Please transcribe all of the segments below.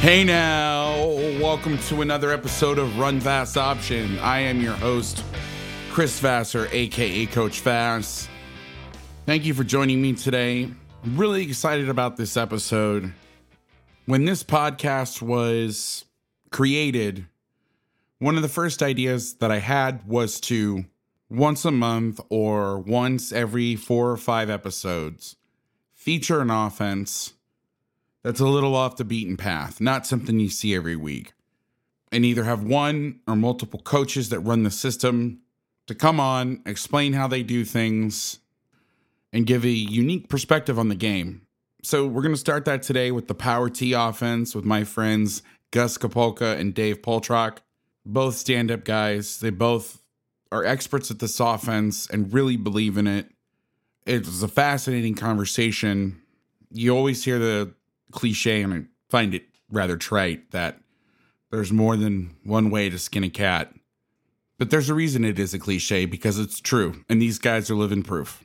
Hey now, welcome to another episode of Run Fast Option. I am your host, Chris Vassar, aka Coach Vass. Thank you for joining me today. I'm really excited about this episode. When this podcast was created, one of the first ideas that I had was to once a month or once every four or five episodes feature an offense that's a little off the beaten path, not something you see every week. And either have one or multiple coaches that run the system to come on, explain how they do things, and give a unique perspective on the game. So we're going to start that today with the Power T offense with my friends Gus Kapolka and Dave Poltrock, both stand up guys. They both are experts at this offense and really believe in it. It was a fascinating conversation. You always hear the cliche, and I find it rather trite that there's more than one way to skin a cat. But there's a reason it is a cliche because it's true, and these guys are living proof.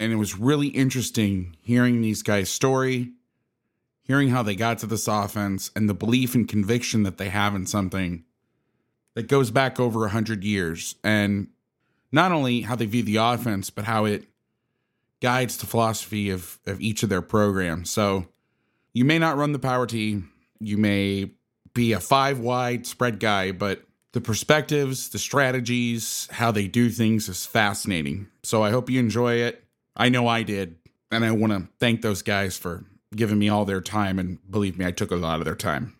And it was really interesting hearing these guys' story, hearing how they got to this offense, and the belief and conviction that they have in something that goes back over 100 years. And not only how they view the offense, but how it guides the philosophy of, of each of their programs. So, you may not run the power T. You may be a five wide spread guy, but the perspectives, the strategies, how they do things is fascinating. So I hope you enjoy it. I know I did. And I want to thank those guys for giving me all their time. And believe me, I took a lot of their time.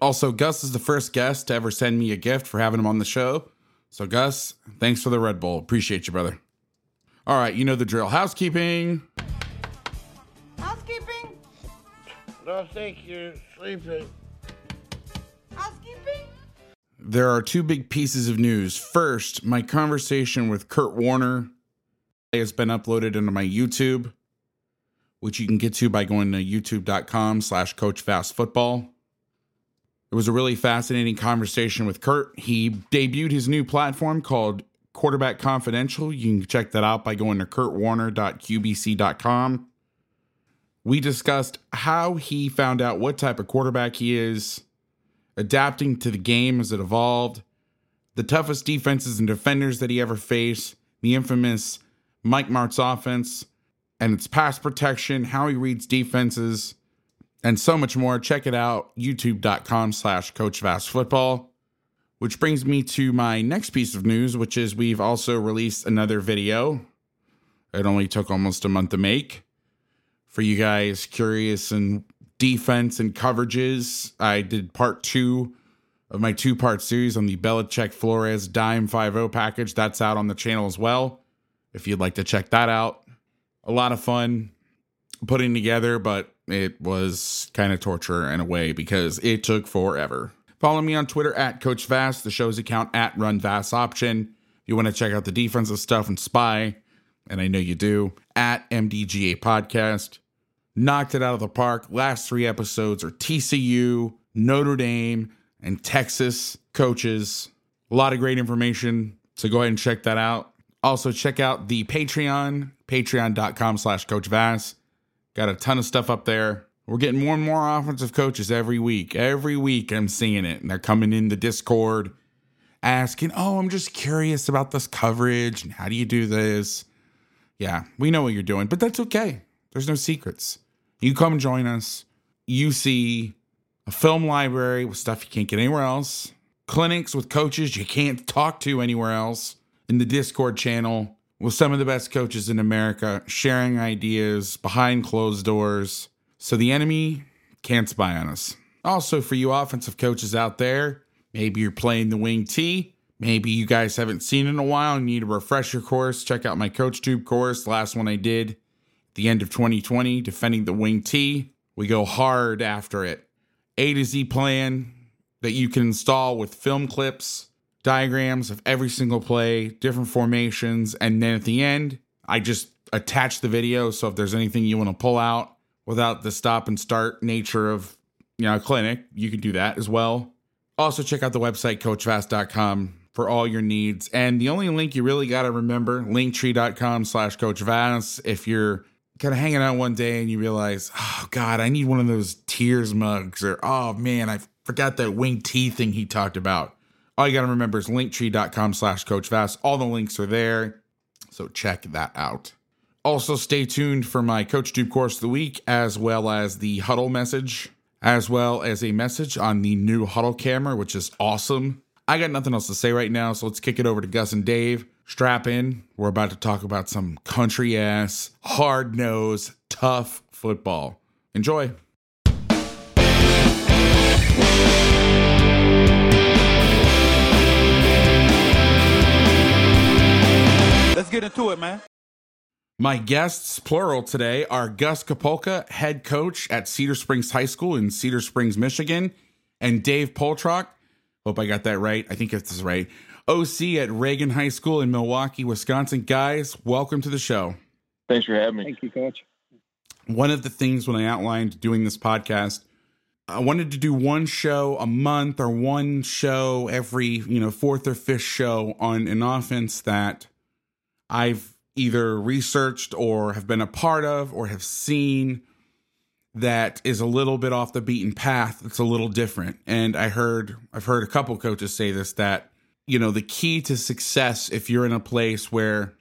Also, Gus is the first guest to ever send me a gift for having him on the show. So, Gus, thanks for the Red Bull. Appreciate you, brother. All right, you know the drill. Housekeeping. I think you're sleeping. Housekeeping? There are two big pieces of news. First, my conversation with Kurt Warner has been uploaded into my YouTube, which you can get to by going to youtube.com slash coach vass football. It was a really fascinating conversation with Kurt. He debuted his new platform called Quarterback Confidential. You can check that out by going to kurtwarner.qbc.com. We discussed how he found out what type of quarterback he is, adapting to the game as it evolved, the toughest defenses and defenders that he ever faced, the infamous Mike Martz offense, and its pass protection, how he reads defenses, and so much more. Check it out, youtube.com slash Coach Football. Which brings me to my next piece of news, which is we've also released another video. It only took almost a month to make for you guys curious in defense and coverages. I did part two of my two part series on the Belichick Flores Dime 5 package. That's out on the channel as well. If you'd like to check that out, a lot of fun putting together, but it was kind of torture in a way because it took forever. Follow me on Twitter at Coach Vass, the show's account at Run Vass Option. If you want to check out the defensive stuff and spy, and I know you do, at MDGA Podcast. Knocked it out of the park. Last three episodes are TCU, Notre Dame, and Texas coaches. A lot of great information. So go ahead and check that out. Also, check out the Patreon, patreon.com slash Coach Vass. Got a ton of stuff up there. We're getting more and more offensive coaches every week. Every week I'm seeing it. And they're coming in the Discord asking, Oh, I'm just curious about this coverage and how do you do this? Yeah, we know what you're doing, but that's okay. There's no secrets. You come join us. You see a film library with stuff you can't get anywhere else, clinics with coaches you can't talk to anywhere else, in the Discord channel with some of the best coaches in America, sharing ideas behind closed doors so the enemy can't spy on us. Also, for you offensive coaches out there, maybe you're playing the wing T. Maybe you guys haven't seen in a while and need a refresher course. Check out my Coach Tube course, last one I did the end of 2020, defending the wing T. We go hard after it. A to Z plan that you can install with film clips, diagrams of every single play, different formations, and then at the end, I just attach the video. So if there's anything you want to pull out without the stop and start nature of you know a clinic, you can do that as well. Also check out the website coachvass.com for all your needs. And the only link you really got to remember, linktree.com slash coachvass. If you're kind of hanging out one day and you realize, oh God, I need one of those tears mugs, or oh man, I forgot that wing T thing he talked about. All you got to remember is linktree.com slash coachvass. All the links are there. So check that out. Also, stay tuned for my Coach Tube course of the week, as well as the huddle message, as well as a message on the new huddle camera, which is awesome. I got nothing else to say right now, so let's kick it over to Gus and Dave. Strap in. We're about to talk about some country ass, hard nosed, tough football. Enjoy. Let's get into it, man. My guests, plural, today are Gus Kapolka, head coach at Cedar Springs High School in Cedar Springs, Michigan, and Dave Poltrock. Hope I got that right. I think this is right. OC at Reagan High School in Milwaukee, Wisconsin. Guys, welcome to the show. Thanks for having me. Thank you, Coach. One of the things when I outlined doing this podcast, I wanted to do one show a month or one show every, you know, fourth or fifth show on an offense that I've either researched or have been a part of or have seen that is a little bit off the beaten path. It's a little different. And I heard I've heard a couple coaches say this that, you know, the key to success if you're in a place where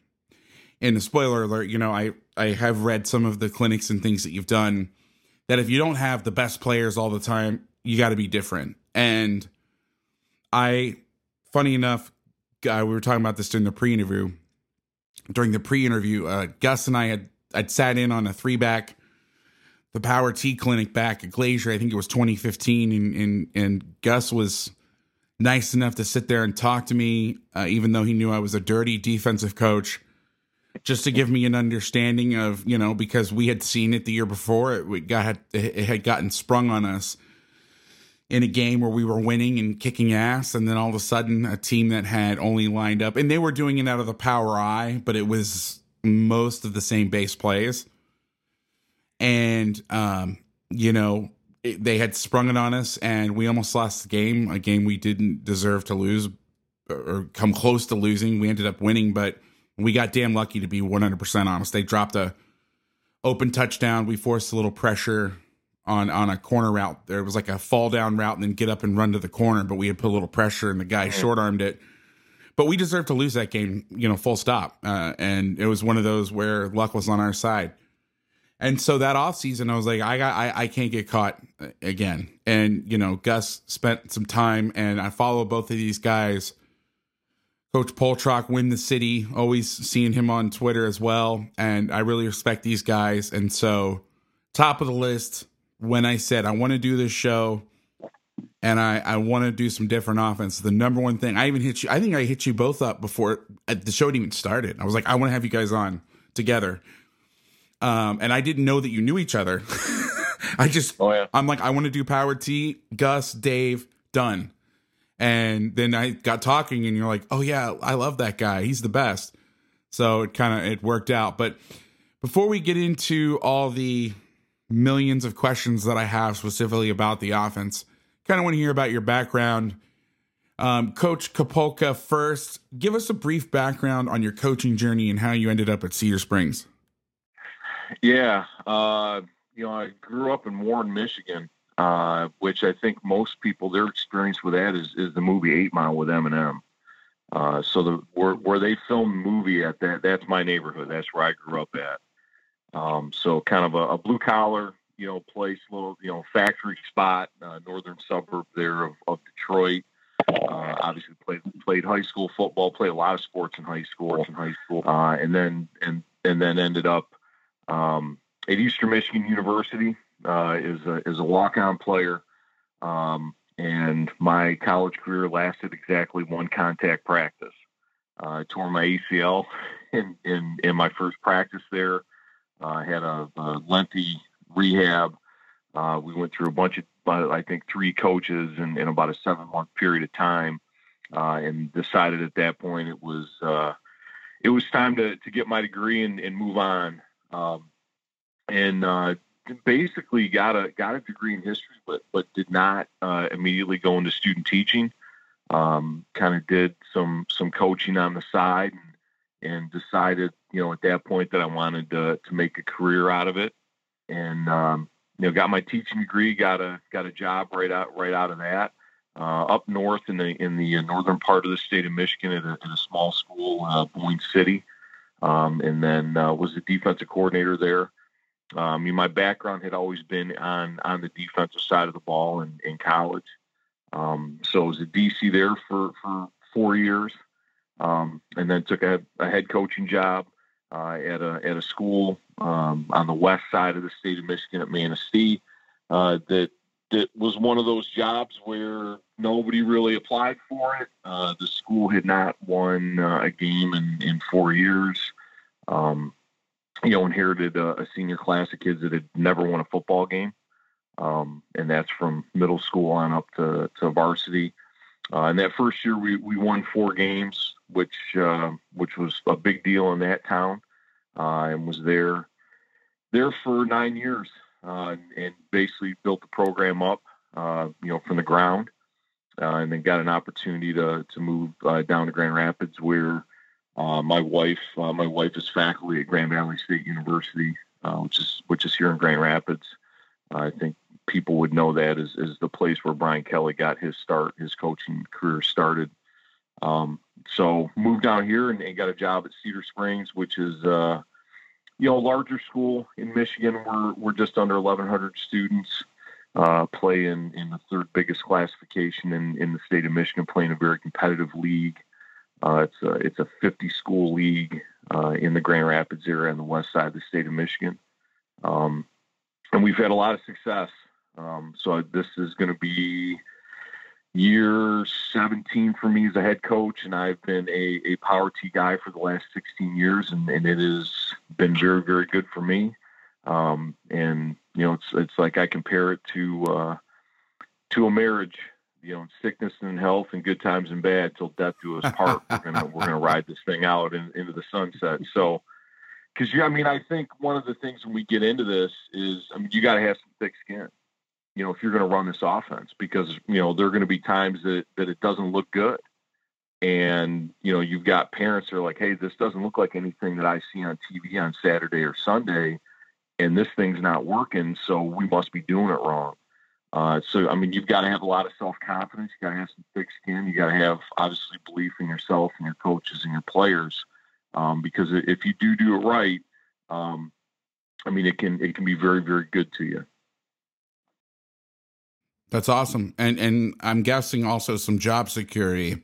in a spoiler alert, you know, I I have read some of the clinics and things that you've done that if you don't have the best players all the time, you got to be different. And I funny enough, uh, we were talking about this during the pre-interview during the pre-interview, uh, Gus and I had I'd sat in on a three back, the Power T clinic back at Glazier. I think it was 2015, and and, and Gus was nice enough to sit there and talk to me, uh, even though he knew I was a dirty defensive coach, just to give me an understanding of you know because we had seen it the year before. It got it had gotten sprung on us in a game where we were winning and kicking ass, and then all of a sudden, a team that had only lined up, and they were doing it out of the power eye, but it was most of the same base plays. And, um, you know, it, they had sprung it on us, and we almost lost the game, a game we didn't deserve to lose or come close to losing. We ended up winning, but we got damn lucky to be 100% honest. They dropped a open touchdown. We forced a little pressure on on a corner route. There was like a fall down route and then get up and run to the corner, but we had put a little pressure and the guy short armed it. But we deserved to lose that game, you know, full stop. Uh, and it was one of those where luck was on our side. And so that offseason, I was like, I got, I, I can't get caught again. And you know, Gus spent some time, and I follow both of these guys. Coach Poltrock win the city, always seeing him on Twitter as well, and I really respect these guys. And so, top of the list, when I said I want to do this show and I, I want to do some different offense, the number one thing I even hit you, I think I hit you both up before uh, the show even started. I was like, I want to have you guys on together. Um, and I didn't know that you knew each other. I just, oh, yeah. I'm like, I want to do Power T, Gus, Dave, done. And then I got talking, and you're like, oh yeah, I love that guy. He's the best. So it kind of it worked out. But before we get into all the millions of questions that I have specifically about the offense. Kind of want to hear about your background. Um, Coach Kapolka, first, give us a brief background on your coaching journey and how you ended up at Cedar Springs. Yeah, uh, you know, I grew up in Warren, Michigan, uh, which I think most people their experience with that is is the movie Eight Mile with Eminem. Uh, so the where where they filmed the movie at that that's my neighborhood. That's where I grew up at. Um, so kind of a, a blue collar, you know, place, little you know, factory spot, uh, northern suburb there of, of Detroit. Uh, obviously played played high school football, played a lot of sports in high school, in high school, uh, and then and and then ended up um, at Eastern Michigan University uh, is a is a walk on player. Um, and my college career lasted exactly one contact practice. Uh, I tore my ACL in, in, in my first practice there. Uh, I had a, a lengthy rehab. Uh, we went through a bunch of, I think, three coaches in, in about a seven month period of time, uh, and decided at that point it was uh, it was time to to get my degree and, and move on. Um, and uh, basically got a got a degree in history, but but did not uh, immediately go into student teaching. Um, kind of did some some coaching on the side, and, and, decided you know at that point that I wanted to to make a career out of it, and um, you know got my teaching degree, got a got a job right out right out of that. Uh, up north in the in the northern part of the state of Michigan at a, at a small school, uh, Boyne City, um, and then uh, was the defensive coordinator there. Um, I mean, my background had always been on on the defensive side of the ball in, in college. Um, so I was a DC there for, for four years, um, and then took a, a head coaching job uh, at a at a school um, on the west side of the state of Michigan at Manistee. Uh, that that was one of those jobs where nobody really applied for it. Uh, the school had not won uh, a game in in four years. Um, you know, inherited a, a, senior class of kids that had never won a football game. Um, and that's from middle school on up to, to varsity. Uh, and that first year we, we won four games, which, uh, which was a big deal in that town. Uh, and was there, there for nine years, uh, and, basically built the program up, uh, you know, from the ground. Uh, and then got an opportunity to, to move down to Grand Rapids where, uh, my wife, uh, my wife is faculty at Grand Valley State University, uh, which is which is here in Grand Rapids. I think people would know that is is the place where Brian Kelly got his start, his coaching career started. Um, so moved down here and, and, got a job at Cedar Springs, which is uh, you know larger school in Michigan. We're we're just under 1,100 students. Uh, play in, in the third biggest classification in, in the state of Michigan, playing a very competitive league. Uh, it's a it's a 50 school league uh, in the Grand Rapids area on the west side of the state of Michigan, um, and we've had a lot of success. Um, so this is going to be year 17 for me as a head coach, and I've been a, a power T guy for the last 16 years, and, and it has been very very good for me. Um, and you know, it's it's like I compare it to uh, to a marriage you know, sickness and health and good times and bad till death do us part. we're gonna we're gonna ride this thing out in, into the sunset. So, because you, I mean, I think one of the things when we get into this is, I mean, you got to have some thick skin. You know, if you're going to run this offense, because you know there are going to be times that that it doesn't look good, and you know you've got parents that are like, hey, this doesn't look like anything that I see on TV on Saturday or Sunday, and this thing's not working, so we must be doing it wrong uh, so, I mean, you've got to have a lot of self confidence. You got to have some thick skin. You got to have obviously belief in yourself and your coaches and your players. Um, because if you do do it right, um, I mean, it can it can be very very good to you. That's awesome, and and I'm guessing also some job security,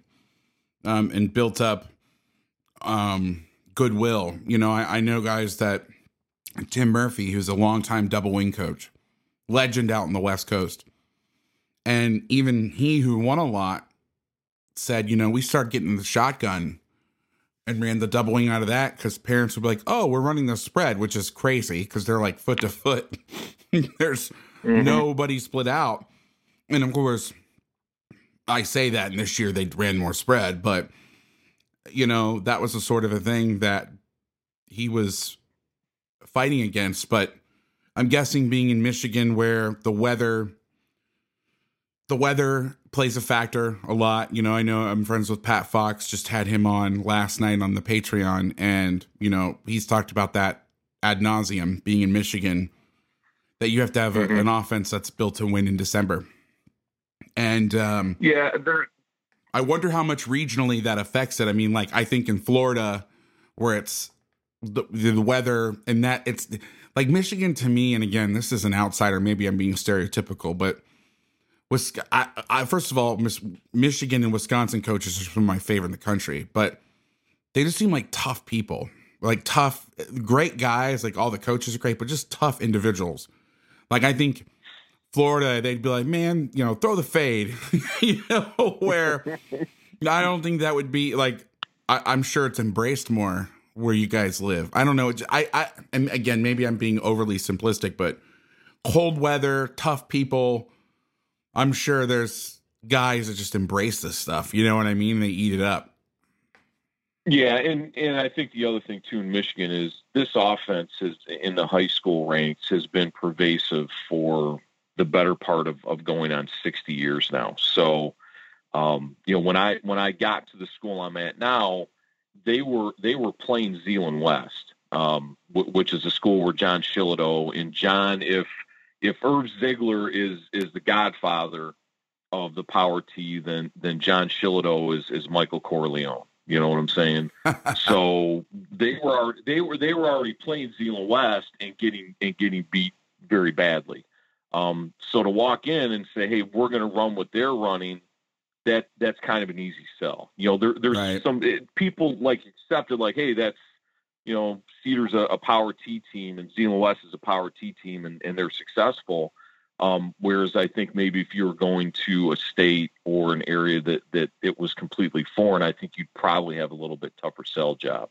um, and built up, um, goodwill. You know, I, I know guys that Tim Murphy, who's a longtime double wing coach legend out on the West Coast. And even he who won a lot said, you know, we started getting the shotgun and ran the double wing out of that because parents would be like, oh, we're running the spread, which is crazy because they're like foot to foot. There's mm-hmm. nobody split out. And of course, I say that, and this year they ran more spread, but you know, that was a sort of a thing that he was fighting against. But I'm guessing being in Michigan where the weather the weather plays a factor a lot. You know, I know I'm friends with Pat Fox, just had him on last night on the Patreon, and you know, he's talked about that ad nauseum being in Michigan. that you have to have a, Mhm. an offense that's built to win in December. And um, Yeah. I wonder how much regionally that affects it. I mean, like I think in Florida, where it's the, the weather and that it's like Michigan to me. And again, this is an outsider. Maybe I'm being stereotypical, but was I, I first of all, Miss, Michigan and Wisconsin coaches are some of my favorite in the country, but they just seem like tough people, like tough, great guys. Like all the coaches are great, but just tough individuals. Like I think Florida, they'd be like, man, you know, throw the fade, you know, where I don't think that would be like, I, I'm sure it's embraced more where you guys live. I don't know. I, I, and again, maybe I'm being overly simplistic, but cold weather, tough people. I'm sure there's guys that just embrace this stuff. You know what I mean? They eat it up. Yeah, and and I think the other thing too in Michigan is this offense is in the high school ranks has been pervasive for the better part of, of going on 60 years now. So, um, you know, when I when I got to the school I'm at now, they were they were playing Zeeland West, um, w- which is a school where John Shillito and John, if if Irv Ziegler is is the godfather of the power T, then then John Shillito is is Michael Corleone. You know what I'm saying? so they were they were they were already playing Zeeland West and getting and getting beat very badly. Um, so to walk in and say, "Hey, we're going to run what they're running," that that's kind of an easy sell. You know, there, there's Right. some it, people like accepted like, "Hey, that's you know, Cedar's a, a power T team and Zeeland West is a power T team, and, and they're successful." Um, whereas I think maybe if you were going to a state or an area that that it was completely foreign, I think you'd probably have a little bit tougher sell job.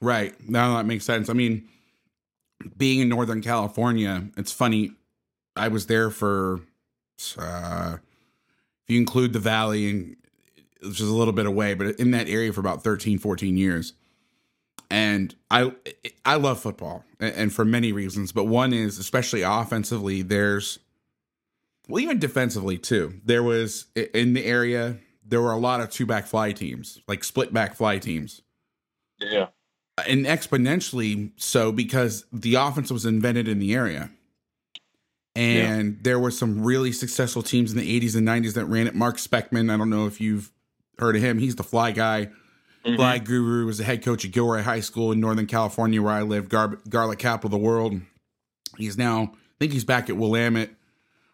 Right. Now that makes sense. I mean, being in Northern California, it's funny. I was there for, uh, if you include the valley and which is a little bit away, but in that area for about 13, 14 years. And I, I love football and and for many reasons, but one is especially offensively, there's, well, even defensively too. There was in the area, there were a lot of two back fly teams, like split back fly teams Yeah. and exponentially so because the offense was invented in the area. And there were some really successful teams in the 80s and 90s that ran it. Mark Speckman, I don't know if you've heard of him. He's the fly guy. Mhm. Fly guru was the head coach at Gilroy High School in Northern California, where I live, Gar- garlic capital of the world. He's now, I think he's back at Willamette.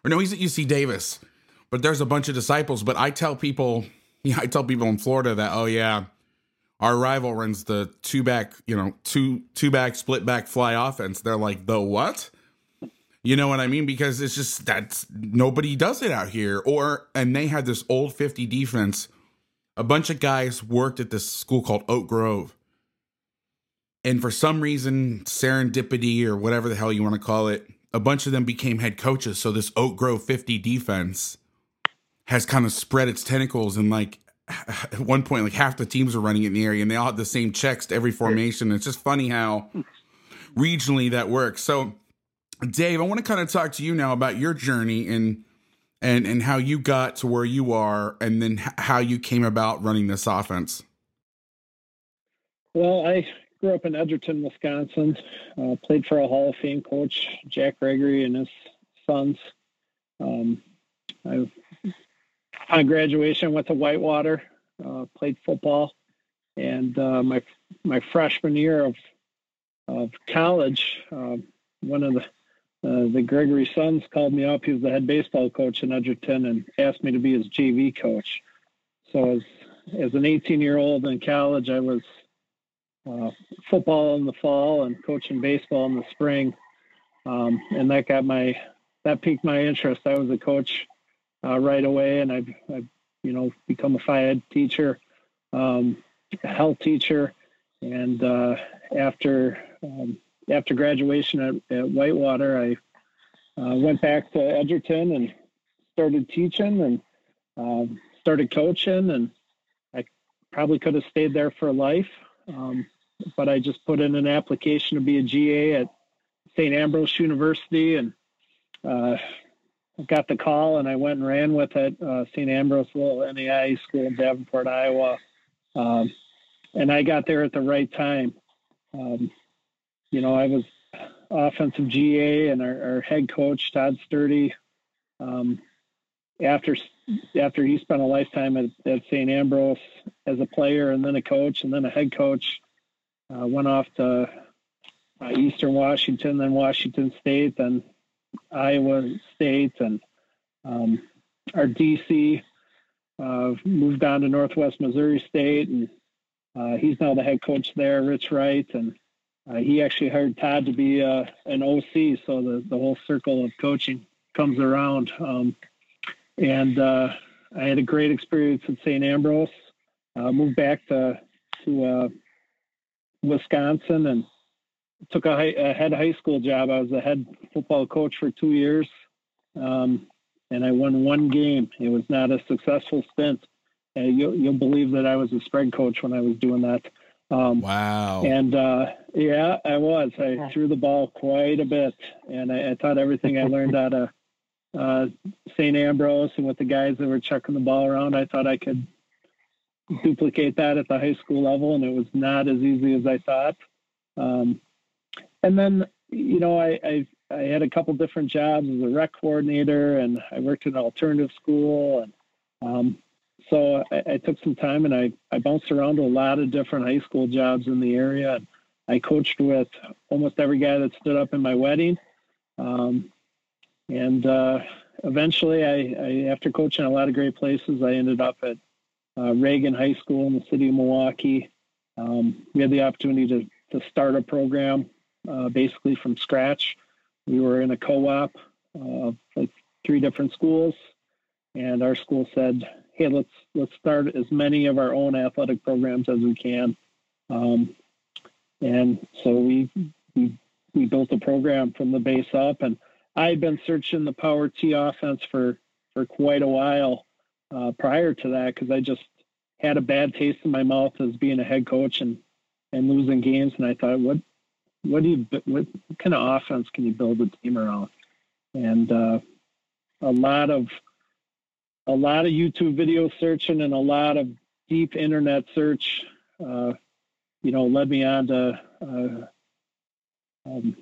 Or no, he's at UC Davis. But there's a bunch of disciples. But I tell people, yeah, I tell people in Florida that, oh, yeah, our rival runs the two back, you know, two two back split back fly offense. They're like, the what? You know what I mean? Because it's just that's nobody does it out here. Or and they had this old 50 defense. A bunch of guys worked at this school called Oak Grove. And for some reason, serendipity or whatever the hell you want to call it, a bunch of them became head coaches. So this Oak Grove 50 defense has kind of spread its tentacles and like at one point like half the teams are running in the area and they all have the same checks to every formation. It's just funny how regionally that works. So Dave, I want to kind of talk to you now about your journey and and and how you got to where you are and then how you came about running this offense. Well, I grew up in Edgerton, Wisconsin. Uh, played for a Hall of Fame coach, Jack Gregory, and his sons. Um, I, on graduation, went to Whitewater, uh, played football, and uh, my my freshman year of of college, uh, one of the uh, the Gregory sons called me up. He was the head baseball coach in Edgerton and asked me to be his JV coach. So as as an 18 year old in college, I was uh, football in the fall and coaching baseball in the spring, um, and that got my that piqued my interest. I was a coach uh, right away, and I've, I've you know become a ed teacher, um, a health teacher, and uh, after um, after graduation at, at Whitewater, I uh, went back to Edgerton and started teaching and um, started coaching, and I probably could have stayed there for life. Um, but I just put in an application to be a GA at St. Ambrose University and uh, got the call and I went and ran with it. Uh, St. Ambrose little NAI school in Davenport, Iowa. Um, and I got there at the right time. Um, you know, I was offensive GA and our, our head coach Todd Sturdy. Um, after after he spent a lifetime at, at St. Ambrose as a player and then a coach and then a head coach, uh, went off to uh, Eastern Washington, then Washington State, then Iowa State, and um, our DC uh, moved on to Northwest Missouri State, and uh, he's now the head coach there, Rich Wright, and uh, he actually hired Todd to be uh, an OC, so the, the whole circle of coaching comes around. Um, and uh, I had a great experience at St. Ambrose. Uh, moved back to to uh, Wisconsin and took a, high, a, head high school job. I was a head football coach for two years, um, and I won one game. It was not a successful stint. Uh, you'll, you'll, believe that I was a spread coach when I was doing that. Um, wow. And uh, yeah, I was. I threw the ball quite a bit, and I, I thought everything I learned out of uh, St. Ambrose and with the guys that were chucking the ball around, I thought I could duplicate that at the high school level, and it was not as easy as I thought. Um, and then, you know, I, I, I had a couple different jobs as a rec coordinator, and I worked in an alternative school, and um, so I, I, took some time and I, I bounced around to a lot of different high school jobs in the area. And I coached with almost every guy that stood up in my wedding. Um, and uh, eventually, I, I, after coaching a lot of great places, I ended up at uh, Reagan High School in the city of Milwaukee. Um, we had the opportunity to, to start a program uh, basically from scratch. We were in a co-op of like three different schools, and our school said, "Hey, let's let's start as many of our own athletic programs as we can." Um, and so we, we we built a program from the base up, and I had been searching the power T offense for for quite a while uh, prior to that because I just had a bad taste in my mouth as being a head coach and and losing games, and I thought, what what do you what kind of offense can you build a team around? And uh, a lot of a lot of YouTube video searching and a lot of deep internet search, uh, you know, led me on to uh, um,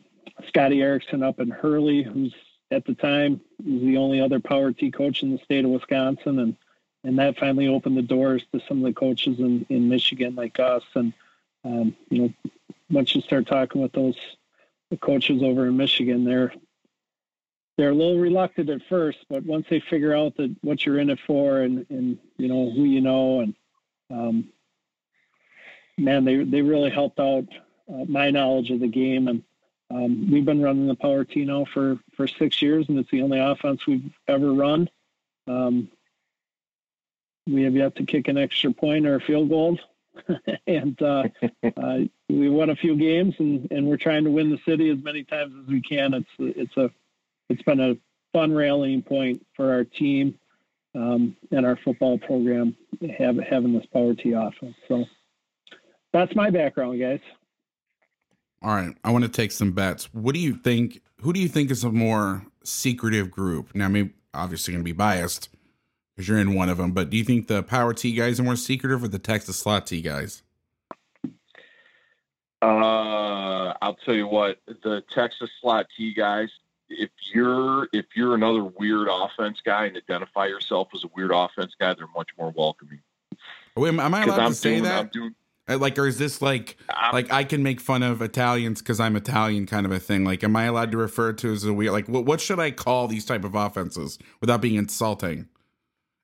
Scotty Erickson up in Hurley, who's at the time was the only other power T coach in the state of Wisconsin, and and that finally opened the doors to some of the coaches in, in Michigan like us. And um, you know, once you start talking with those coaches over in Michigan, they're they're a little reluctant at first, but once they figure out that what you're in it for and and you know who you know and um, man, they they really helped out uh, my knowledge of the game and um, we've been running the Power T now for, for six years, and it's the only offense we've ever run. Um, we have yet to kick an extra point or a field goal, and uh, uh, we won a few games, and, and we're trying to win the city as many times as we can. It's it's a it's been a fun rallying point for our team um, and our football program have, having this Power T offense. So that's my background, guys. All right, I want to take some bets. What do you think? Who do you think is a more secretive group? Now, I mean, obviously going to be biased because you're in one of them, but do you think the Power T guys are more secretive or the Texas Slot T guys? Uh, I'll tell you what, the Texas Slot T guys. If you're if you're another weird offense guy and identify yourself as a weird offense guy, they're much more welcoming. Wait, am I allowed I'm to say doing, that? I'm doing, uh, like, or is this like um, like I can make fun of Italians because I'm Italian kind of a thing? Like, am I allowed to refer to as a weird? Like, what what should I call these type of offenses without being insulting?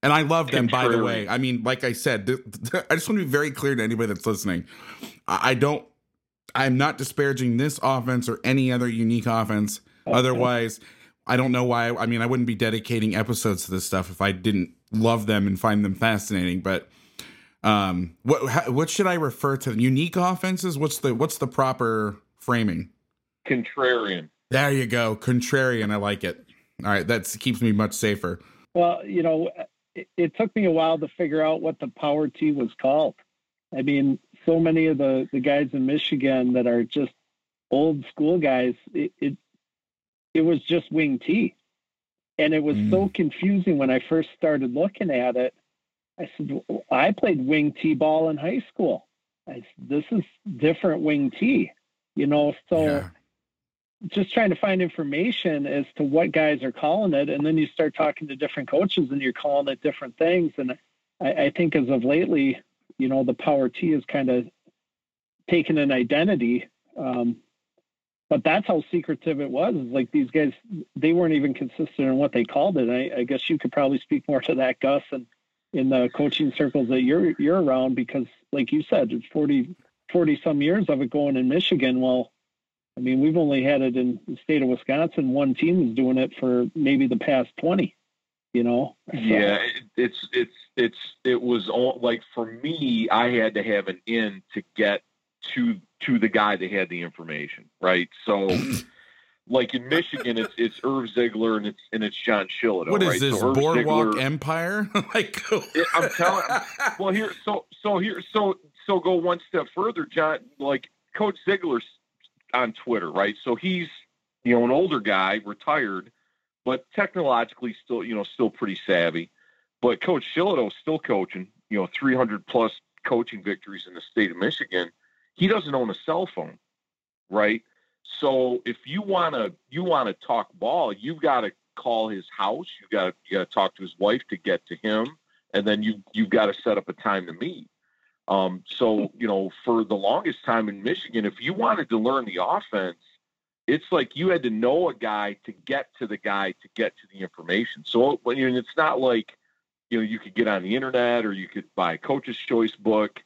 And I love them, by the way. I mean, like I said, I just want to be very clear to anybody that's listening. I don't. I'm not disparaging this offense or any other unique offense. Okay. Otherwise, I don't know why. I mean, I wouldn't be dedicating episodes to this stuff if I didn't love them and find them fascinating. But um, what how, what should I refer to? Unique offenses? What's the what's the proper framing? Contrarian. There you go, contrarian. I like it. All right, that keeps me much safer. Well, you know, it, it took me a while to figure out what the power T was called. I mean, so many of the the guys in Michigan that are just old school guys, it it, it was just wing T, and it was mm. so confusing when I first started looking at it I said, I played wing T ball in high school. I said, this is different wing T, you know. So, yeah. just trying to find information as to what guys are calling it, and then you start talking to different coaches, and you're calling it different things. And I, I think as of lately, you know, the power T has kind of taken an identity. Um, but that's how secretive it was. Like these guys, they weren't even consistent in what they called it. I, I guess you could probably speak more to that, Gus, and in the coaching circles that you're you're around, because like you said, it's 40, 40 some years of it going in Michigan. Well, I mean, we've only had it in the state of Wisconsin. One team is doing it for maybe the past twenty. You know. So. Yeah, it's it's it's it was all like for me, I had to have an in to get to to the guy that had the information, right? So. like in Michigan, it's it's Irv Ziegler and it's and it's John Shillito. What is right? this so Boardwalk Ziegler, Empire? like, I'm telling. Well, here, so so here, so so go one step further, John. Like Coach Ziegler's on Twitter, right? So he's you know an older guy, retired, but technologically still you know still pretty savvy. But Coach Shillito's still coaching, you know, 300 plus coaching victories in the state of Michigan. He doesn't own a cell phone, right? So if you wanna you wanna talk ball, you've got to call his house. You got you got to talk to his wife to get to him, and then you you've got to set up a time to meet. Um, so, you know, for the longest time in Michigan, if you wanted to learn the offense, it's like you had to know a guy to get to the guy to get to the information. So when it's not like, you know, you could get on the internet or you could buy a coach's choice book.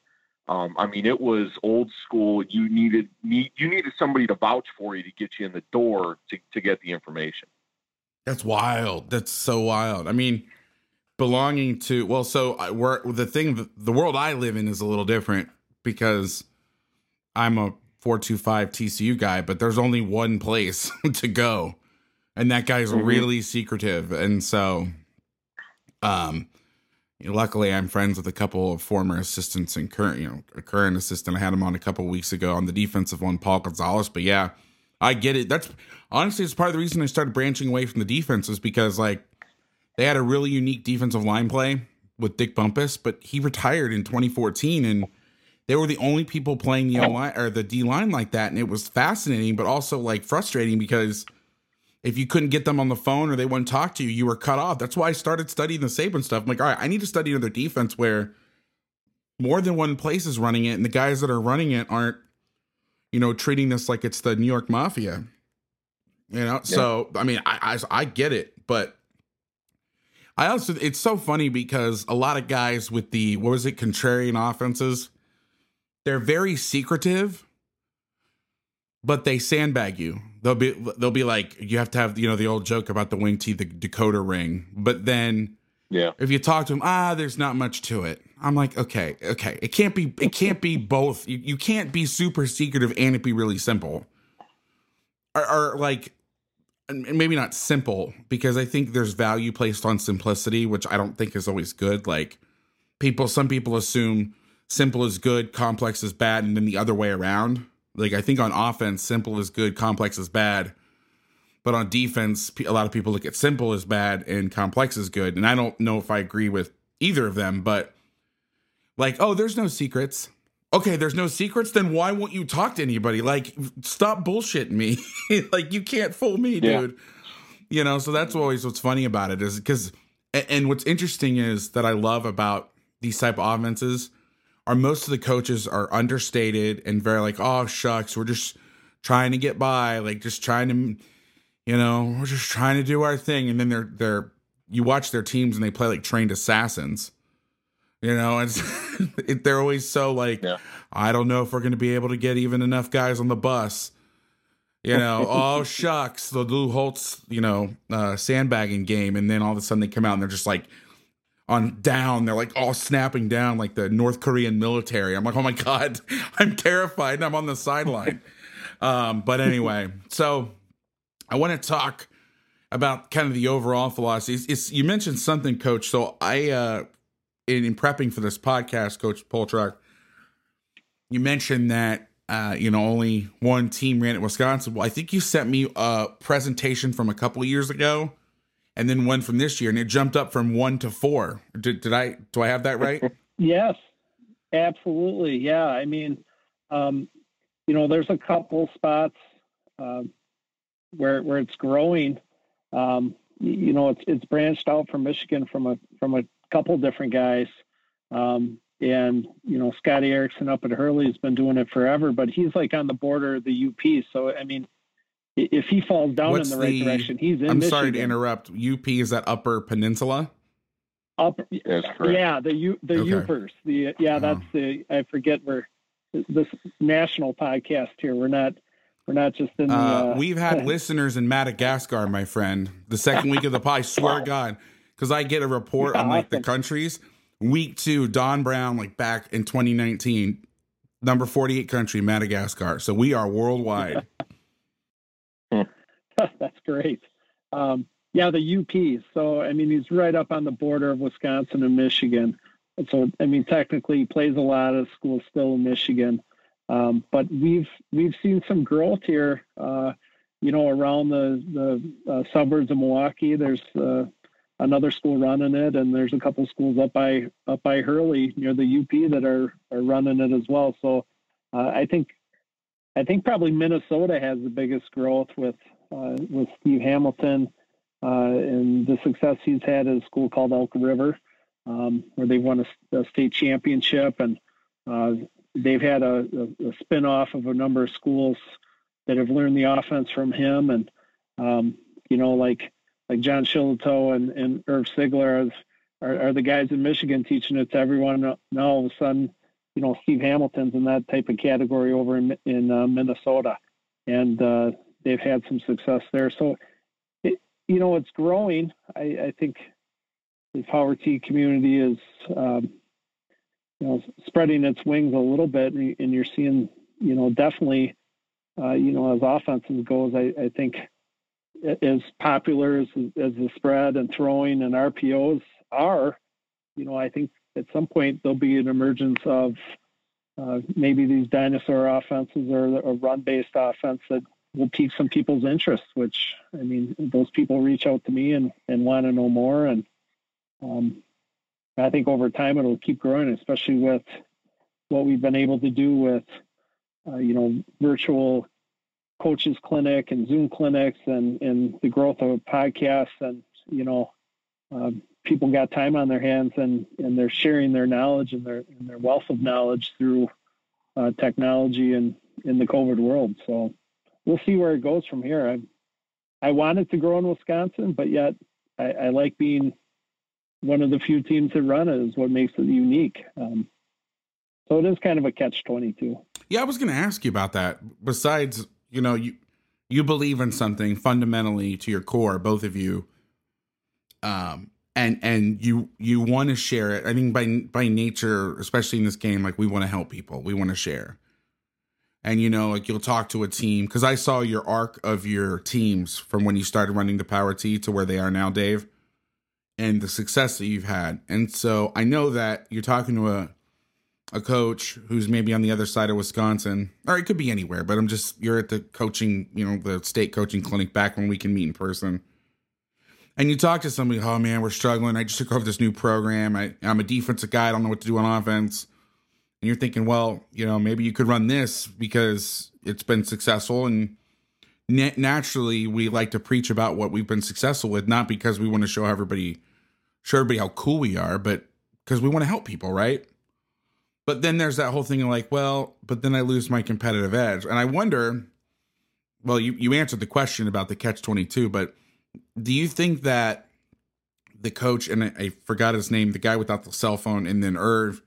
Um, I mean, it was old school. You needed need, you needed somebody to vouch for you to get you in the door to, to get the information. That's wild. That's so wild. I mean, belonging to well so I, we're the thing the world i live in is a little different because i'm a 425 tcu guy but there's only one place to go and that guy's mm-hmm. really secretive and so um you know, luckily i'm friends with a couple of former assistants and current you know a current assistant i had him on a couple weeks ago on the defensive one paul gonzalez but yeah i get it that's honestly it's part of the reason i started branching away from the defense is because like they had a really unique defensive line play with Dick Bumpus, but he retired in 2014 and they were the only people playing the line or the D line like that. And it was fascinating, but also like frustrating because if you couldn't get them on the phone or they wouldn't talk to you, you were cut off. That's why I started studying the Saban stuff. I'm like, all right, I need to study another defense where more than one place is running it, and the guys that are running it aren't, you know, treating this like it's the New York Mafia. You know, yeah. so I mean, I, I I get it, but I also it's so funny because a lot of guys with the what was it contrarian offenses, they're very secretive, but they sandbag you. They'll be they'll be like you have to have you know the old joke about the wing T the decoder ring, but then yeah, if you talk to them, ah, there's not much to it. I'm like, okay, okay, it can't be it can't be both. You, you can't be super secretive and it be really simple. Or, or like and maybe not simple because I think there's value placed on simplicity, which I don't think is always good. Like people, some people assume simple is good, complex is bad, and then the other way around. Like I think on offense, simple is good, complex is bad. But on defense, a lot of people look at simple as bad and complex is good. And I don't know if I agree with either of them, but like, oh, there's no secrets okay, there's no secrets, then why won't you talk to anybody? Like, stop bullshitting me. like, you can't fool me, dude. Yeah. You know, so that's always what's funny about it is because, and what's interesting is that I love about these type of offenses are most of the coaches are understated and very like, oh shucks, we're just trying to get by, like just trying to, you know, we're just trying to do our thing, and then they're they're you watch their teams and they play like trained assassins you know, it's it, they're always so like, yeah. I don't know if we're going to be able to get even enough guys on the bus. You know, oh shucks, the Lou Holtz, you know, uh, sandbagging game, and then all of a sudden they come out and they're just like on down. They're like all snapping down like the North Korean military. I'm like, oh my god, I'm terrified. And I'm on the sideline. um, but anyway, so I want to talk about kind of the overall philosophy. It's, it's, you mentioned something, Coach. So I uh, in, in prepping for this podcast, Coach Poltrock, you mentioned that uh, you know only one team ran at Wisconsin. Well, I think you sent me a presentation from a couple years ago, and then one from this year, and it jumped up from one to four. Did, did I do I have that right? yes, absolutely. Yeah, I mean, um, you know, there's a couple spots. Uh, where where it's growing. Um, you know, it's it's branched out from Michigan from a from a couple different guys. Um, and you know, Scotty Erickson up at Hurley has been doing it forever, but he's like on the border of the UP. So I mean, if he falls down What's in the right the- direction, he's in. I'm Michigan. sorry to interrupt. UP is that Upper Peninsula? Up, yeah, the U the Okay. Yoopers. The yeah, that's the I forget where this national podcast here. We're not we're not just in the. Uh, Uh, we've had listeners in Madagascar, my friend. The second week of the pie, I swear to God, because I get a report on like the countries. Week two, Don Brown, like back in 2019, number 48 country, Madagascar. So we are worldwide. That's great. Um, yeah, the UP. So I mean, he's right up on the border of Wisconsin and Michigan. And so I mean, technically, he plays a lot of schools still in Michigan. Um, but we've we've seen some growth here. Uh, you know, around the the uh, suburbs of Milwaukee. There's uh, another school running it, and there's a couple schools up by up by Hurley near the UP that are are running it as well. So uh, I think I think probably Minnesota has the biggest growth with with Steve Hamilton uh, and the success he's had at a school called Elk River, um, where they won a, a state championship, and uh, they've had a, a, a spin off of a number of schools that have learned the offense from him, and um, you know, like like John Shillito and, and Irv Sigler are, are, are the guys in Michigan teaching it to everyone. Now all of a sudden, you know, Steve Hamilton's in that type of category over in in uh, Minnesota, and uh, they've had some success there. So, it, you know, it's growing. I, I think the Power T community is, um, you know, spreading its wings a little bit, and, and you're seeing, you know, definitely, uh, you know, as offenses goes, I, I think as popular as, as the spread and throwing and RPOs are, you know, I think at some point there'll be an emergence of uh, maybe these dinosaur offenses or a run-based offense that will pique some people's interest. Which I mean, those people reach out to me and and want to know more, and um, I think over time it'll keep growing, especially with what we've been able to do with uh, you know virtual coaches clinic and Zoom clinics and and the growth of podcasts and you know. Um, people got time on their hands and, and they're sharing their knowledge and their and their wealth of knowledge through uh, technology and in the COVID world. So we'll see where it goes from here. I I wanted to grow in Wisconsin, but yet I, I like being one of the few teams that run it is what makes it unique. Um, so it is kind of a catch twenty two. Yeah, I was going to ask you about that. Besides, you know, you you believe in something fundamentally to your core, both of you. Um, and and you you want to share it. I think by by nature, especially in this game, like we want to help people, we want to share. And you know, like you'll talk to a team because I saw your arc of your teams from when you started running the Power T to where they are now, Dave, and the success that you've had. And so I know that you're talking to a a coach who's maybe on the other side of Wisconsin, or it could be anywhere, but I'm just, you're at the coaching, you know, the state coaching clinic back when we can meet in person. And you talk to somebody, oh man, we're struggling. I just took over this new program. I, I'm a defensive guy. I don't know what to do on offense. You're thinking, well, you know, maybe you could run this because it's been successful. And na- naturally, we like to preach about what we've been successful with, not because we want to show everybody, show everybody how cool we are, but because we want to help people, right? But then there's that whole thing of like, well, but then I lose my competitive edge. And I wonder, well, you, you answered the question about the catch 22, but do you think that the coach, and I, I forgot his name, the guy without the cell phone, and then Irv,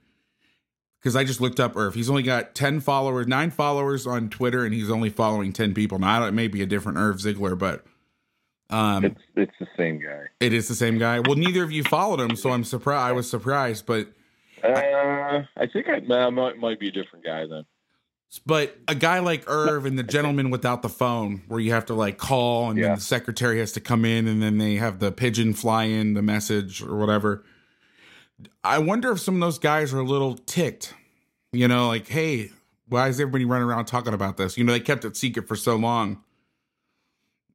because I just looked up Irv, he's only got 10 followers, nine followers on Twitter, and he's only following 10 people. Now, it may be a different Irv Sigler, but um, It's it's the same guy. it is the same guy. Well, neither of you followed him, so I'm surprised. I was surprised, but Uh, I think I, I might, might be a different guy then. But a guy like Irv and the gentleman without the phone, where you have to like call and then the secretary has to come in and then they have the pigeon fly in the message or whatever. I wonder if some of those guys are a little ticked. You know, like, hey, why is everybody running around talking about this? You know, they kept it secret for so long.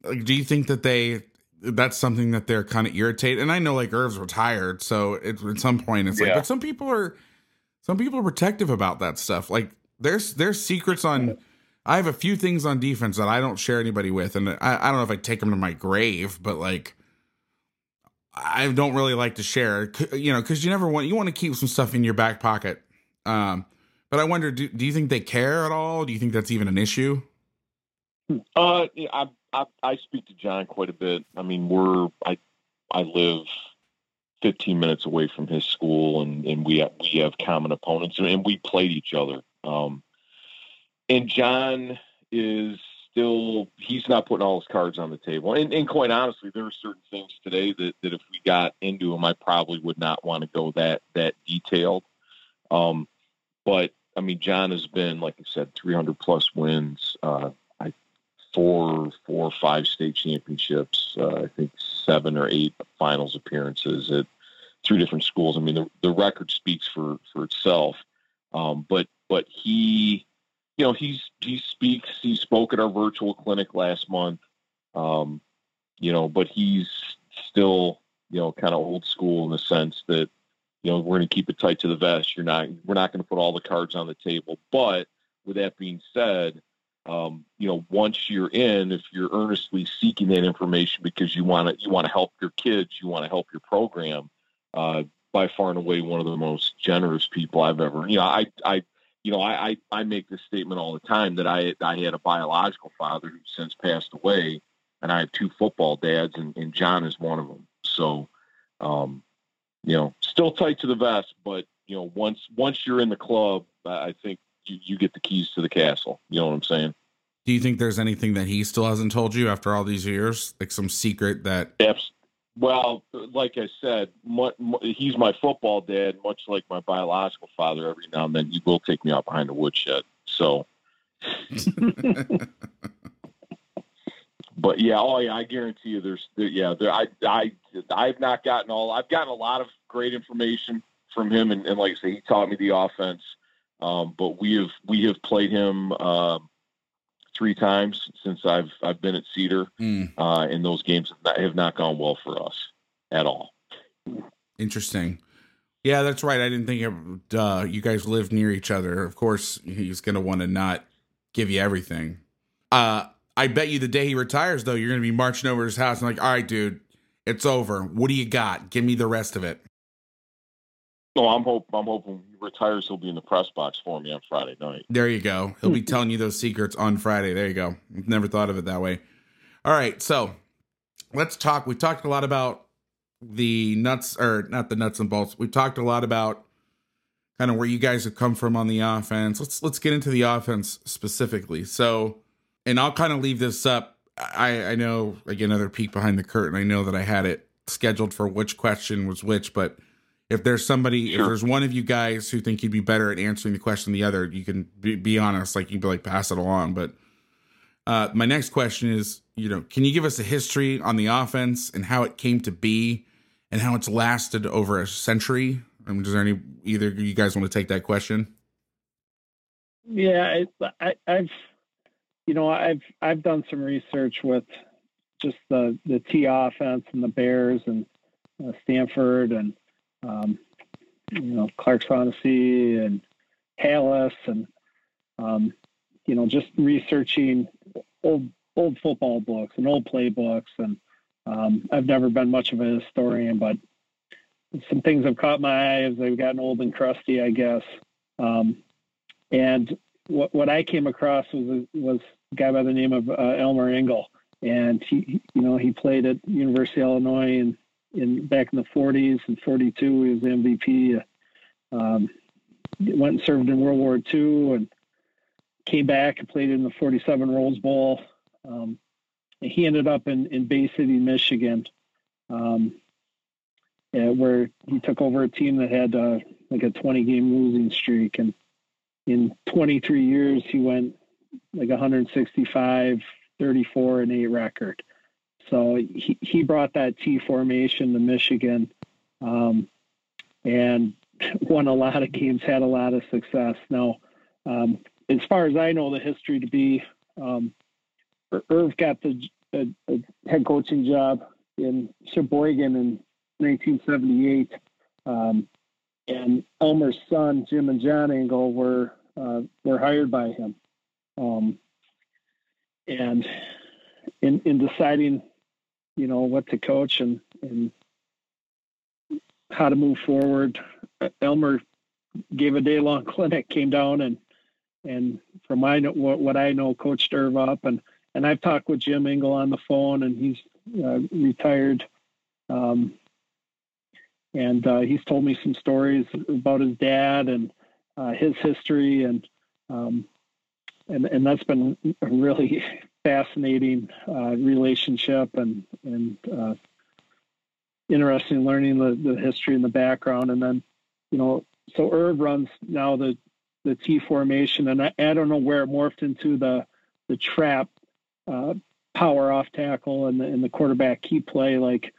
Like, do you think that they that's something that they're kind of irritated? And I know like Irv's retired, so it, at some point it's like, but some people are some people are protective about that stuff. Like there's there's secrets on I have a few things on defense that I don't share anybody with, and I, I don't know if I take them to my grave, but like I don't really like to share, you know, because you never want you want to keep some stuff in your back pocket. Um, but I wonder, do, do you think they care at all? Do you think that's even an issue? Uh, I, I I speak to John quite a bit. I mean, we're I I live 15 minutes away from his school, and and we have, we have common opponents, and we played each other. Um, and John is still he's not putting all his cards on the table. And, and quite honestly, there are certain things today that, that if we got into him, I probably would not want to go that that detailed. Um, but I mean, John has been, like I said, 300 plus wins, uh, I, four, four, five state championships. Uh, I think seven or eight finals appearances at three different schools. I mean, the, the record speaks for for itself. Um, but but he you know, he's he speaks. He spoke at our virtual clinic last month. Um, you know, but he's still you know kind of old school in the sense that you know we're going to keep it tight to the vest. You're not we're not going to put all the cards on the table. But with that being said, um, you know, once you're in, if you're earnestly seeking that information because you want to you want to help your kids, you want to help your program. Uh, by far and away, one of the most generous people I've ever. You know, I I you know, I, I, I make this statement all the time that I I had a biological father who since passed away, and I have two football dads, and, and John is one of them. So, um, you know, still tight to the vest, but you know, once once you're in the club, I think you, you get the keys to the castle. You know what I'm saying? Do you think there's anything that he still hasn't told you after all these years, like some secret that? Well, like I said, he's my football dad, much like my biological father. Every now and then, he will take me out behind the woodshed. So, but yeah, oh yeah, I guarantee you, there's there, yeah, there, I I I've not gotten all. I've gotten a lot of great information from him, and, and like I say, he taught me the offense. Um, but we have we have played him. Um, three times since I've I've been at Cedar, mm. uh, and those games have not, have not gone well for us at all. Interesting. Yeah, that's right. I didn't think uh, you guys live near each other. Of course, he's going to want to not give you everything. Uh, I bet you the day he retires, though, you're going to be marching over his house and like, all right, dude, it's over. What do you got? Give me the rest of it. No, I'm hope I'm hoping he retires. He'll be in the press box for me on Friday night. There you go. He'll be telling you those secrets on Friday. There you go. Never thought of it that way. All right, so let's talk. We talked a lot about the nuts, or not the nuts and bolts. We talked a lot about kind of where you guys have come from on the offense. Let's let's get into the offense specifically. So, and I'll kind of leave this up. I I know again another peek behind the curtain. I know that I had it scheduled for which question was which, but if there's somebody, sure. if there's one of you guys who think you'd be better at answering the question than the other, you can be, be honest. Like you'd be like pass it along. But uh, my next question is, you know, can you give us a history on the offense and how it came to be, and how it's lasted over a century? I mean, is there any either you guys want to take that question? Yeah, I, have you know, I've I've done some research with just the the T offense and the Bears and uh, Stanford and um, you know, Clark Shaughnessy and Halas and, um, you know, just researching old, old football books and old playbooks. And um, I've never been much of a historian, but some things have caught my eye as I've gotten old and crusty, I guess. Um, and what, what I came across was was a guy by the name of uh, Elmer Engel, and he, you know, he played at University of Illinois and in back in the 40s and 42. He was MVP. Um, went and served in World War II and came back and played in the 47 Rose Bowl. Um, he ended up in, in Bay City, Michigan, um, where he took over a team that had uh, like a 20 game losing streak. And in 23 years, he went like 165, 34, and 8 record. So he, he brought that T formation to Michigan um, and won a lot of games, had a lot of success. Now, um, as far as I know, the history to be, um, Irv got the, head coaching job in Cheboygan in 1978. Um, and Elmer's son, Jim and John Engel, were uh, were hired by him. Um, and in in deciding, you know, what to coach and and how to move forward, Elmer gave a day long clinic, came down and and from my what, what I know, coached Irv up and and I've talked with Jim Engel on the phone, and he's uh, retired. Um, and uh, he's told me some stories about his dad and uh, his history, and um, and and that's been really fascinating uh, relationship, and and uh, interesting learning the, the history and the background, and then you know, so Irv runs now the the T formation, and I, I don't know where it morphed into the the trap uh, power off tackle and the, and the quarterback key play. Like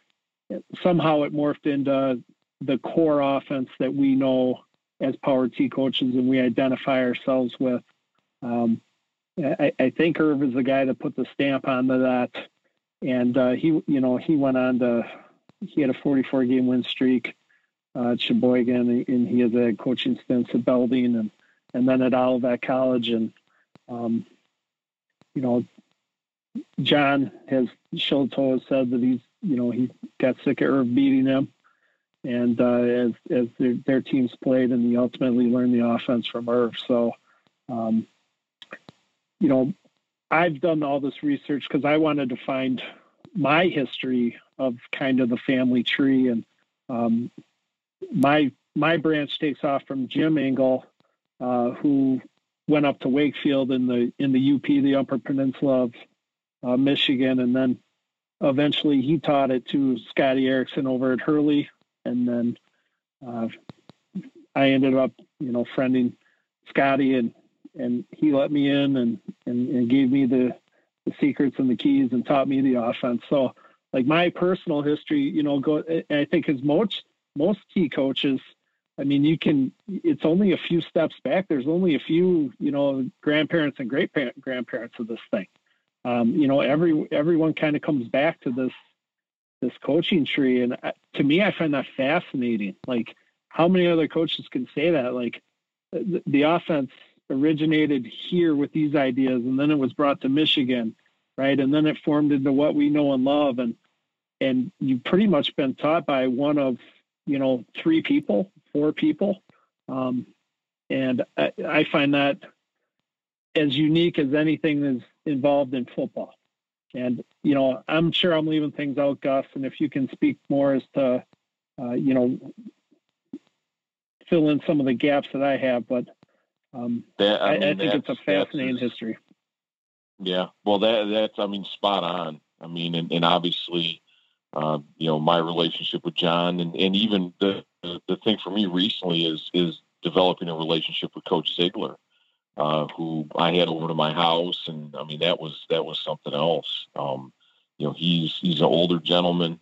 somehow it morphed into the core offense that we know as power T coaches and we identify ourselves with. Um, I, I, think Irv is the guy that put the stamp onto that. And uh, he, you know, he went on to, he had a 44 game win streak uh, at Cheboygan, and he has a coaching stints at Belding and, and then at Olivet College. And, um, you know, John has Shillito has said that he's you know he got sick of Irv beating him, and uh, as as their, their, teams played, and he ultimately learned the offense from Irv. So, um, you know, I've done all this research because I wanted to find my history of kind of the family tree, and um, my my branch takes off from Jim Engel, uh, who went up to Wakefield in the in the UP, the Upper Peninsula of uh, Michigan, and then eventually he taught it to Scotty Erickson over at Hurley, and then uh, I ended up, you know, friending Scotty, and and he let me in and and, and gave me the the secrets and the keys and taught me the offense. So, like my personal history, you know, go. I think as most most key coaches, I mean, you can. It's only a few steps back. There's only a few, you know, grandparents and great grandparents of this thing um, you know, every everyone kind of comes back to this this coaching tree, and uh, to me, I find that fascinating. Like, how many other coaches can say that? Like, the, the offense originated here with these ideas, and then it was brought to Michigan, right? And then it formed into what we know and love, and and you've pretty much been taught by one of you know three people, four people, um, and I, I find that as unique as anything that's involved in football. And you know, I'm sure I'm leaving things out, Gus. And if you can speak more as to, uh, you know, fill in some of the gaps that I have, but um, that, I, I, I, think it's a fascinating history. Yeah, well, that that's I mean, spot on. I mean, and, and obviously, uh, you know, my relationship with John, and, and even the, the the thing for me recently is is developing a relationship with Coach Sigler uh, who I had over to my house, and I mean that was that was something else. Um, you know, he's he's an older gentleman.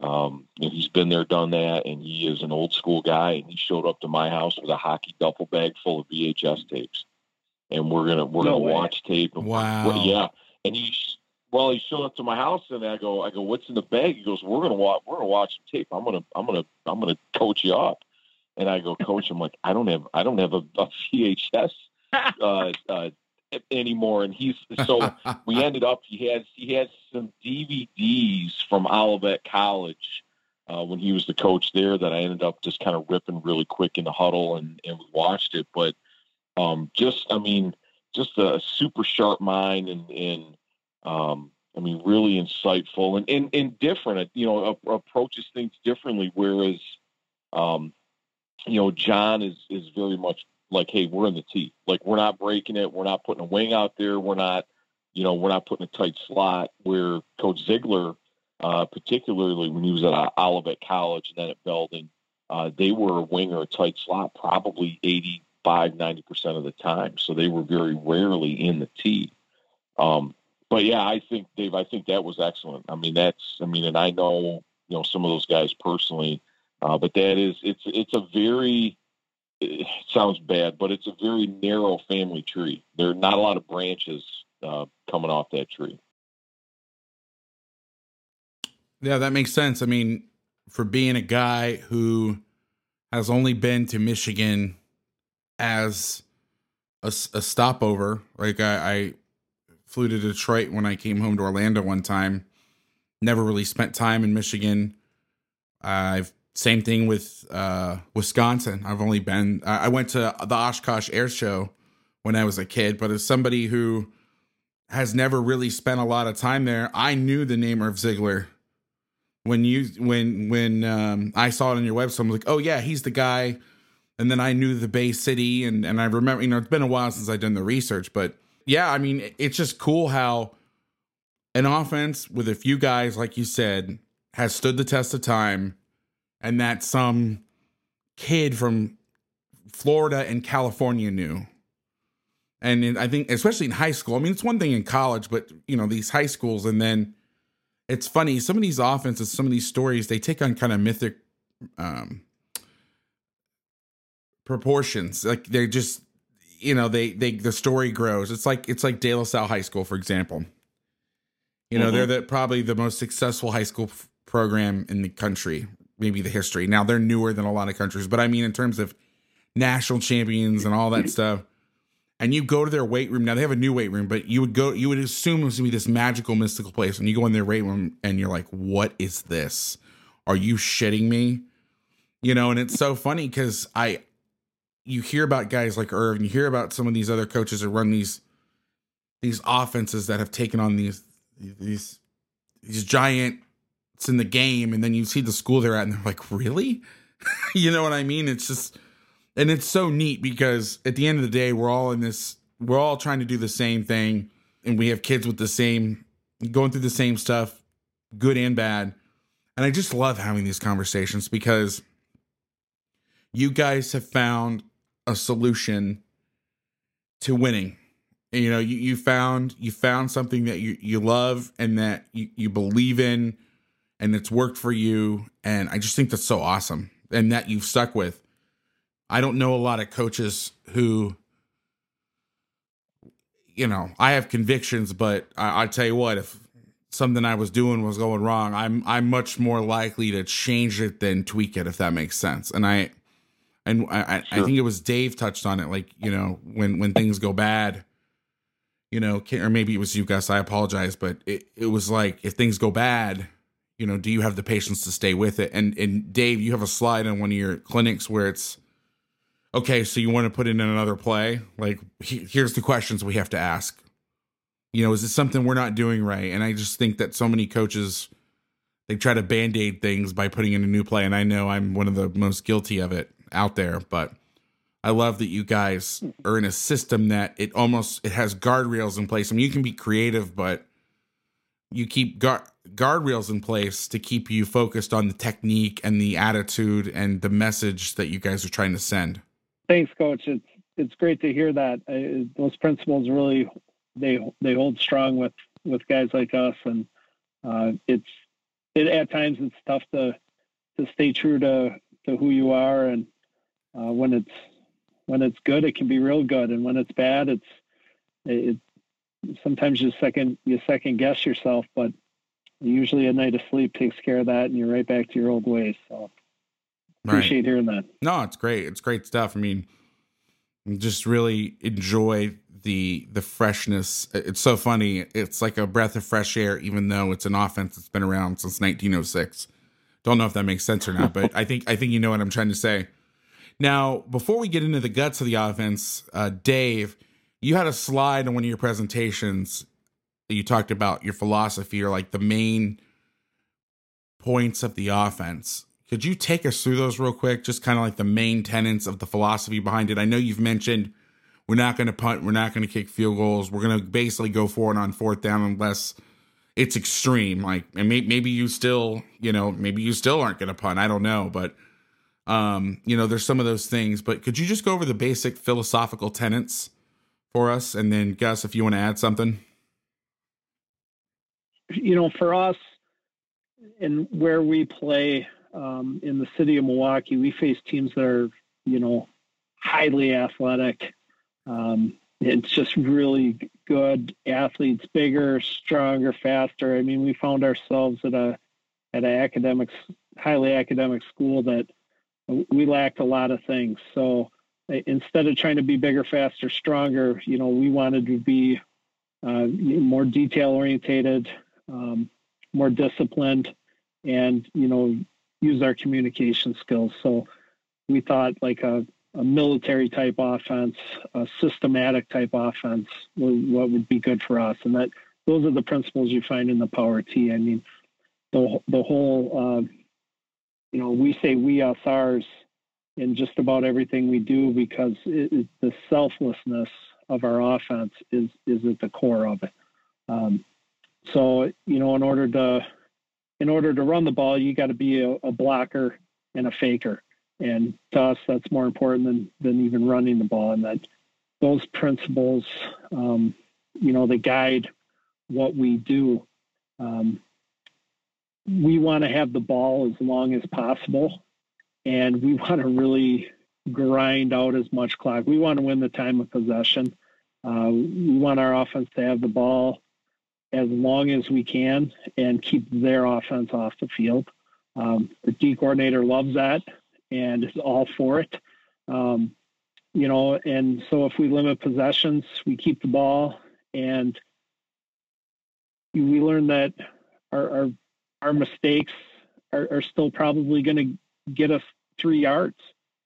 Um, you know, he's been there, done that, and he is an old school guy. And he showed up to my house with a hockey duffel bag full of VHS tapes, and we're gonna we're no gonna way. watch tape. And wow. yeah, and he well, he showed up to my house, and I go I go, what's in the bag? He goes, we're gonna watch we're gonna watch tape. I'm gonna I'm gonna I'm gonna coach you up. And I go, coach. I'm like, I don't have I don't have a, a VHS uh, uh, anymore. And he's so we ended up he has he has some DVDs from Olivet College uh, when he was the coach there that I ended up just kind of ripping really quick in the huddle and and we watched it. But um, just I mean just a super sharp mind and and um, I mean really insightful and and, and different. You know approaches things differently. Whereas um, you know John is is very much like, hey, we're in the T. Like we're not breaking it. We're not putting a wing out there. We're not, you know, we're not putting a tight slot. Where Coach Sigler, uh, particularly when he was at Olivet College and then at Belding, uh, they were a wing or a tight slot probably 85, 90% of the time. So they were very rarely in the T. Um, but yeah, I think Dave, I think that was excellent. I mean, that's, I mean, and I know, you know, some of those guys personally, uh, but that is, it's, it's a very, it sounds bad, but it's a very narrow family tree. There are not a lot of branches uh, coming off that tree. Yeah, that makes sense. I mean, for being a guy who has only been to Michigan as a, a stopover, like I, I flew to Detroit when I came home to Orlando one time. Never really spent time in Michigan. I've same thing with uh, Wisconsin. I've only been. I went to the Oshkosh Air Show when I was a kid, but as somebody who has never really spent a lot of time there, I knew the name of Sigler when you when when um, I saw it on your website. I'm like, oh yeah, he's the guy. And then I knew the Bay City, and and I remember, you know, it's been a while since I've done the research, but yeah, I mean, it's just cool how an offense with a few guys, like you said, has stood the test of time, and that some kid from Florida and California knew. And in, I think, especially in high school, I mean, it's one thing in college, but you know, these high schools, and then it's funny. Some of these offenses, some of these stories, they take on kind of mythic um, proportions. Like they're just, you know, they they the story grows. It's like it's like De La Salle High School, for example. You know, mm-hmm. they're the, probably the most successful high school f- program in the country, maybe the history. Now they're newer than a lot of countries, but I mean in terms of national champions and all that stuff and you go to their weight room. Now they have a new weight room, but you would go, you would assume it was gonna be this magical, mystical place. And you go in their weight room and you're like, what is this? Are you shitting me? You know, and it's so funny because I, you hear about guys like Irv and you hear about some of these other coaches that run these, these offenses that have taken on these, these, these giants in the game. And then you see the school they're at and they're like, really? you know what I mean? It's just, and it's so neat because at the end of the day we're all in this we're all trying to do the same thing and we have kids with the same going through the same stuff good and bad and i just love having these conversations because you guys have found a solution to winning you know you, you found you found something that you, you love and that you, you believe in and it's worked for you and i just think that's so awesome and that you've stuck with I don't know a lot of coaches who, you know, I have convictions, but I, I tell you what, if something I was doing was going wrong, I'm I'm much more likely to change it than tweak it, if that makes sense. And I, and I, sure. I think it was Dave touched on it, like you know, when when things go bad, you know, or maybe it was you, Gus. I apologize, but it it was like if things go bad, you know, do you have the patience to stay with it? And and Dave, you have a slide on one of your clinics where it's okay, so you want to put in another play? Like, he, here's the questions we have to ask. You know, is this something we're not doing right? And I just think that so many coaches they try to band-aid things by putting in a new play, and I know I'm one of the most guilty of it out there, but I love that you guys are in a system that it almost it has guardrails in place. I mean, you can be creative, but you keep guard guardrails in place to keep you focused on the technique and the attitude and the message that you guys are trying to send. Thanks, Coach. It's it's great to hear that. Those principles really they they hold strong with with guys like us, and uh, it's it at times it's tough to to stay true to to who you are, and uh, when it's when it's good, it can be real good, and when it's bad, it's it, sometimes you second you second guess yourself, but usually a night of sleep takes care of that, and you're right back to your old ways. So appreciate right. hearing that. No, it's great. It's great stuff. I mean, just really enjoy the the freshness. It's so funny. It's like a breath of fresh air, even though it's an offense that's been around since 1906. Don't know if that makes sense or not, but I think I think you know what I'm trying to say. Now, before we get into the guts of the offense, uh, Dave, you had a slide in one of your presentations that you talked about your philosophy or like the main points of the offense. Could you take us through those real quick? Just kind of like the main tenets of the philosophy behind it. I know you've mentioned we're not going to punt, we're not going to kick field goals. We're going to basically go for it on fourth down unless it's extreme. Like, and may, maybe you still, you know, maybe you still aren't going to punt. I don't know, but um, you know, there's some of those things. But could you just go over the basic philosophical tenets for us, and then Gus, if you want to add something? You know, for us, and where we play um, in the city of Milwaukee, we face teams that are, you know, highly athletic. Um, it's just really good athletes, bigger, stronger, faster. I mean, we found ourselves at a at an academic, highly academic school that we lacked a lot of things. So instead of trying to be bigger, faster, stronger, you know, we wanted to be uh, more detail orientated, um, more disciplined, and you know use our communication skills. So we thought like a, a military type offense, a systematic type offense, what would be good for us, and that those are the principles you find in the Power T. I mean, the the whole, uh, you know, we say we us ours in just about everything we do because it, it, the selflessness of our offense is is at the core of it. Um, so you know, in order to in order to run the ball, you got to be a, a, blocker and a faker. And to us, that's more important than than even running the ball. And that those principles, um, you know, they guide what we do. Um, we want to have the ball as long as possible, and we want to really grind out as much clock. We want to win the time of possession. Uh, we want our offense to have the ball as long as we can and keep their offense off the field. Um, the D coordinator loves that and is all for it. Um, you know, and so if we limit possessions, we keep the ball, and we learn that our our, our mistakes are, are still probably going to get us three yards.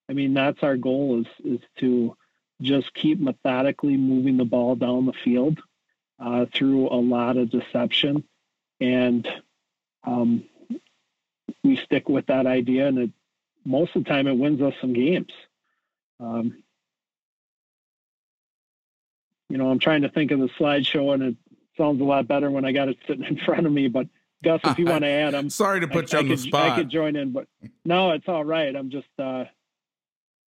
I mean, that's our goal is is to just keep methodically moving the ball down the field uh, through a lot of deception, and um, we stick with that idea, and it, most of the time it wins us some games. Um, you know, I'm trying to think of the slideshow, and it sounds a lot better when I got it sitting in front of me. But Gus, if you want to add, I'm sorry to put I, you on I the could, spot. I could join in, but no, it's all right. I'm just, uh,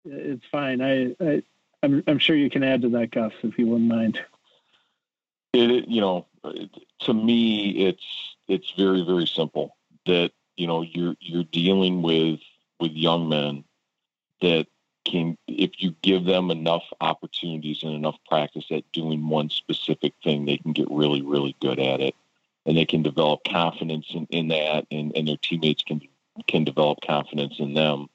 it's fine. I, I, I'm, I'm sure you can add to that, Gus, if you wouldn't mind. It, you know, to me, it's it's very very simple. That you know you're you're dealing with with young men that can, if you give them enough opportunities and enough practice at doing one specific thing, they can get really really good at it, and they can develop confidence in, in that, and, and their teammates can can develop confidence in them,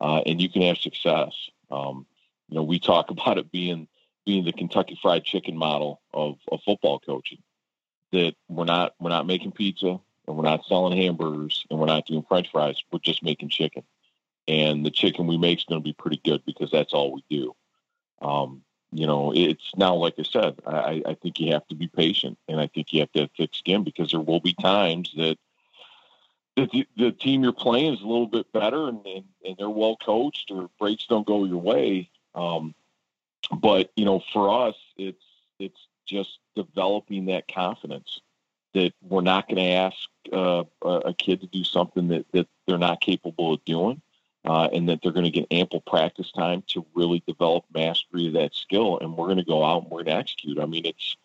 uh, and you can have success. Um, you know, we talk about it being being the Kentucky Fried Chicken model of, of football coaching. That we're not we're not making pizza and we're not selling hamburgers and we're not doing French fries. We're just making chicken, and the chicken we make is going to be pretty good because that's all we do. Um, you know, it's now like I said. I, I think you have to be patient, and I think you have to have thick skin because there will be times that the, the team you're playing is a little bit better and, and, and they're well coached or breaks don't go your way. Um, but you know, for us, it's it's just developing that confidence that we're not going to ask uh, a kid to do something that, that they're not capable of doing, uh, and that they're going to get ample practice time to really develop mastery of that skill. And we're going to go out and we're going to execute. I mean, it's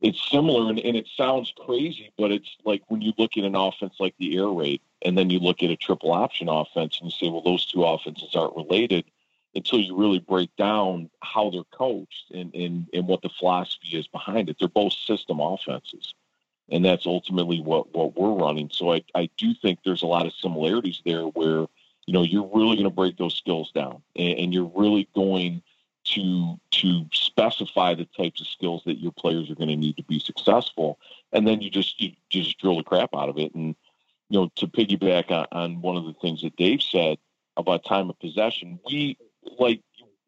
it's similar and, and it sounds crazy, but it's like when you look at an offense like the air raid, and then you look at a triple option offense and you say, well, those two offenses aren't related until you really break down how they're coached and, and, and what the philosophy is behind it. They're both system offenses. And that's ultimately what, what we're running. So I, I do think there's a lot of similarities there where, you know, you're really going to break those skills down and, and you're really going to to specify the types of skills that your players are going to need to be successful. And then you just you, just drill the crap out of it. And, you know, to piggyback on, on one of the things that Dave said about time of possession, we like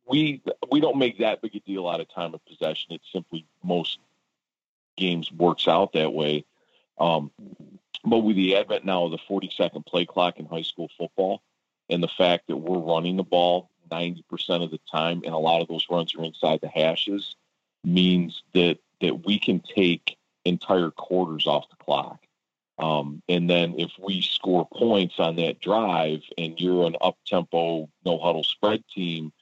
we we don't make that big a deal out of time of possession. It's simply most games works out that way. Um, but with the advent now of the 40 second play clock in high school football and the fact that we're running the ball 90% of the time and a lot of those runs are inside the hashes means that that we can take entire quarters off the clock. Um, and then if we score points on that drive and you're an up tempo, no huddle spread team,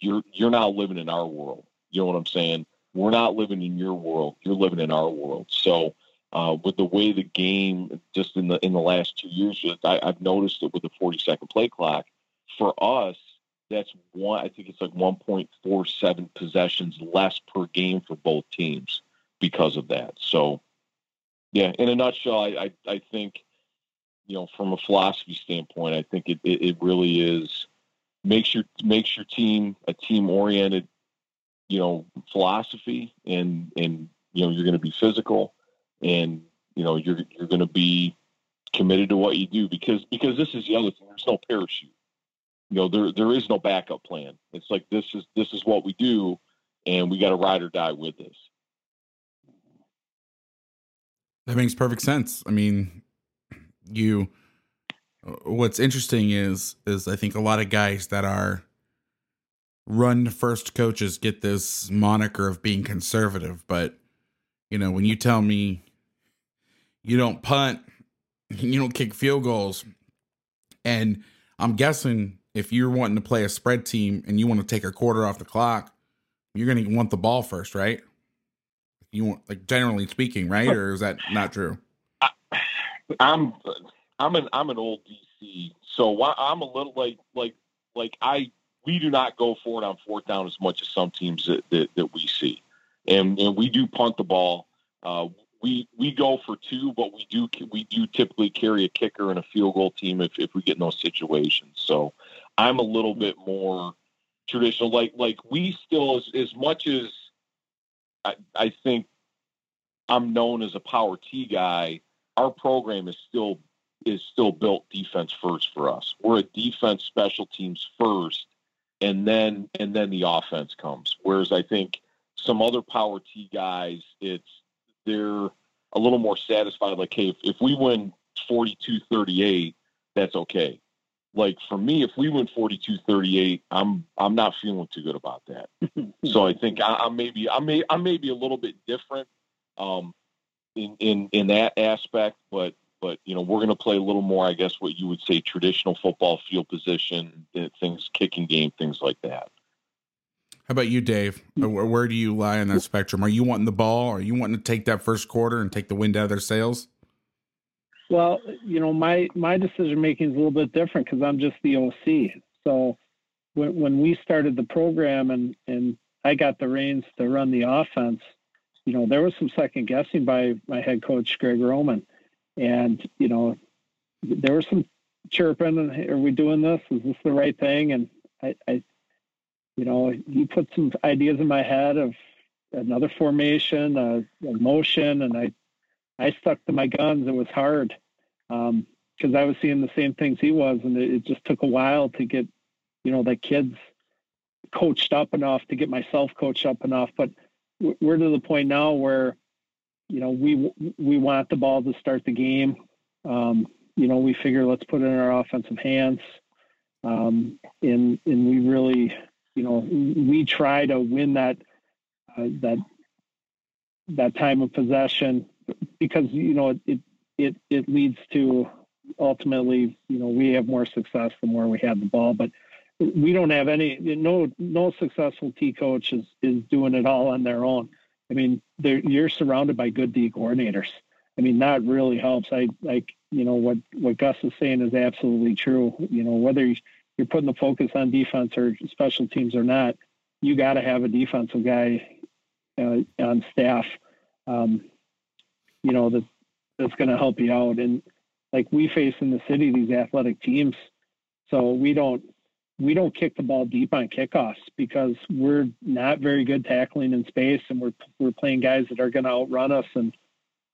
you're you're not living in our world. You know what I'm saying? We're not living in your world. You're living in our world. So uh, with the way the game just in the in the last two years, I, I've noticed it with the 40 second play clock. For us, that's one. I think it's like 1.47 possessions less per game for both teams because of that. So yeah, in a nutshell, I, I, I think, you know, from a philosophy standpoint, I think it, it, it really is makes your makes your team a team oriented, you know, philosophy and and you know you're going to be physical, and you know you're you're going to be committed to what you do because because this is the other thing. There's no parachute. You know there there is no backup plan. It's like this is this is what we do, and we got to ride or die with this. That makes perfect sense. I mean, you. What's interesting is is I think a lot of guys that are run first coaches get this moniker of being conservative, but you know when you tell me you don't punt, you don't kick field goals, and I'm guessing if you're wanting to play a spread team and you want to take a quarter off the clock, you're going to want the ball first, right? You want like generally speaking, right? Or is that not true? I'm I'm an I'm an old DC, so I'm a little like like like I we do not go for it on fourth down as much as some teams that that, that we see, and and we do punt the ball. Uh, we we go for two, but we do we do typically carry a kicker and a field goal team if, if we get in those situations. So I'm a little bit more traditional. Like like we still as as much as I, I think I'm known as a power T guy. Our program is still is still built defense first for us. We're a defense special teams first, and then and then the offense comes. Whereas I think some other power T guys, it's they're a little more satisfied. Like, hey, if, if we win 42-38, that's okay. Like for me, if we win 42-38, I'm I'm not feeling too good about that. so I think I, am maybe I may I may be a little bit different um, in in in that aspect, but but you know we're going to play a little more, I guess, what you would say traditional football field position, things, kicking game, things like that. How about you, Dave? Uh, where do you lie on that spectrum? Are you wanting the ball? Are you wanting to take that first quarter and take the wind out of their sails? Well, you know, my my decision making is a little bit different because I'm just the OC. So when when we started the program and and I got the reins to run the offense, you know, there was some second guessing by my head coach Greg Roman, and you know, there was some chirping. Are we doing this? Is this the right thing? And I, I you know, he put some ideas in my head of another formation, a, a motion, and I I stuck to my guns. It was hard because um, I was seeing the same things he was, and it, it, just took a while to get, you know, the kids coached up enough to get myself coached up enough. But we're to the point now where, you know, we we want the ball to start the game. Um, you know, we figure let's put it in our offensive hands, um, and and we really, you know, we try to win that uh, that that time of possession because you know it, it it leads to ultimately you know we have more success the more we have the ball but we don't have any no no successful T coach is is doing it all on their own. I mean, you're surrounded by good D coordinators. I mean, that really helps. I like you know what what Gus is saying is absolutely true. You know, whether you're putting the focus on defense or special teams or not, you got to have a defensive guy uh, on staff. Um, you know that that's going to help you out. And like we face in the city, these athletic teams, so we don't we don't kick the ball deep on kickoffs because we're not very good tackling in space, and we're we're playing guys that are going to outrun us. And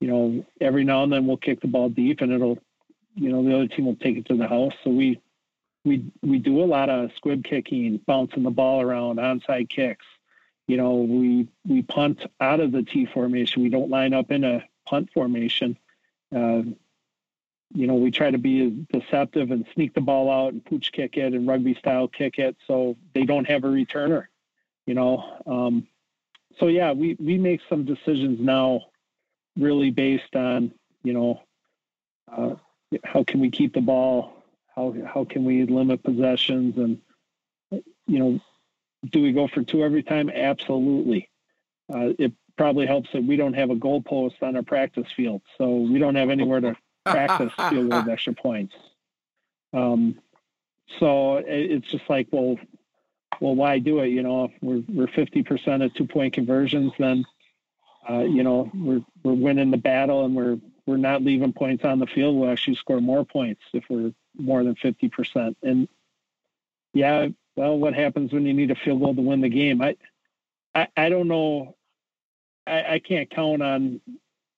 you know, every now and then we'll kick the ball deep, and it'll, you know, the other team will take it to the house. So we we we do a lot of squib kicking, bouncing the ball around, onside kicks. You know, we we punt out of the T formation. We don't line up in a punt formation. Uh, you know, we try to be deceptive and sneak the ball out and pooch kick it and rugby style kick it so they don't have a returner, you know. Um, so yeah, we, we make some decisions now really based on, you know, uh, how can we keep the ball? How, how can we limit possessions? And, you know, do we go for two every time? Absolutely. Uh, it probably helps that we don't have a goalpost on our practice field. So we don't have anywhere to practice field goal extra points. Um, so it's just like, well, well, why do it? You know, if we're we're fifty percent of two point conversions, then uh, you know we're we're winning the battle, and we're we're not leaving points on the field. We'll actually score more points if we're more than fifty percent. And yeah, well, what happens when you need a field goal to win the game? I I, I don't know I, I can't count on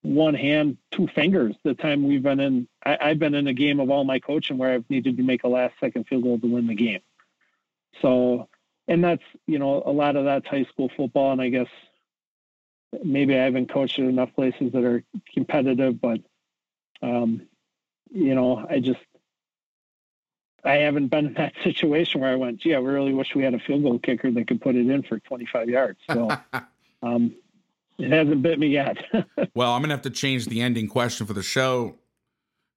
one hand, two fingers. The time we've been in, I, I've been in a game of all my coaching where I've needed to make a last second field goal to win the game. So, and that's you know a lot of that's high school football, and I guess maybe I haven't coached at enough places that are competitive, but um, you know, I just I haven't been in that situation where I went, gee, I really wish we had a field goal kicker that could put it in for 25 yards. So um, it hasn't bit me yet. well, I'm going to have to change the ending question for the show.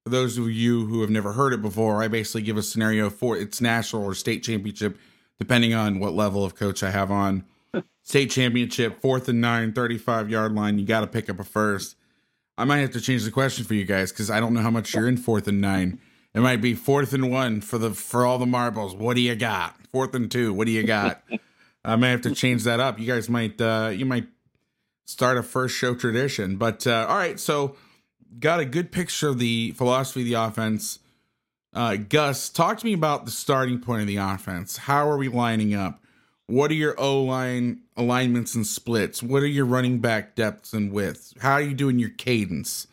For those of you who have never heard it before, I basically give a scenario for its national or state championship, depending on what level of coach I have on. state championship, fourth and nine, 35 yard line. You got to pick up a first. I might have to change the question for you guys because I don't know how much you're in fourth and nine. It might be fourth and one for the for all the marbles. What do you got? Fourth and two. What do you got? I may have to change that up. You guys might uh you might start a first show tradition. But uh all right, so got a good picture of the philosophy of the offense. Uh Gus, talk to me about the starting point of the offense. How are we lining up? What are your O line alignments and splits? What are your running back depths and widths? How are you doing your cadence?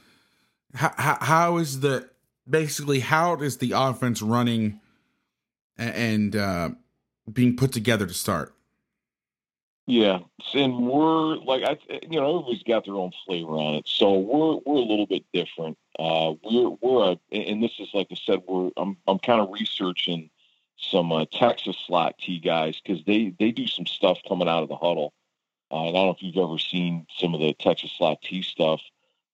How, how, how is the basically how is the offense running and uh, being put together to start? Yeah, and we're like I, you know, everybody's got their own flavor on it, so we're we're a little bit different. Uh, we're we're a, and this is like I said, we're I'm I'm kind of researching some uh, Texas slot T guys because they they do some stuff coming out of the huddle. Uh, and I don't know if you've ever seen some of the Texas slot T stuff.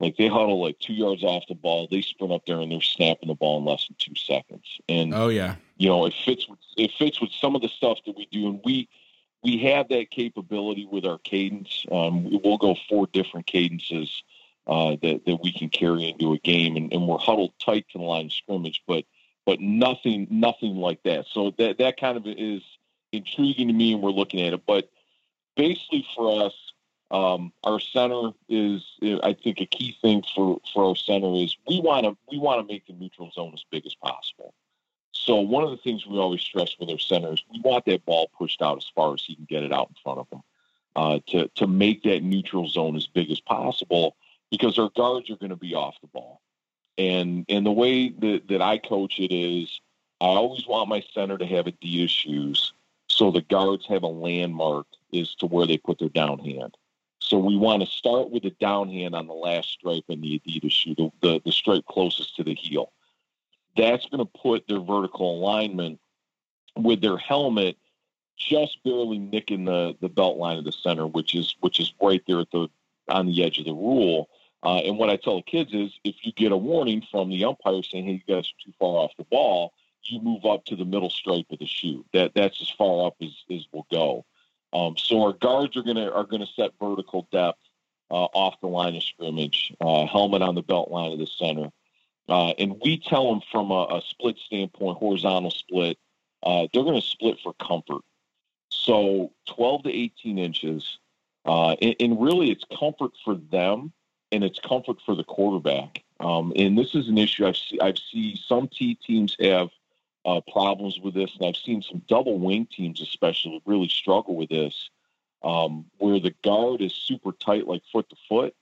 Like they huddle like two yards off the ball, they sprint up there and they're snapping the ball in less than two seconds. And oh yeah, you know it fits. With, it fits with some of the stuff that we do, and we we have that capability with our cadence. Um, we'll go four different cadences uh, that that we can carry into a game, and, and we're huddled tight to the line of scrimmage, but but nothing nothing like that. So that that kind of is intriguing to me, and we're looking at it. But basically, for us, um, our center is, I think, a key thing for, for our center is we want to we want to make the neutral zone as big as possible. So one of the things we always stress with our center is we want that ball pushed out as far as he can get it out in front of him uh, to to make that neutral zone as big as possible because our guards are going to be off the ball. And and the way that, that I coach it is I always want my center to have Adidas shoes so the guards have a landmark as to where they put their down hand. So we want to start with the down hand on the last stripe in the Adidas shoe, the, the, the stripe closest to the heel. That's going to put their vertical alignment with their helmet just barely nicking the, the belt line of the center, which is which is right there at the on the edge of the rule. Uh, and what I tell the kids is, if you get a warning from the umpire saying, "Hey, you guys are too far off the ball," you move up to the middle stripe of the shoe. That that's as far up as, as we'll go. Um, so our guards are gonna are gonna set vertical depth uh, off the line of scrimmage, uh, helmet on the belt line of the center, uh, and we tell them from a, a split standpoint, horizontal split, uh, they're to split for comfort. So 12 to 18 inches, uh, and, and, really it's comfort for them and it's comfort for the quarterback. Um, and this is an issue I've see, I've seen some T teams have uh, problems with this, and I've seen some double wing teams, especially, really struggle with this, um, where the guard is super tight, like foot to foot,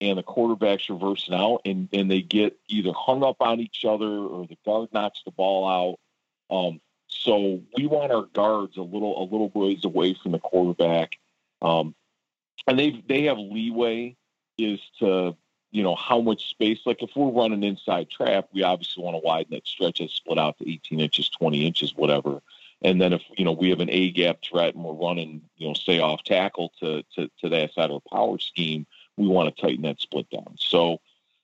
and the quarterback's reversing out, and and they get either hung up on each other or the guard knocks the ball out. Um, so we want our guards a little a little ways away from the quarterback, um, and they they have leeway is to you know, how much space. Like if we're running inside trap, we obviously want to widen that stretch and split out to 18 inches, 20 inches, whatever. And then if, you know, we have an A gap threat and we're running, you know, say off tackle to, to, to that side of the power scheme, we want to tighten that split down. So,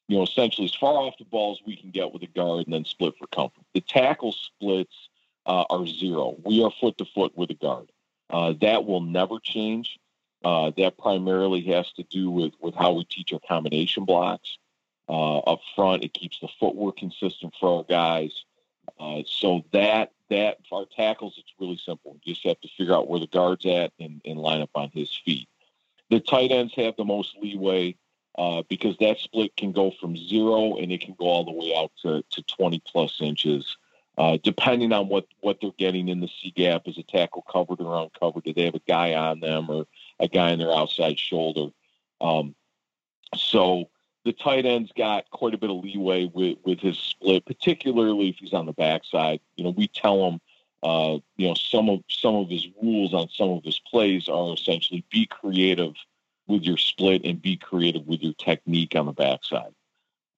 you know, essentially as far off the ball as we can get with a guard and then split for comfort. The tackle splits uh, are zero. We are foot to foot with a guard. Uh, that will never change. Uh, that primarily has to do with, with how we teach our combination blocks. Uh, up front, it keeps the footwork consistent for our guys. Uh, so that that our tackles, it's really simple. You just have to figure out where the guard's at and, and line up on his feet. The tight ends have the most leeway uh, because that split can go from zero and it can go all the way out to, to 20 plus inches. Uh, depending on what, what they're getting in the C gap, is a tackle covered or uncovered? Do they have a guy on them, or a guy in their outside shoulder. Um, so the tight end's got quite a bit of leeway with, with his split, particularly if he's on the backside. You know, we tell him, uh, you know, some of some of his rules on some of his plays are essentially be creative with your split and be creative with your technique on the backside.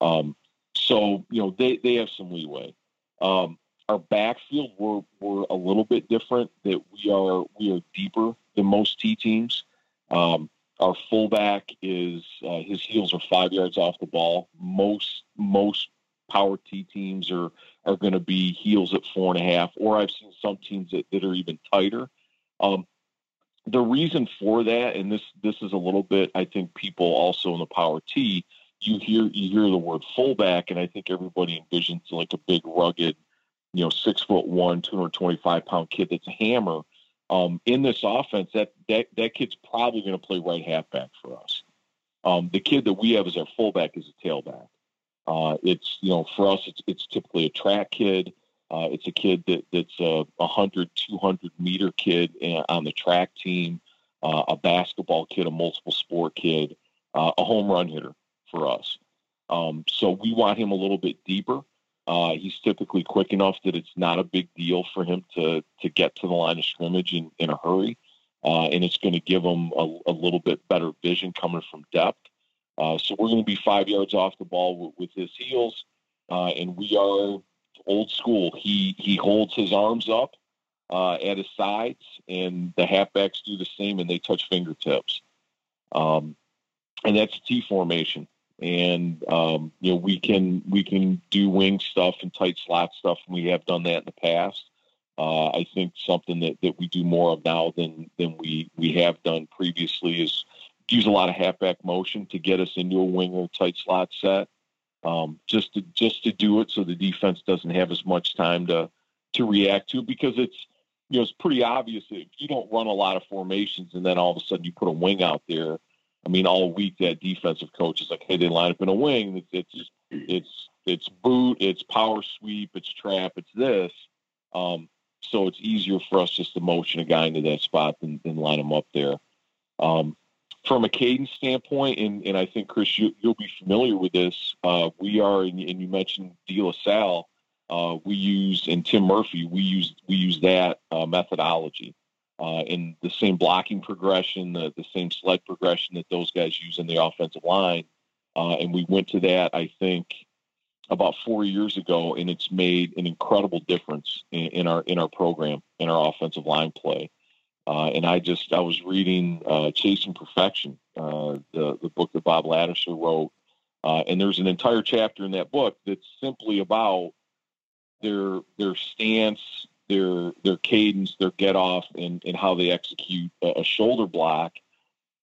Um, so you know they they have some leeway. Um, our backfield we're we're a little bit different. That we are we are deeper than most T teams. Um, our fullback is uh, his heels are five yards off the ball. Most most power T teams are are going to be heels at four and a half, or I've seen some teams that, that are even tighter. Um, the reason for that, and this this is a little bit, I think people also in the power T, you hear you hear the word fullback, and I think everybody envisions like a big rugged, you know, six foot one, two hundred twenty five pound kid that's a hammer um, in this offense, that that, that kid's probably going to play right halfback for us. Um, the kid that we have as our fullback is a tailback. Uh, it's you know for us, it's it's typically a track kid. Uh, it's a kid that that's a 100, 200 meter kid on the track team, uh, a basketball kid, a multiple sport kid, uh, a home run hitter for us. Um, so we want him a little bit deeper. Uh, he's typically quick enough that it's not a big deal for him to to get to the line of scrimmage in, in a hurry, uh, and it's going to give him a, a, little bit better vision coming from depth. Uh, so we're going to be five yards off the ball with, with his heels, uh, and we are old school. He he holds his arms up uh, at his sides, and the halfbacks do the same, and they touch fingertips. Um, and that's T formation and um, you know we can we can do wing stuff and tight slot stuff, and we have done that in the past. Uh, I think something that, that we do more of now than than we we have done previously is use a lot of halfback motion to get us into a wing or tight slot set, um, just to just to do it so the defense doesn't have as much time to to react to because it's you know it's pretty obvious if you don't run a lot of formations and then all of a sudden you put a wing out there I mean, all week that defensive coach is like, "Hey, they line up in a wing. It's it's it's, it's boot, it's power sweep, it's trap, it's this." Um, so it's easier for us just to motion a guy into that spot than, than line him up there. Um, from a cadence standpoint, and, and I think Chris, you, will be familiar with this. Uh, we are, and, and you mentioned De La Salle. Uh, we use and Tim Murphy. We use we use that uh, methodology uh, in the same blocking progression, the, the same sled progression that those guys use in the offensive line. Uh, and we went to that, I think, about four years ago, and it's made an incredible difference in, in our in our program, in our offensive line play. Uh, and I just I was reading uh, Chasing Perfection, uh, the the book that Bob Ladouceur wrote, uh, and there's an entire chapter in that book that's simply about their their stance their their cadence, their get off, and, and how they execute a, a shoulder block.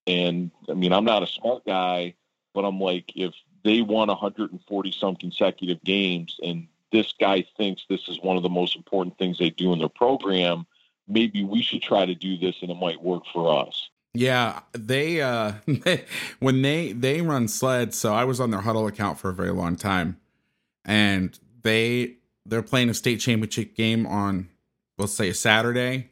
And I mean, I'm not a smart guy, but I'm like, if they won 140 some consecutive games, and this guy thinks this is one of the most important things they do in their program, maybe we should try to do this, and it might work for us. Yeah, they uh when they they run sleds, so I was on their huddle account for a very long time. And they they're playing a state championship game on let's say a Saturday,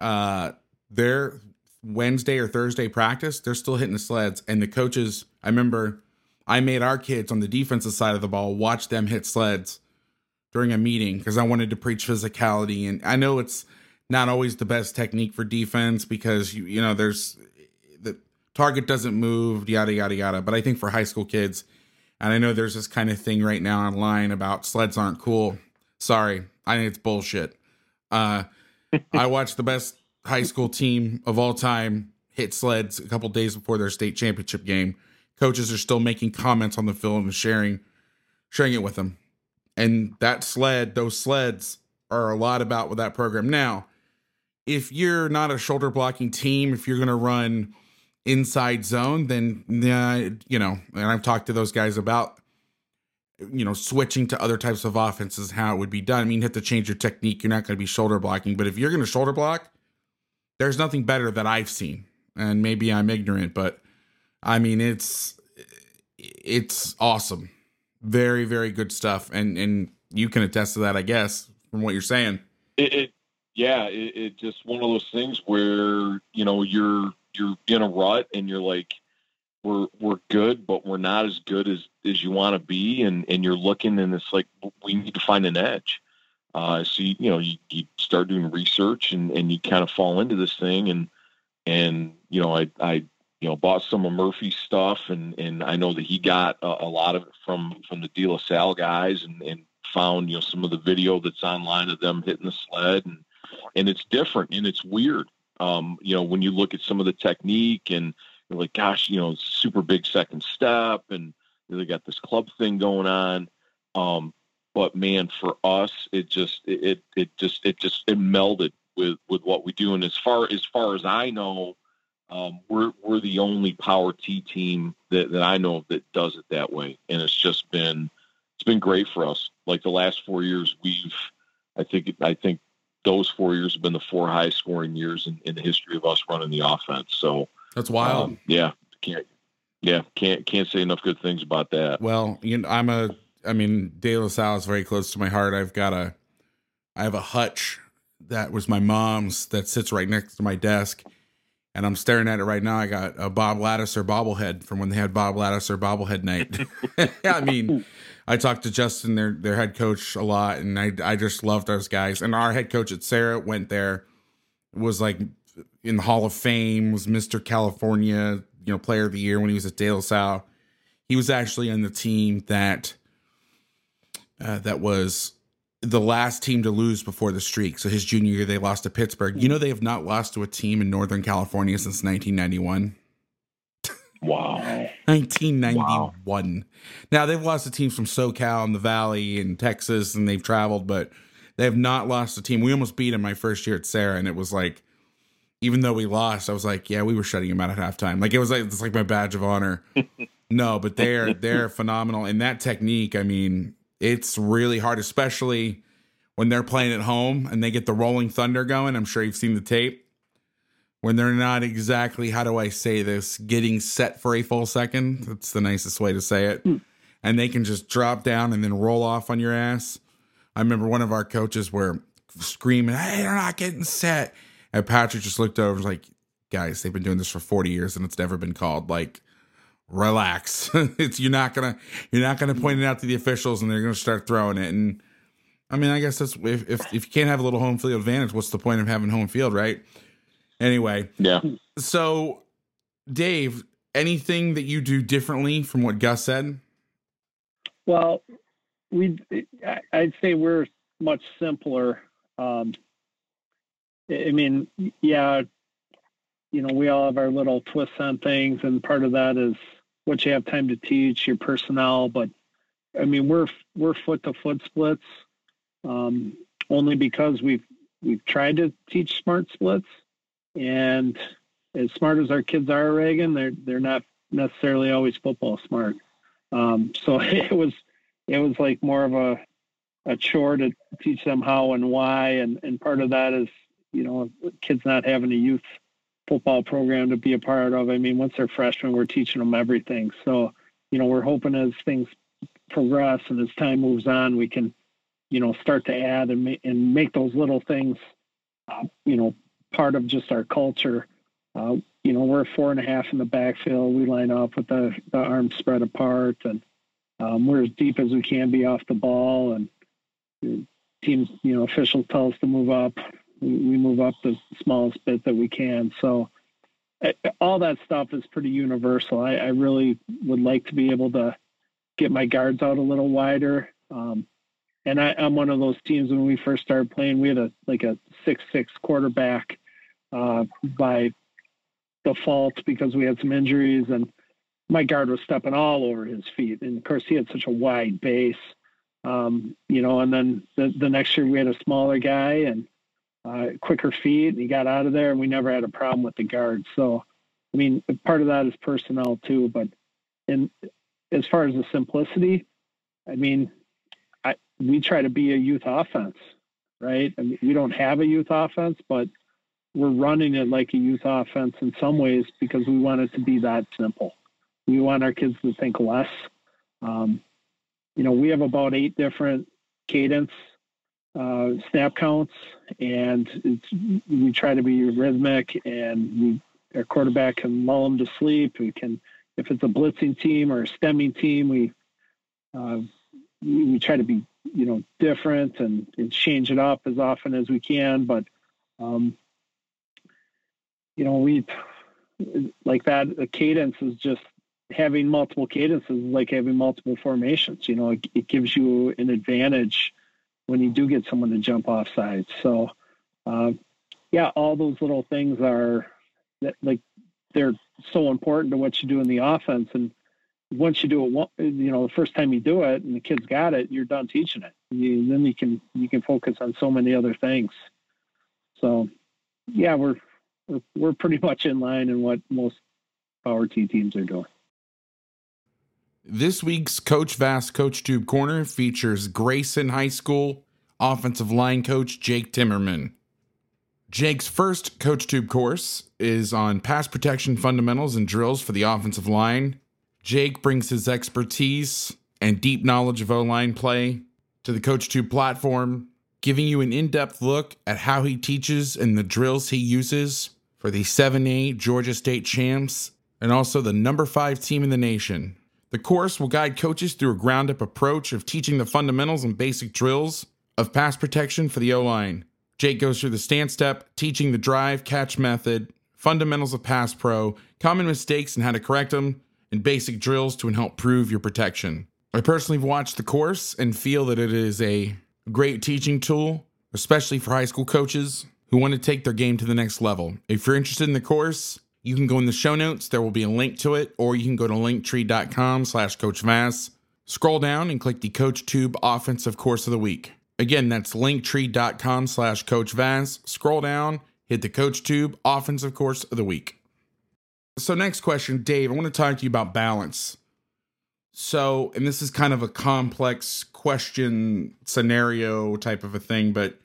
uh, their Wednesday or Thursday practice, they're still hitting the sleds. And the coaches, I remember I made our kids on the defensive side of the ball watch them hit sleds during a meeting because I wanted to preach physicality. And I know it's not always the best technique for defense because you you know there's the target doesn't move, yada yada yada. But I think for high school kids, and I know there's this kind of thing right now online about sleds aren't cool. Sorry, I think it's bullshit. Uh, I watched the best high school team of all time hit sleds a couple days before their state championship game. Coaches are still making comments on the film and sharing sharing it with them. And that sled, those sleds are a lot about with that program. Now, if you're not a shoulder blocking team, if you're going to run inside zone, then uh, you know, and I've talked to those guys about you know, switching to other types of offenses, how it would be done. I mean, you have to change your technique. You're not going to be shoulder blocking, but if you're going to shoulder block, there's nothing better that I've seen. And maybe I'm ignorant, but I mean, it's it's awesome. Very, very good stuff. And and you can attest to that, I guess, from what you're saying. It, it yeah, it, it just one of those things where you know you're you're in a rut and you're like we're we're good, but we're not as good as as you want to be, and and you're looking, and it's like we need to find an edge. Uh, so you, you know you, you start doing research, and and you kind of fall into this thing, and and you know I I you know bought some of Murphy's stuff, and and I know that he got a, a lot of it from from the De La Salle guys, and and found you know some of the video that's online of them hitting the sled, and and it's different and it's weird. Um, you know when you look at some of the technique and you're like, gosh, you know, super big second step, and they got this club thing going on. Um, but man, for us, it just it it just it just it melded with with what we do. And as far as far as I know, um, we're we're the only power T team that, that I know of that does it that way, and it's just been it's been great for us. Like the last four years, we've I think I think those four years have been the four highest scoring years in, in the history of us running the offense. So That's wild. um, yeah, can't yeah can't can't say enough good things about that. Well, you know, I'm a. I mean, De La Salle is very close to my heart. I've got a. I have a hutch that was my mom's that sits right next to my desk, and I'm staring at it right now. I got a Bob Ladouceur bobblehead from when they had Bob Ladouceur bobblehead night. I mean, I talked to Justin, their their head coach, a lot, and I I just love those guys. And our head coach at Serra went there, was like in the Hall of Fame, was Mister California, you know, Player of the Year when he was at De La Salle. He was actually on the team that uh, that was the last team to lose before the streak. So his junior year, they lost to Pittsburg. You know, they have not lost to a team in Northern California since 1991. Wow. 1991. Now they've lost to teams from SoCal and the Valley and Texas, and they've traveled, but they have not lost a team. We almost beat them my first year at Serra, and it was like, even though we lost, I was like, yeah, we were shutting them out at halftime. Like it was like it's like my badge of honor. no, but they're they're phenomenal, and that technique. I mean, it's really hard, especially when they're playing at home and they get the rolling thunder going. I'm sure you've seen the tape when they're not exactly how do I say this getting set for a full second. That's the nicest way to say it. Hmm. And they can just drop down and then roll off on your ass. I remember one of our coaches were screaming, "Hey, they're not getting set!" And Patrick just looked over, and was like, "Guys, they've been doing this for 40 years and it's never been called. Like, relax. it's you're not gonna you're not gonna point it out to the officials and they're gonna start throwing it." And I mean, I guess that's if if, if you can't have a little home field advantage, what's the point of having home field, right? Anyway, Yeah. so Dave, anything that you do differently from what Gus said? Well, we I- I'd say we're much simpler. Um, I mean, yeah, you know, we all have our little twists on things, and part of that is what you have time to teach, your personnel. But I mean, we're we're foot to foot splits, um, only because we've we've tried to teach smart splits, and as smart as our kids are, Reagan, they're they're not necessarily always football smart. Um, so it was it was like more of a a chore to teach them how and why, and and part of that is you know kids not having a youth football program to be a part of. I mean, once they're freshmen, we're teaching them everything. So you know we're hoping as things progress and as time moves on, we can you know start to add and make and make those little things uh, you know part of just our culture. Uh, you know, we're four and a half in the backfield. We line up with the, the arms spread apart, and um, we're as deep as we can be off the ball. And teams, you know, officials tell us to move up. We, we move up the smallest bit that we can. So uh, all that stuff is pretty universal. I, I really would like to be able to get my guards out a little wider. Um, and I, I'm one of those teams when we first started playing, we had a like a six six quarterback uh, by default because we had some injuries and my guard was stepping all over his feet. And of course, he had such a wide base, um, you know. And then the, the next year we had a smaller guy and uh, quicker feet, he got out of there, and we never had a problem with the guard. So, I mean, part of that is personnel too. But in as far as the simplicity, I mean, I, we try to be a youth offense, right? I mean, we don't have a youth offense, but we're running it like a youth offense in some ways because we want it to be that simple. We want our kids to think less. Um, you know, we have about eight different cadence uh, snap counts, and we try to be rhythmic. And we, our quarterback can lull them to sleep. We can if it's a blitzing team or a stemming team, we uh, we, we, try to be you know different and, and, change it up as often as we can. But um, you know, we like that. The cadence is just having multiple cadences is like having multiple formations. You know, it, it, gives you an advantage when you do get someone to jump off sides. So, uh, yeah, all those little things are like they're so important to what you do in the offense. And once you do it, you know, the first time you do it and the kids got it, you're done teaching it. You, then you can you can focus on so many other things. So, yeah, we're we're, we're pretty much in line in what most Power T teams are doing. This week's Coach Vass Coach Tube Corner features Grayson High School offensive line coach Jake Timmerman. Jake's first Coach Tube course is on pass protection fundamentals and drills for the offensive line. Jake brings his expertise and deep knowledge of O line play to the Coach Tube platform, giving you an in depth look at how he teaches and the drills he uses for the 7A Georgia State champs and also the number five team in the nation. The course will guide coaches through a ground up approach of teaching the fundamentals and basic drills of pass protection for the O line. Jake goes through the stance step, teaching the drive catch method, fundamentals of pass pro, common mistakes and how to correct them, and basic drills to help prove your protection. I personally have watched the course and feel that it is a great teaching tool, especially for high school coaches who want to take their game to the next level. If you're interested in the course, you can go in the show notes. There will be a link to it, or you can go to linktree.com slash Coach Vass. Scroll down and click the Coach Tube Offensive Course of the Week. Again, that's linktree.com slash Coach Vass. Scroll down, hit the Coach Tube Offensive Course of the Week. So, next question, Dave, I want to talk to you about balance. So, and this is kind of a complex question scenario type of a thing, but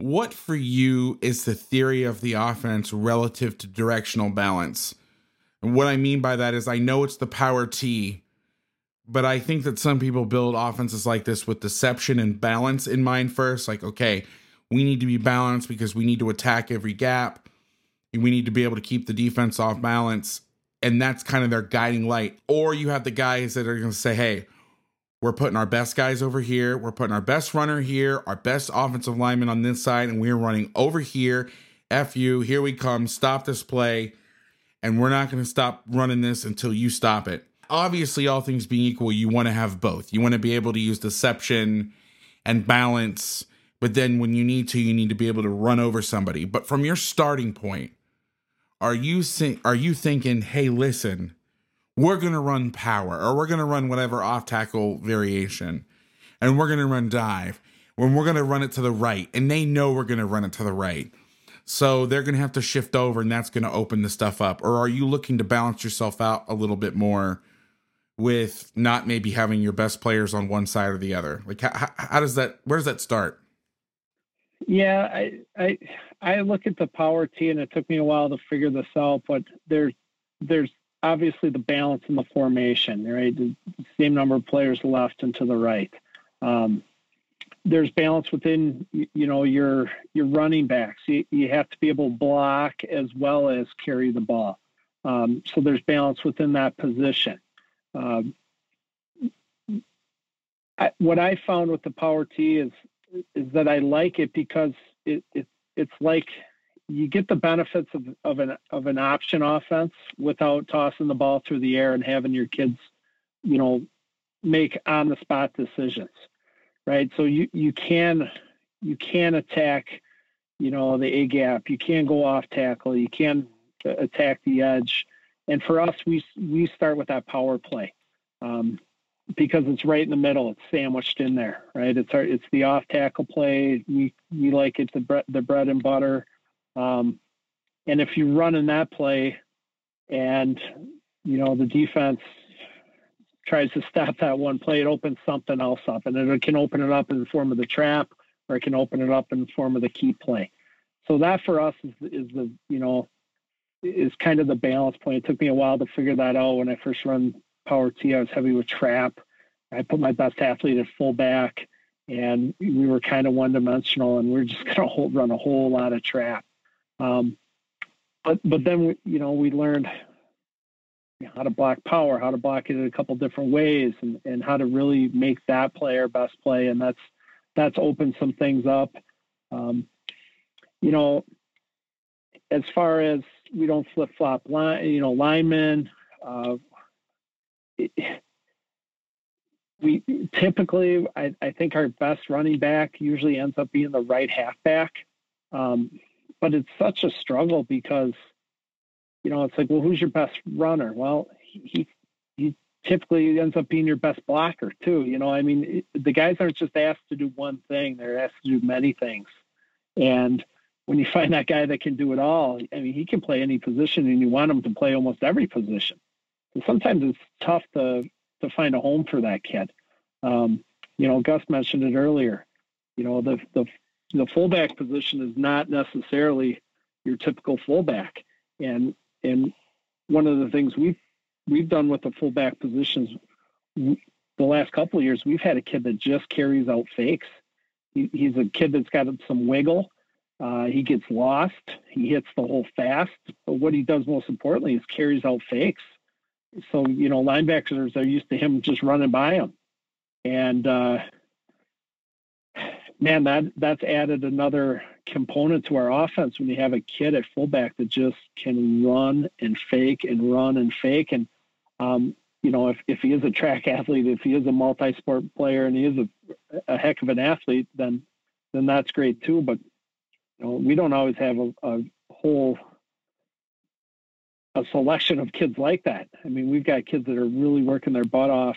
what for you is the theory of the offense relative to directional balance? And what I mean by that is I know it's the power T, but I think that some people build offenses like this with deception and balance in mind first. Like, okay, we need to be balanced because we need to attack every gap. And we need to be able to keep the defense off balance. And that's kind of their guiding light. Or you have the guys that are going to say, hey, we're putting our best guys over here. We're putting our best runner here, our best offensive lineman on this side, and we're running over here. F you, here we come. Stop this play. And we're not going to stop running this until you stop it. Obviously, all things being equal, you want to have both. You want to be able to use deception and balance, but then when you need to, you need to be able to run over somebody. But from your starting point, are you are you thinking, "Hey, listen, we're going to run power or we're going to run whatever off tackle variation and we're going to run dive when we're going to run it to the right and they know we're going to run it to the right. So they're going to have to shift over and that's going to open the stuff up. Or are you looking to balance yourself out a little bit more with not maybe having your best players on one side or the other? Like how, how does that where does that start? Yeah i i i look at the power t and it took me a while to figure this out but there's there's obviously the balance in the formation, right? The same number of players left and to the right. Um, there's balance within, you know, your your running backs. You, you have to be able to block as well as carry the ball. Um, so there's balance within that position. Um, I, what I found with the power T is is that I like it because it, it it's like you get the benefits of, of an of an option offense without tossing the ball through the air and having your kids, you know, make on the spot decisions. Right. So you, you can you can attack, you know, the A gap. You can go off tackle. You can attack the edge. And for us, we we start with that power play. Um, because it's right in the middle. It's sandwiched in there, right? It's our, it's the off tackle play. We we like it the bread the bread and butter. Um, and if you run in that play and, you know, the defense tries to stop that one play, it opens something else up. And it can open it up in the form of the trap or it can open it up in the form of the key play. So that for us is, is the, you know, is kind of the balance point. It took me a while to figure that out. When I first run Power T, I was heavy with trap. I put my best athlete at fullback, and we were kind of one dimensional, and we are just going to run a whole lot of trap. Um, but but then we, you know we learned how to block power, how to block it in a couple different ways, and, and how to really make that play our best play. And that's that's opened some things up. Um, you know, as far as we don't flip flop line, you know, linemen. Uh, it, we typically, I, I, think our best running back usually ends up being the right halfback. Um, but it's such a struggle because, you know, it's like, well, who's your best runner? Well, he, he typically ends up being your best blocker too. You know, I mean, it, the guys aren't just asked to do one thing; they're asked to do many things. And when you find that guy that can do it all, I mean, he can play any position, and you want him to play almost every position. And sometimes it's tough to to find a home for that kid. Um, you know, Gus mentioned it earlier. You know, the the the fullback position is not necessarily your typical fullback, and and one of the things we've we've done with the fullback positions the last couple of years, we've had a kid that just carries out fakes. He, he's a kid that's got some wiggle. Uh, he gets lost. He hits the hole fast. But what he does most importantly is carries out fakes. So you know, linebackers are used to him just running by them, and uh, man, that that's added another component to our offense when you have a kid at fullback that just can run and fake and run and fake. And um, you know, if if he is a track athlete, if he is a multi-sport player, and he is a, a heck of an athlete, then then that's great too. But you know, we don't always have a, a whole a selection of kids like that. I mean, we've got kids that are really working their butt off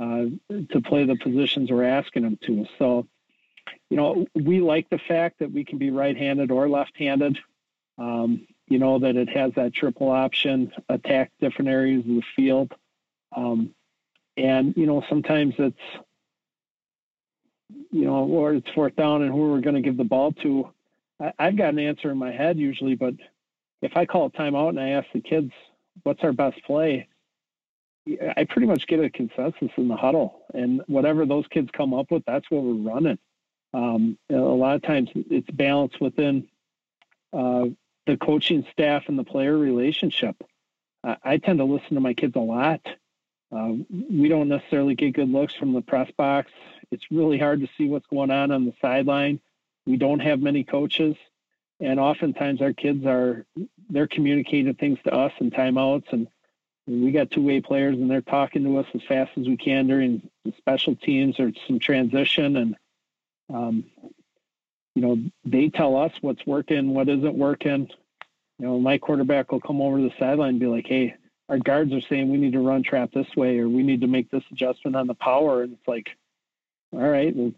uh, to play the positions we're asking them to. So you know, we like the fact that we can be right-handed or left-handed. Um, you know that it has that triple option, attack different areas of the field, um, and you know sometimes it's you know or it's fourth down and who we're going to give the ball to. I, I've got an answer in my head usually, but if I call a timeout and I ask the kids what's our best play, I pretty much get a consensus in the huddle, and whatever those kids come up with, that's what we're running. Um, a lot of times it's balanced within uh, the coaching staff and the player relationship. I, I, tend to listen to my kids a lot. Uh, we don't necessarily get good looks from the press box. It's really hard to see what's going on on the sideline. We don't have many coaches, and oftentimes our kids are they're communicating things to us in timeouts, and we got two way players, and they're talking to us as fast as we can during special teams or some transition, and um, you know, they tell us what's working, what isn't working. You know, my quarterback will come over to the sideline and be like, "Hey, our guards are saying we need to run trap this way, or we need to make this adjustment on the power." And it's like, all right, well,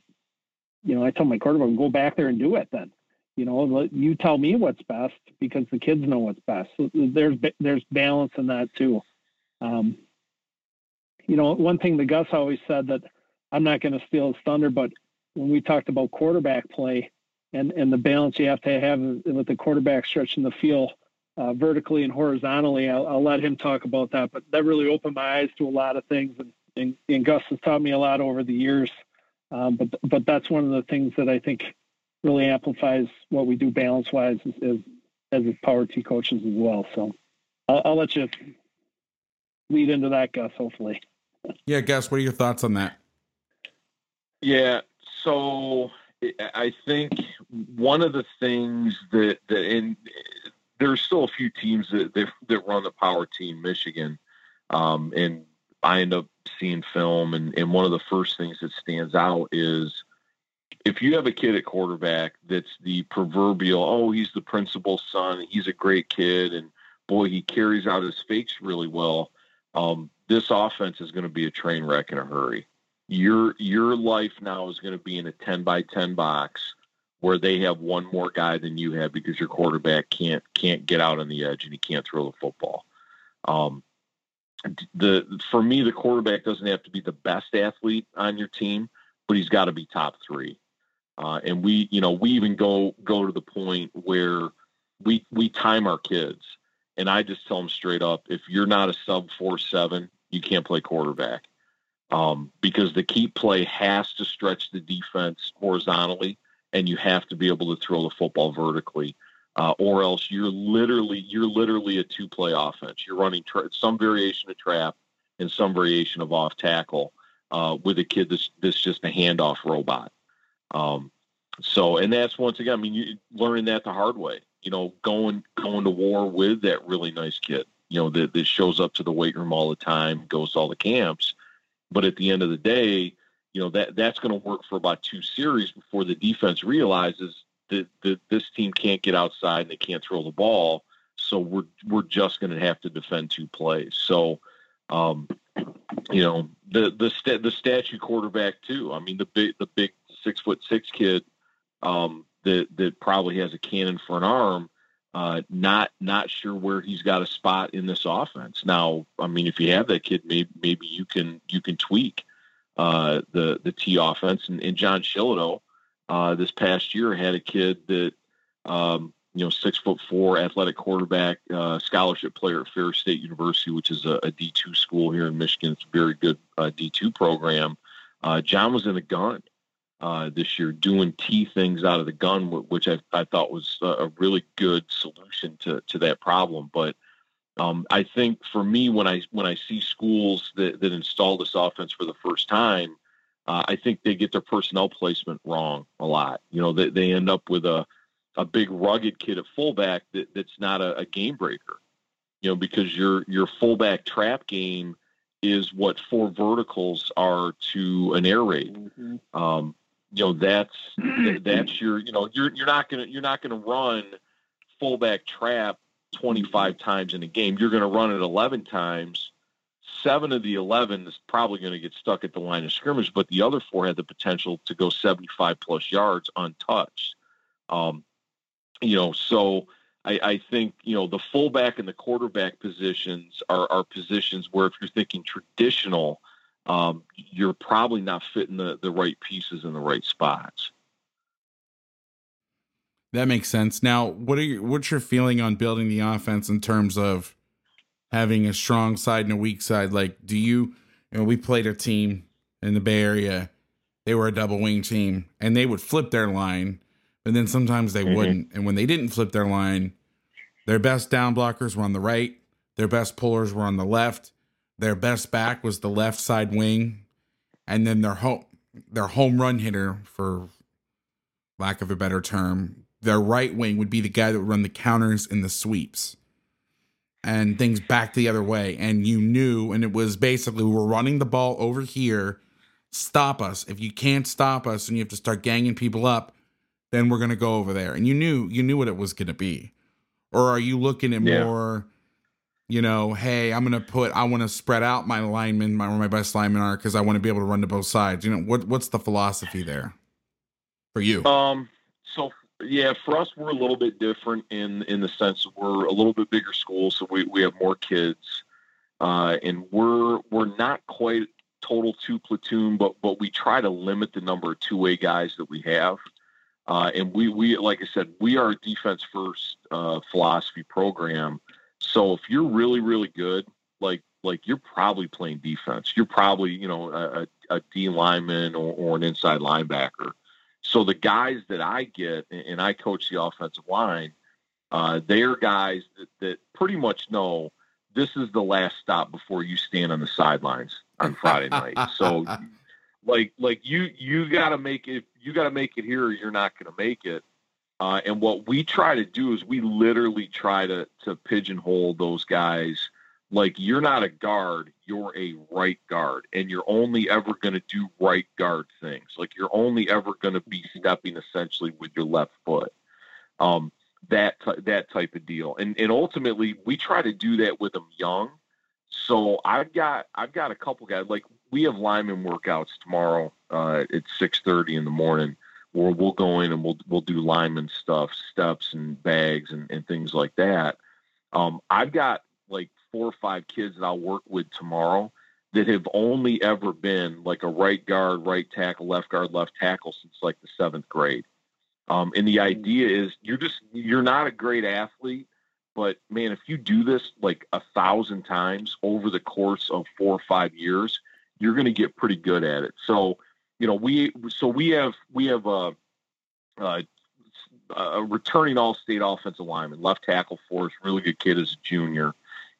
you know, I tell my quarterback, go back there and do it then. You know, you tell me what's best because the kids know what's best. So there's there's balance in that too. Um, you know, one thing the Gus always said that I'm not going to steal his thunder, but when we talked about quarterback play and, and the balance you have to have with the quarterback stretching the field uh, vertically and horizontally, I'll, I'll, let him talk about that. But that really opened my eyes to a lot of things, and, and, and Gus has taught me a lot over the years. Um, but but that's one of the things that I think really amplifies what we do balance wise as, as power T coaches as well. So I'll, I'll let you lead into that, Gus. Hopefully. Yeah, Gus, what are your thoughts on that? Yeah, so I think one of the things that that and there's still a few teams that that, that run the power team, Michigan, um, and I end up seeing film, and and one of the first things that stands out is if you have a kid at quarterback that's the proverbial, oh, he's the principal's son, he's a great kid, and boy, he carries out his fakes really well. Um, this offense is going to be a train wreck in a hurry your your life now is going to be in a 10 by 10 box where they have one more guy than you have because your quarterback can't can't get out on the edge and he can't throw the football. Um, the for me, the quarterback doesn't have to be the best athlete on your team, but he's got to be top three. Uh, and we, you know, we even go go to the point where we we time our kids, and I just tell them straight up: if you're not a sub four seven, you can't play quarterback um, because the keep play has to stretch the defense horizontally, and you have to be able to throw the football vertically. uh, or else you're literally you're literally a two play offense. You're running tra- some variation of trap and some variation of off tackle uh, with a kid that's that's just a handoff robot. Um, so, and that's once again, I mean, you learning that the hard way. You know, going going to war with that really nice kid. You know, that, that shows up to the weight room all the time, goes to all the camps. But at the end of the day, you know that that's going to work for about two series before the defense realizes that, that this team can't get outside and they can't throw the ball. So we're we're just going to have to defend two plays. So, um, you know, the the sta- the statue quarterback too. I mean, the big the big six foot six kid um, that that probably has a cannon for an arm. Uh, not not sure where he's got a spot in this offense. Now, I mean, if you have that kid, maybe maybe you can you can tweak uh, the the T offense. And, and John Shillito uh, this past year had a kid that um, you know six foot four athletic quarterback, uh, scholarship player at Ferris State University, which is a a D two school here in Michigan. It's a very good uh, D two program. John was in the gun uh, this year, doing T things out of the gun, which I, I thought was a really good solution to to that problem. But um, I think for me, when I when I see schools that, that install this offense for the first time, uh, I think they get their personnel placement wrong a lot. You know, they, they end up with a a big rugged kid at fullback that, that's not a, a game breaker. You know, because your your fullback trap game is what four verticals are to an air raid. Mm-hmm. Um, you know, that's that's your you know you're you're not gonna you're not gonna run fullback trap 25 times in a game. You're going to run it 11 times. Seven of the 11 is probably going to get stuck at the line of scrimmage, but the other four had the potential to go 75 plus yards untouched. Um, you know, so I, I, think, you know, the fullback and the quarterback positions are, are positions where if you're thinking traditional, um, you're probably not fitting the, the right pieces in the right spots. That makes sense. Now, what are your, what's your feeling on building the offense in terms of having a strong side and a weak side? Like, do you, you know, we played a team in the Bay Area. They were a double wing team, and they would flip their line, but then sometimes they mm-hmm. wouldn't. And when they didn't flip their line, their best down blockers were on the right, their best pullers were on the left, their best back was the left side wing, and then their home their home run hitter, for lack of a better term, their right wing would be the guy that would run the counters and the sweeps and things back the other way. And you knew, and it was basically we're running the ball over here. Stop us. If you can't stop us and you have to start ganging people up, then we're gonna go over there. And you knew you knew what it was gonna be. Or are you looking at yeah. more, you know, hey, I'm gonna put I want to spread out my linemen, my where my best linemen are, because I want to be able to run to both sides. You know, what what's the philosophy there for you? Um so yeah, for us, we're a little bit different in in the sense we're a little bit bigger school, so we, we have more kids, uh, and we're we're not quite total two platoon, but but we try to limit the number of two way guys that we have, uh, and we we like I said, we are a defense first uh, philosophy program. So if you're really really good, like like you're probably playing defense. You're probably you know a, a D lineman or, or an inside linebacker. So the guys that I get, and I coach the offensive line, uh, they're guys that, that pretty much know this is the last stop before you stand on the sidelines on Friday night. So, like, like you you got to make it. You got to make it here, or you're not going to make it. Uh, and what we try to do is we literally try to to pigeonhole those guys like you're not a guard, you're a right guard, and you're only ever going to do right guard things. Like you're only ever going to be stepping essentially with your left foot. Um, that that type of deal, and and ultimately we try to do that with them young. So I've got I've got a couple guys like we have lineman workouts tomorrow uh, at six thirty in the morning where we'll go in and we'll we'll do lineman stuff, steps and bags and, and things like that. Um, I've got like four or five kids that I'll work with tomorrow that have only ever been like a right guard, right tackle, left guard, left tackle since like the seventh grade. Um, and the idea is you're just you're not a great athlete, but man, if you do this like a thousand times over the course of four or five years, you're going to get pretty good at it. So, you know, we so we have we have a, a a returning All-State offensive lineman, left tackle for us, really good kid as a junior,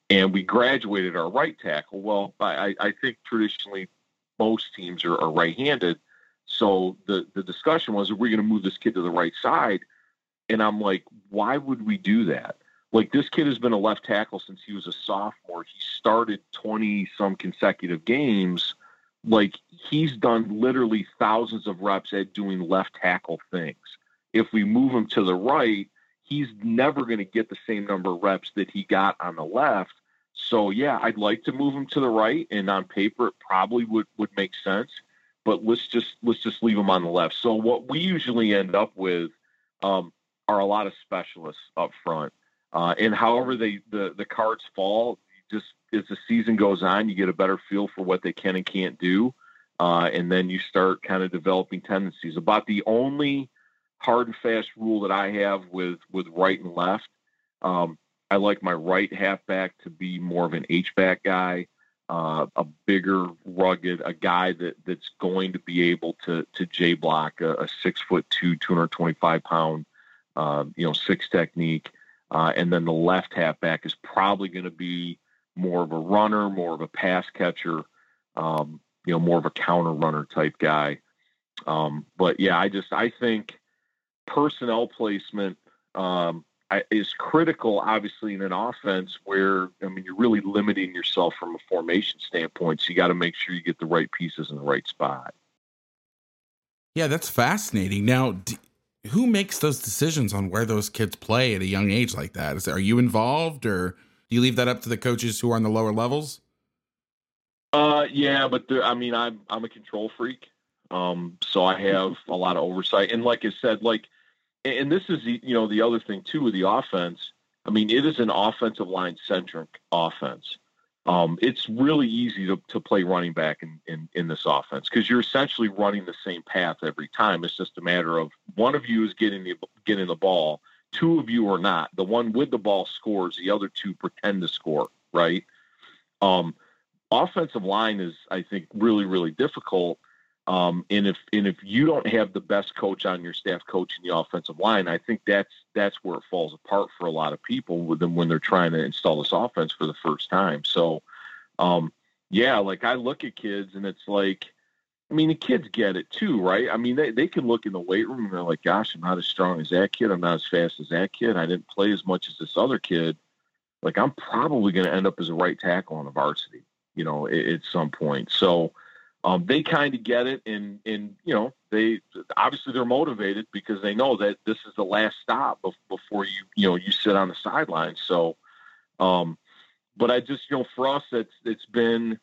and we graduated our right tackle. Well, I, I think traditionally most teams are, are right-handed, so the the discussion was, are we going to move this kid to the right side? And I'm like, why would we do that? Like this kid has been a left tackle since he was a sophomore. He started 20 some consecutive games. Like he's done literally thousands of reps at doing left tackle things. If we move him to the right, he's never going to get the same number of reps that he got on the left. So yeah, I'd like to move him to the right, and on paper it probably would would make sense. But let's just let's just leave him on the left. So what we usually end up with um, are a lot of specialists up front. Uh, and however they the the cards fall, just as the season goes on, you get a better feel for what they can and can't do, uh, and then you start kind of developing tendencies. About the only hard and fast rule that I have with with right and left, um, I like my right halfback to be more of an H back guy, uh, a bigger, rugged, a guy that that's going to be able to to J block a, a six foot two, two hundred twenty five pound, uh, you know, six technique. Uh, and then the left halfback is probably going to be more of a runner, more of a pass catcher, um, you know, more of a counter runner type guy. Um, but yeah, I just I think personnel placement um, is critical, obviously, in an offense where I mean you're really limiting yourself from a formation standpoint. So you got to make sure you get the right pieces in the right spot. Yeah, that's fascinating. Now, who makes those decisions on where those kids play at a young age like that? Is, are you involved, or you leave that up to the coaches who are on the lower levels? Uh, yeah, but I mean, I'm I'm a control freak, um, so I have a lot of oversight. And like I said, like, and this is the you know the other thing too with the offense. I mean, it is an offensive line centric offense um, it's really easy to, to play running back in, in, in this offense because you're essentially running the same path every time. It's just a matter of one of you is getting the getting the ball, two of you are not. The one with the ball scores, the other two pretend to score, right? Um, offensive line is, I think, really really difficult. Um, and if and if you don't have the best coach on your staff coaching the offensive line, I think that's that's where it falls apart for a lot of people with them when they're trying to install this offense for the first time. So, um, yeah, like I look at kids and it's like, I mean, the kids get it too, right? I mean, they, they can look in the weight room and they're like, gosh, I'm not as strong as that kid. I'm not as fast as that kid. I didn't play as much as this other kid. Like, I'm probably going to end up as a right tackle on a varsity, you know, at, at some point. So, um, they kind of get it, and and you know they obviously they're motivated because they know that this is the last stop before you you know you sit on the sidelines. So, um, but I just you know for us it's it's been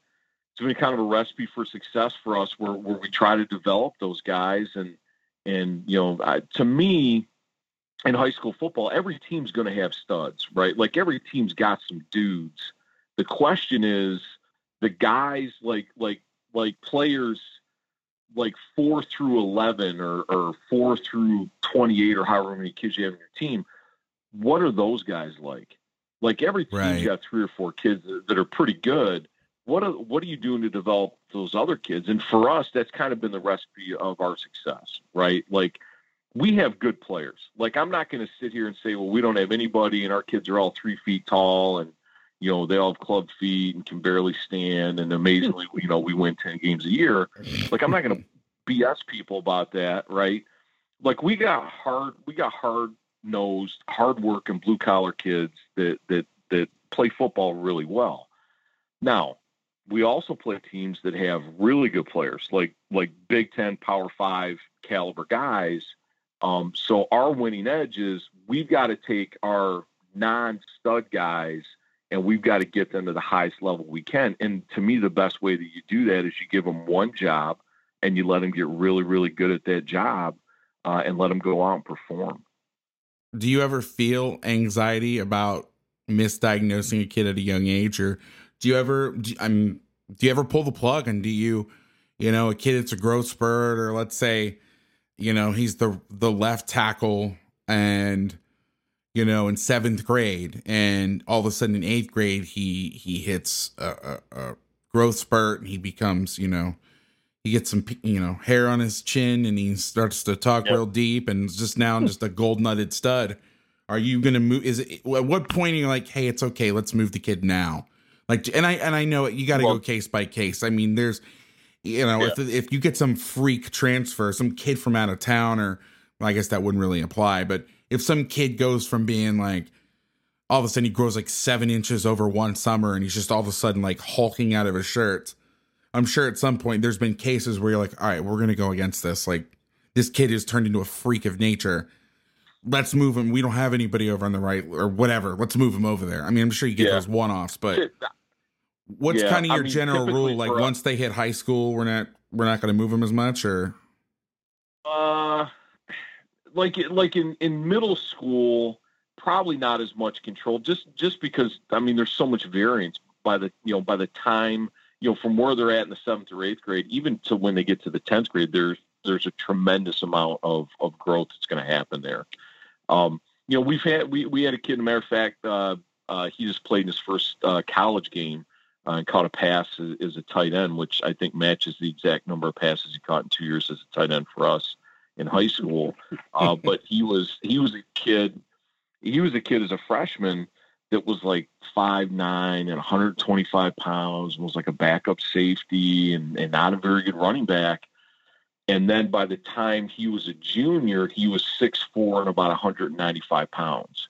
it's been kind of a recipe for success for us where where we try to develop those guys and and you know I, to me in high school football every team's going to have studs right like every team's got some dudes the question is the guys like like like players like four through 11 or, or four through 28 or however many kids you have in your team, what are those guys like? Like every team's right. got three or four kids that are pretty good. What are, what are you doing to develop those other kids? And for us, that's kind of been the recipe of our success, right? Like we have good players. Like I'm not going to sit here and say, well, we don't have anybody and our kids are all three feet tall and you know, they all have club feet and can barely stand. And amazingly, you know, we win 10 games a year. Like, I'm not going to BS people about that, right? Like, we got hard, we got hard nosed, hard working blue collar kids that, that, that play football really well. Now, we also play teams that have really good players, like like Big Ten, Power Five caliber guys. Um, so our winning edge is we've got to take our non-stud guys and we've got to get them to the highest level we can. And to me, the best way that you do that is you give them one job and you let them get really, really good at that job uh, and let them go out and perform. Do you ever feel anxiety about misdiagnosing a kid at a young age, or do you ever? Do, I'm. Do you ever pull the plug and do you, you know, a kid it's a growth spurt, or let's say, you know, he's the the left tackle and you know, in seventh grade, and all of a sudden in eighth grade he he hits a, a, a growth spurt and he becomes, you know, he gets some you know hair on his chin and he starts to talk yep. real deep and just now just a gold nutted stud. Are you going to move? Is it at what point are you like, hey, it's okay, let's move the kid now? Like, and I and I know you got to well, go case by case. I mean, there's, you know, yeah. if if you get some freak transfer, some kid from out of town, or well, I guess that wouldn't really apply. But if some kid goes from being like, all of a sudden he grows like seven inches over one summer, and he's just all of a sudden like hulking out of his shirt. I'm sure at some point there's been cases where you're like, all right, we're gonna go against this. Like, this kid is turned into a freak of nature let's move him. We don't have anybody over on the right or whatever. Let's move him over there. I mean, I'm sure you get yeah. those one offs, but what's yeah, kind of your I mean, general rule? Like once us, they hit high school, we're not we're not going to move them as much, or uh, like like in in middle school, probably not as much control. Just just because I mean, there's so much variance by the you know by the time you know from where they're at in the seventh or eighth grade, even to when they get to the tenth grade, there's there's a tremendous amount of of growth that's going to happen there. Um, you know, we've had we we had a kid. a matter of fact, uh, uh, he just played in his first uh, college game uh, and caught a pass as, as, a tight end, which I think matches the exact number of passes he caught in two years as a tight end for us in high school. Uh, but he was he was a kid. He was a kid as a freshman that was like five nine and 125 pounds, was like a backup safety and, and not a very good running back. And then by the time he was a junior, he was six four and about 195 pounds,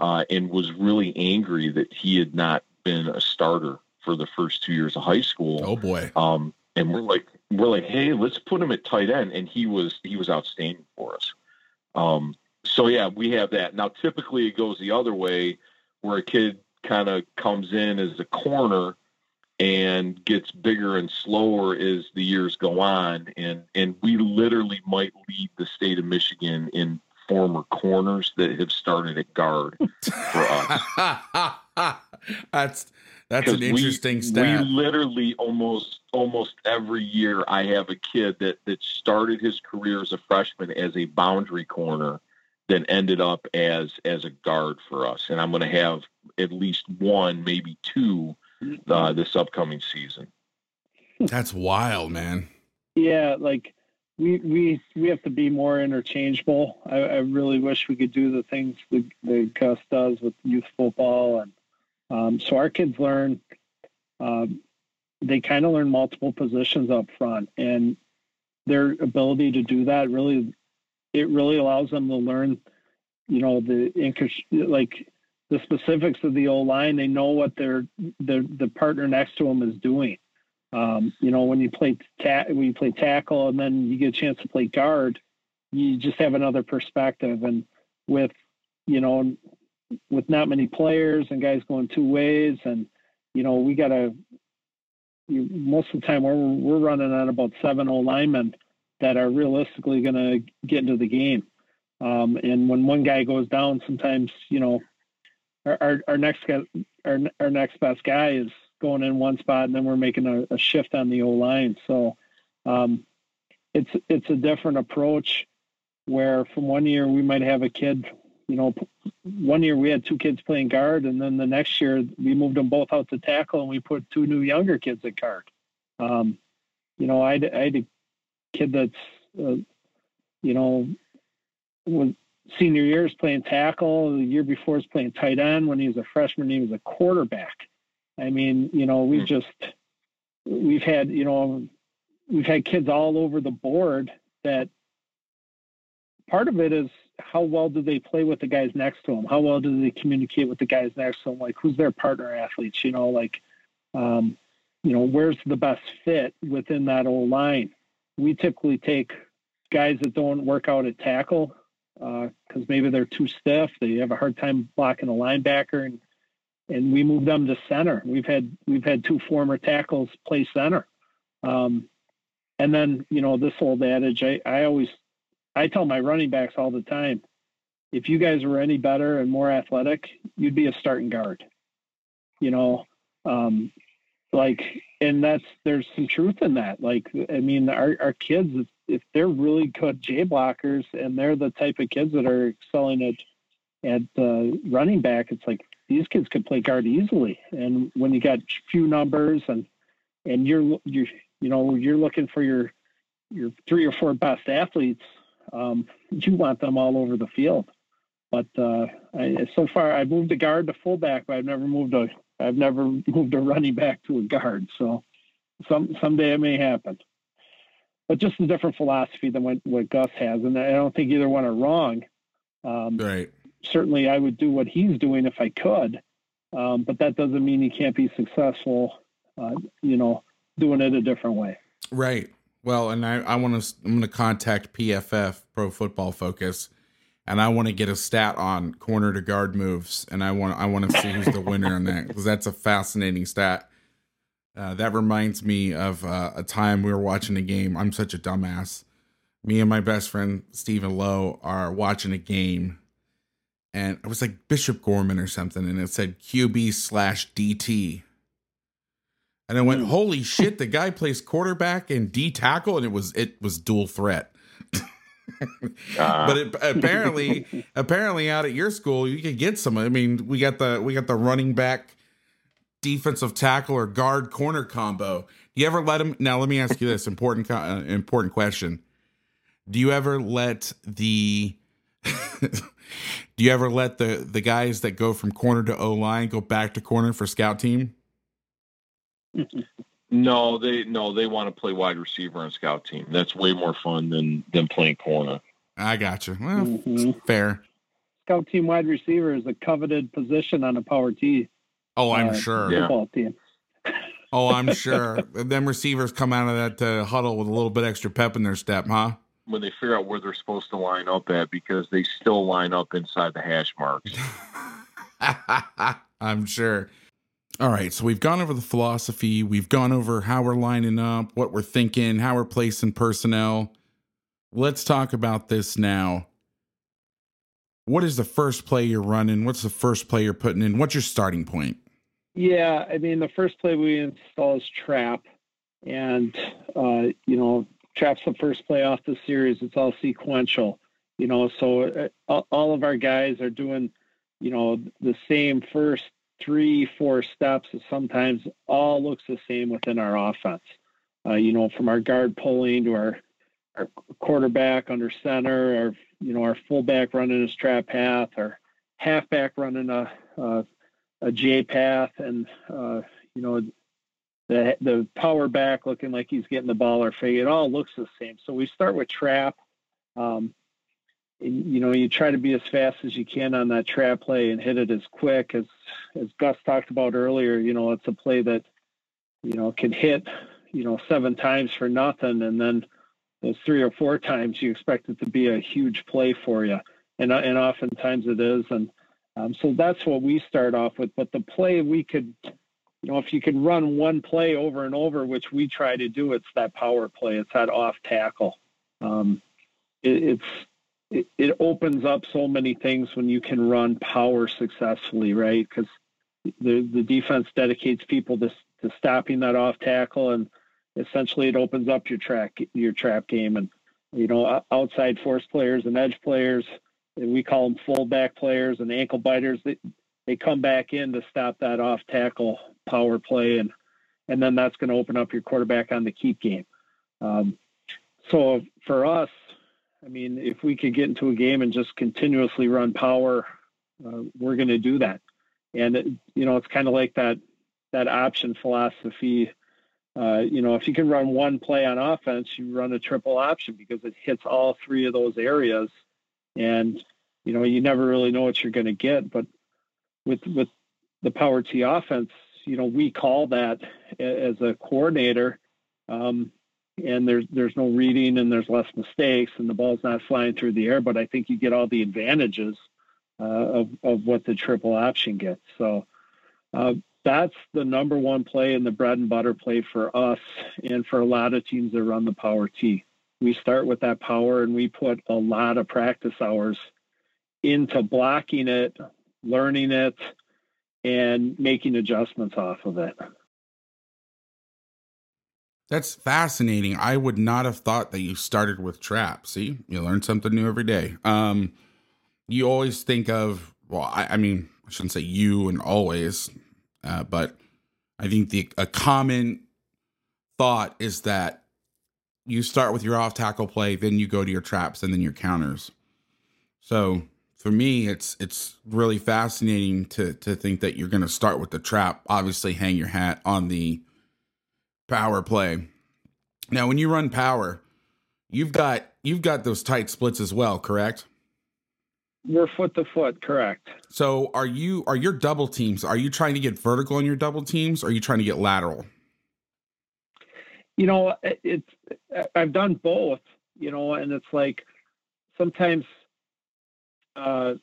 uh, and was really angry that he had not been a starter for the first two years of high school. Oh boy! Um, and we're like, we're like, hey, let's put him at tight end, and he was he was outstanding for us. Um, so yeah, we have that now. Typically, it goes the other way, where a kid kind of comes in as a corner and gets bigger and slower as the years go on. And and we literally might lead the state of Michigan in former corners that have started at guard for us. that's that's an interesting we, stat. We literally almost almost every year I have a kid that that started his career as a freshman as a boundary corner, then ended up as as a guard for us. And I'm going to have at least one, maybe two uh, this upcoming season. That's wild, man. Yeah, like we we we have to be more interchangeable. I, I really wish we could do the things that, that Gus does with youth football, and um, so our kids learn. Um, they kind of learn multiple positions up front, and their ability to do that really, it really allows them to learn. You know the like the specifics of the O line. They know what their the the partner next to them is doing. Um, you know, when you play ta- when you play tackle and then you get a chance to play guard, you just have another perspective. And with you know, with not many players and guys going two ways, and you know, we got to. Most of the time, we're we're running on about seven O linemen that are realistically going to get into the game. Um, and when one guy goes down, sometimes you know our, our, next guy, our, our next best guy is going in one spot, and then we're making a, a shift on the O line. So um, it's it's a different approach. Where from one year we might have a kid, you know, one year we had two kids playing guard, and then the next year we moved them both out to tackle, and we put two new younger kids at guard. Um, you know, I I had a kid that's, uh, you know, was senior year is playing tackle. The year before is playing tight end. When he was a freshman, he was a quarterback. I mean, you know, we hmm. just we've had you know we've had kids all over the board that part of it is how well do they play with the guys next to them? How well do they communicate with the guys next to them? Like who's their partner athletes? You know, like um, you know, where's the best fit within that O line? We typically take guys that don't work out at tackle because uh, maybe they're too stiff. They have a hard time blocking a linebacker, and and we move them to center. We've had we've had two former tackles play center, um, and then you know this old adage. I, I always I tell my running backs all the time, if you guys were any better and more athletic, you'd be a starting guard. You know, um, like, and that's there's some truth in that. Like, I mean, our our kids, if they're really good J blockers and they're the type of kids that are excelling at at uh, running back, it's like these kids could play guard easily. And when you got few numbers and and you're you you know you're looking for your your three or four best athletes. Um, you want them all over the field. But uh, I, so far, I've moved a guard to fullback, but I've never moved a I've never moved a running back to a guard. So some someday it may happen. But just a different philosophy than what, what Gus has, and I don't think either one are wrong. Um, right. Certainly, I would do what he's doing if I could, um, but that doesn't mean he can't be successful. Uh, you know, doing it a different way. Right. Well, and I, I want to I'm going to contact PFF Pro Football Focus, and I want to get a stat on corner to guard moves, and I want I want to see who's the winner in that because that's a fascinating stat. Uh, that reminds me of uh, a time we were watching a game. I'm such a dumbass. Me and my best friend Stephen Lowe are watching a game, and it was like Bishop Gorman or something, and it said QB slash DT and I went, "Holy shit! The guy plays quarterback and D tackle, and it was it was dual threat." uh. But it, apparently, apparently, out at your school, you could get some. I mean, we got the we got the running back, defensive tackle, or guard corner combo. Do you ever let him? Now, let me ask you this important uh, important question. Do you ever let the do you ever let the the guys that go from corner to O line go back to corner for scout team? no, they no, they want to play wide receiver on scout team. That's way more fun than than playing corner. I got you. Well, mm-hmm. fair. Scout team wide receiver is a coveted position on a power T. Oh, I'm uh, sure. Football yeah. team. oh, I'm sure. Them receivers come out of that uh, huddle with a little bit extra pep in their step, huh? When they figure out where they're supposed to line up at, because they still line up inside the hash marks. I'm sure. All right, so we've gone over the philosophy, we've gone over how we're lining up, what we're thinking, how we're placing personnel. Let's talk about this now. What is the first play you're running? What's the first play you're putting in? What's your starting point? Yeah, I mean, the first play we install is trap. And, uh, you know, trap's the first play off the series. It's all sequential, you know, so uh, all of our guys are doing, you know, the same first three, four steps. sometimes all looks the same within our offense. Uh, you know, from our guard pulling to our our quarterback under center, our you know our fullback running his trap path, our halfback running a a, a J path, and uh, you know the the power back looking like he's getting the ball or fade. It all looks the same. So we start with trap. Um, you know, you try to be as fast as you can on that trap play and hit it as quick as as Gus talked about earlier. You know, it's a play that you know can hit you know seven times for nothing, and then those three or four times you expect it to be a huge play for you, and and oftentimes it is, and um, so that's what we start off with. But the play we could. You know, if you can run one play over and over, which we try to do, it's that power play. It's that off tackle. Um, it, it's it, it opens up so many things when you can run power successfully, right? Because the the defense dedicates people to to stopping that off tackle, and essentially it opens up your track your trap game, and you know outside force players and edge players, and we call them fullback players and ankle biters. They they come back in to stop that off tackle power play, and and then that's going to open up your quarterback on the keep game. Um, so for us, I mean, if we could get into a game and just continuously run power, uh, we're going to do that. And it, you know, it's kind of like that that option philosophy. Uh, you know, if you can run one play on offense, you run a triple option because it hits all three of those areas, and you know, you never really know what you're going to get. But with with the power T offense, you know, we call that as a coordinator. Um, and there's there's no reading and there's less mistakes and the ball's not flying through the air. But I think you get all the advantages uh, of of what the triple option gets. So uh, that's the number one play and the bread and butter play for us and for a lot of teams that run the power T. We start with that power and we put a lot of practice hours into blocking it, learning it, and making adjustments off of it. That's fascinating. I would not have thought that you started with trap. See, you learn something new every day. Um, you always think of well, I, I mean, I shouldn't say you and always, uh, but I think the a common thought is that you start with your off tackle play, then you go to your traps and then your counters. So for me, it's it's really fascinating to to think that you're going to start with the trap. Obviously, hang your hat on the power play. Now, when you run power, you've got you've got those tight splits as well, correct? We're foot to foot, correct. So, are you are your double teams? Are you trying to get vertical in your double teams? Or are you trying to get lateral? You know, it's I've done both. You know, and it's like sometimes uh,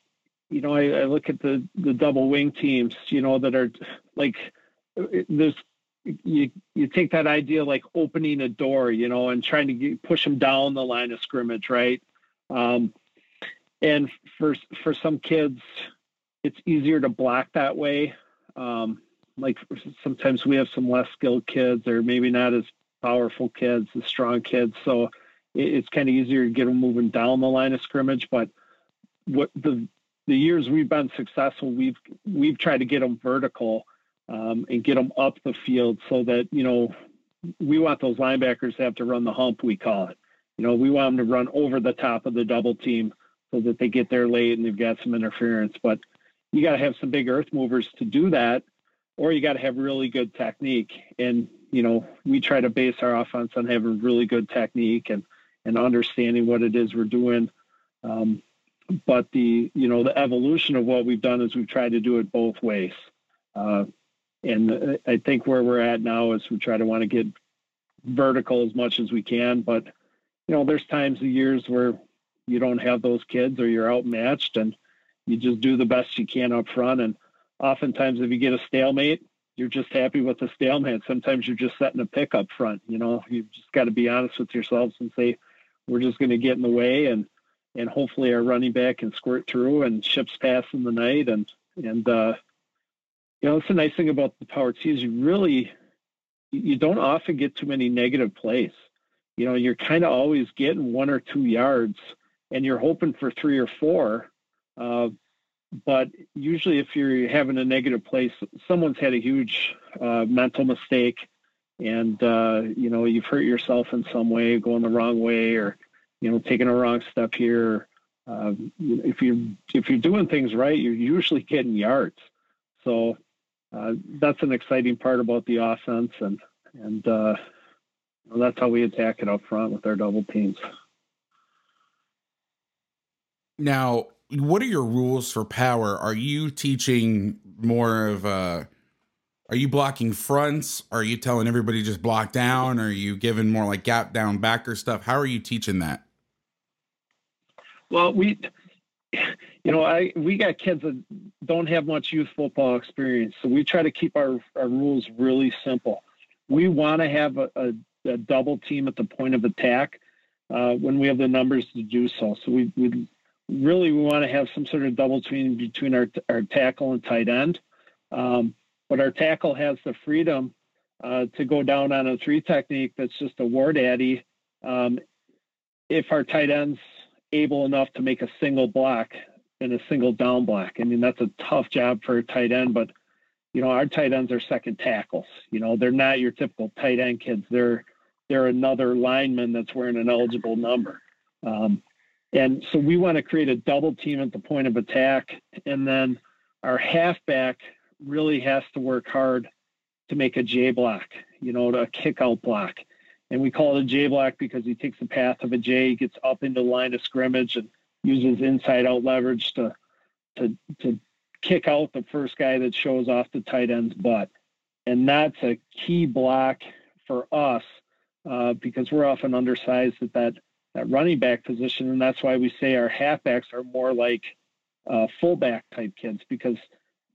you know, I, I, look at the the double wing teams, you know, that are like there's you you take that idea like opening a door, you know, and trying to get, push them down the line of scrimmage, right? Um, and for for some kids, it's easier to block that way. Um, like sometimes we have some less skilled kids, or maybe not as powerful kids, as strong kids, so it, it's kind of easier to get them moving down the line of scrimmage, but what the the years we've been successful, we've we've tried to get them vertical um, and get them up the field so that you know we want those linebackers to have to run the hump. We call it. You know, we want them to run over the top of the double team so that they get there late and they've got some interference. But you got to have some big earth movers to do that, or you got to have really good technique. And you know, we try to base our offense on having really good technique and and understanding what it is we're doing. Um, but the you know the evolution of what we've done is we've tried to do it both ways uh, and i think where we're at now is we try to want to get vertical as much as we can but you know there's times of years where you don't have those kids or you're outmatched and you just do the best you can up front and oftentimes if you get a stalemate you're just happy with the stalemate sometimes you're just setting a pick up front you know you've just got to be honest with yourselves and say we're just going to get in the way and and hopefully our running back can squirt through and ships pass in the night. And and uh, you know, it's the nice thing about the power tees. You really you don't often get too many negative plays. You know, you're kind of always getting one or two yards, and you're hoping for three or four. Uh, but usually, if you're having a negative place, someone's had a huge uh, mental mistake, and uh, you know you've hurt yourself in some way, going the wrong way, or you know, taking a wrong step here. Uh, if you if you're doing things right, you're usually getting yards. So uh, that's an exciting part about the offense, and and uh, that's how we attack it up front with our double teams. Now, what are your rules for power? Are you teaching more of a are you blocking fronts? Are you telling everybody just block down? Are you giving more like gap down backer stuff? How are you teaching that? Well, we, you know, I we got kids that don't have much youth football experience, so we try to keep our, our rules really simple. We want to have a, a, a, double team at the point of attack uh, when we have the numbers to do so. So we, we really we want to have some sort of double team between our our tackle and tight end, um, but our tackle has the freedom uh, to go down on a three technique that's just a war daddy. Um, if our tight ends able enough to make a single block and a single down block. I mean, that's a tough job for a tight end, but you know, our tight ends are second tackles. You know, they're not your typical tight end kids. They're they're another lineman that's wearing an eligible number. Um, and so we want to create a double team at the point of attack, and then our halfback really has to work hard to make a J block, you know, a kick out block. And we call it a J block because he takes the path of a J, gets up into line of scrimmage, and uses inside out leverage to to to kick out the first guy that shows off the tight end's butt, and that's a key block for us uh, because we're often undersized at that that running back position, and that's why we say our halfbacks are more like uh, fullback type kids because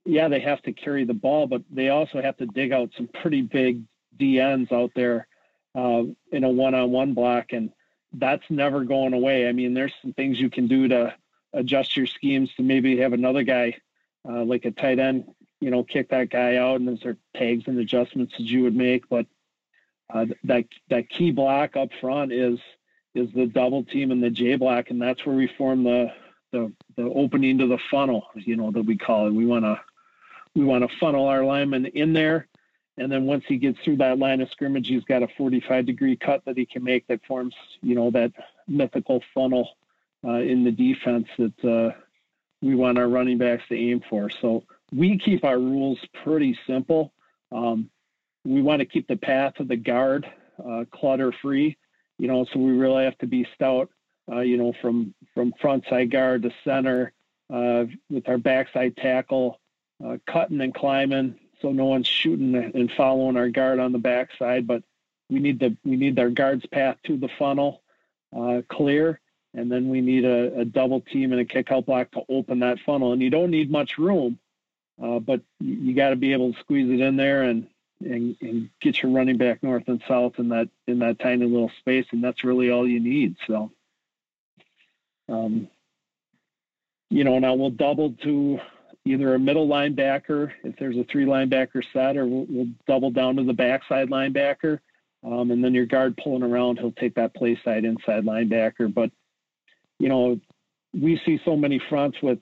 yeah they have to carry the ball, but they also have to dig out some pretty big DNs out there uh, in a one-on-one block, and that's never going away. I mean, there's some things you can do to adjust your schemes to maybe have another guy, uh, like a tight end, you know, kick that guy out, and those are tags and adjustments that you would make. But uh, that that key block up front is is the double team and the J block, and that's where we form the the the opening to the funnel, you know, that we call it. We want to we want to funnel our lineman in there And then once he gets through that line of scrimmage, he's got a 45 degree cut that he can make that forms, you know, that mythical funnel uh, in the defense that uh, we want our running backs to aim for. So we keep our rules pretty simple. Um, we want to keep the path of the guard uh, clutter free, you know, so we really have to be stout, uh, you know, from from front side guard to center uh, with our backside tackle, uh, cutting and climbing, so no one's shooting and following our guard on the backside. But we need the we need our guard's path to the funnel uh, clear, and then we need a, a, double team and a kick out block to open that funnel. And you don't need much room, uh, but you got to be able to squeeze it in there and, and and get your running back north and south in that in that tiny little space, and that's really all you need. So. Um, you know, now we'll double to either a middle linebacker if there's a three linebacker set, or we'll, we'll double down to the backside linebacker. Um, and then your guard pulling around, he'll take that play side inside linebacker. But, you know, we see so many fronts with,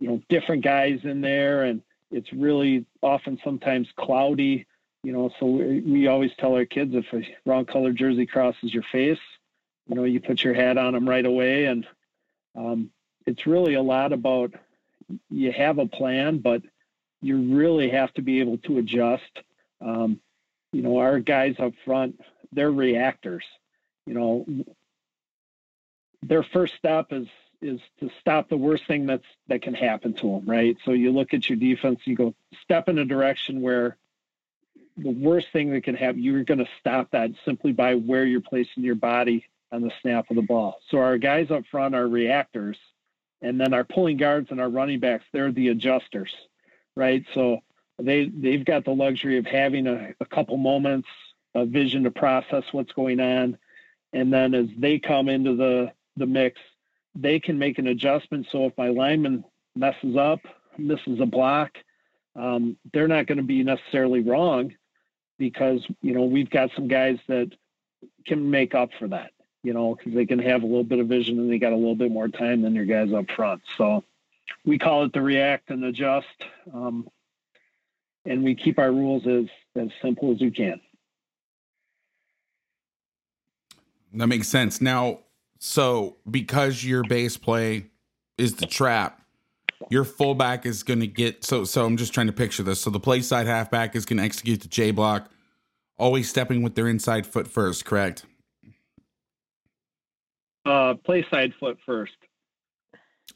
you know, different guys in there, and it's really often sometimes cloudy, you know. So we, we always tell our kids if a wrong color jersey crosses your face, you know, you put your hat on them right away. And um, it's really a lot about you have a plan, but you really have to be able to adjust. Um, you know, our guys up front, they're reactors. You know, their first step is is to stop the worst thing that's that can happen to them, right? So you look at your defense, you go step in a direction where the worst thing that can happen, you're going to stop that simply by where you're placing your body on the snap of the ball. So our guys up front are reactors and then our pulling guards and our running backs they're the adjusters right so they they've got the luxury of having a, a couple moments of vision to process what's going on and then as they come into the the mix they can make an adjustment so if my lineman messes up misses a block um, they're not going to be necessarily wrong because you know we've got some guys that can make up for that you know, because they can have a little bit of vision and they got a little bit more time than your guys up front. So we call it the react and adjust, um, and we keep our rules as as simple as we can. That makes sense. Now, so because your base play is the trap, your fullback is going to get so. So I'm just trying to picture this. So the play side halfback is going to execute the J block, always stepping with their inside foot first. Correct. Uh, play side foot first.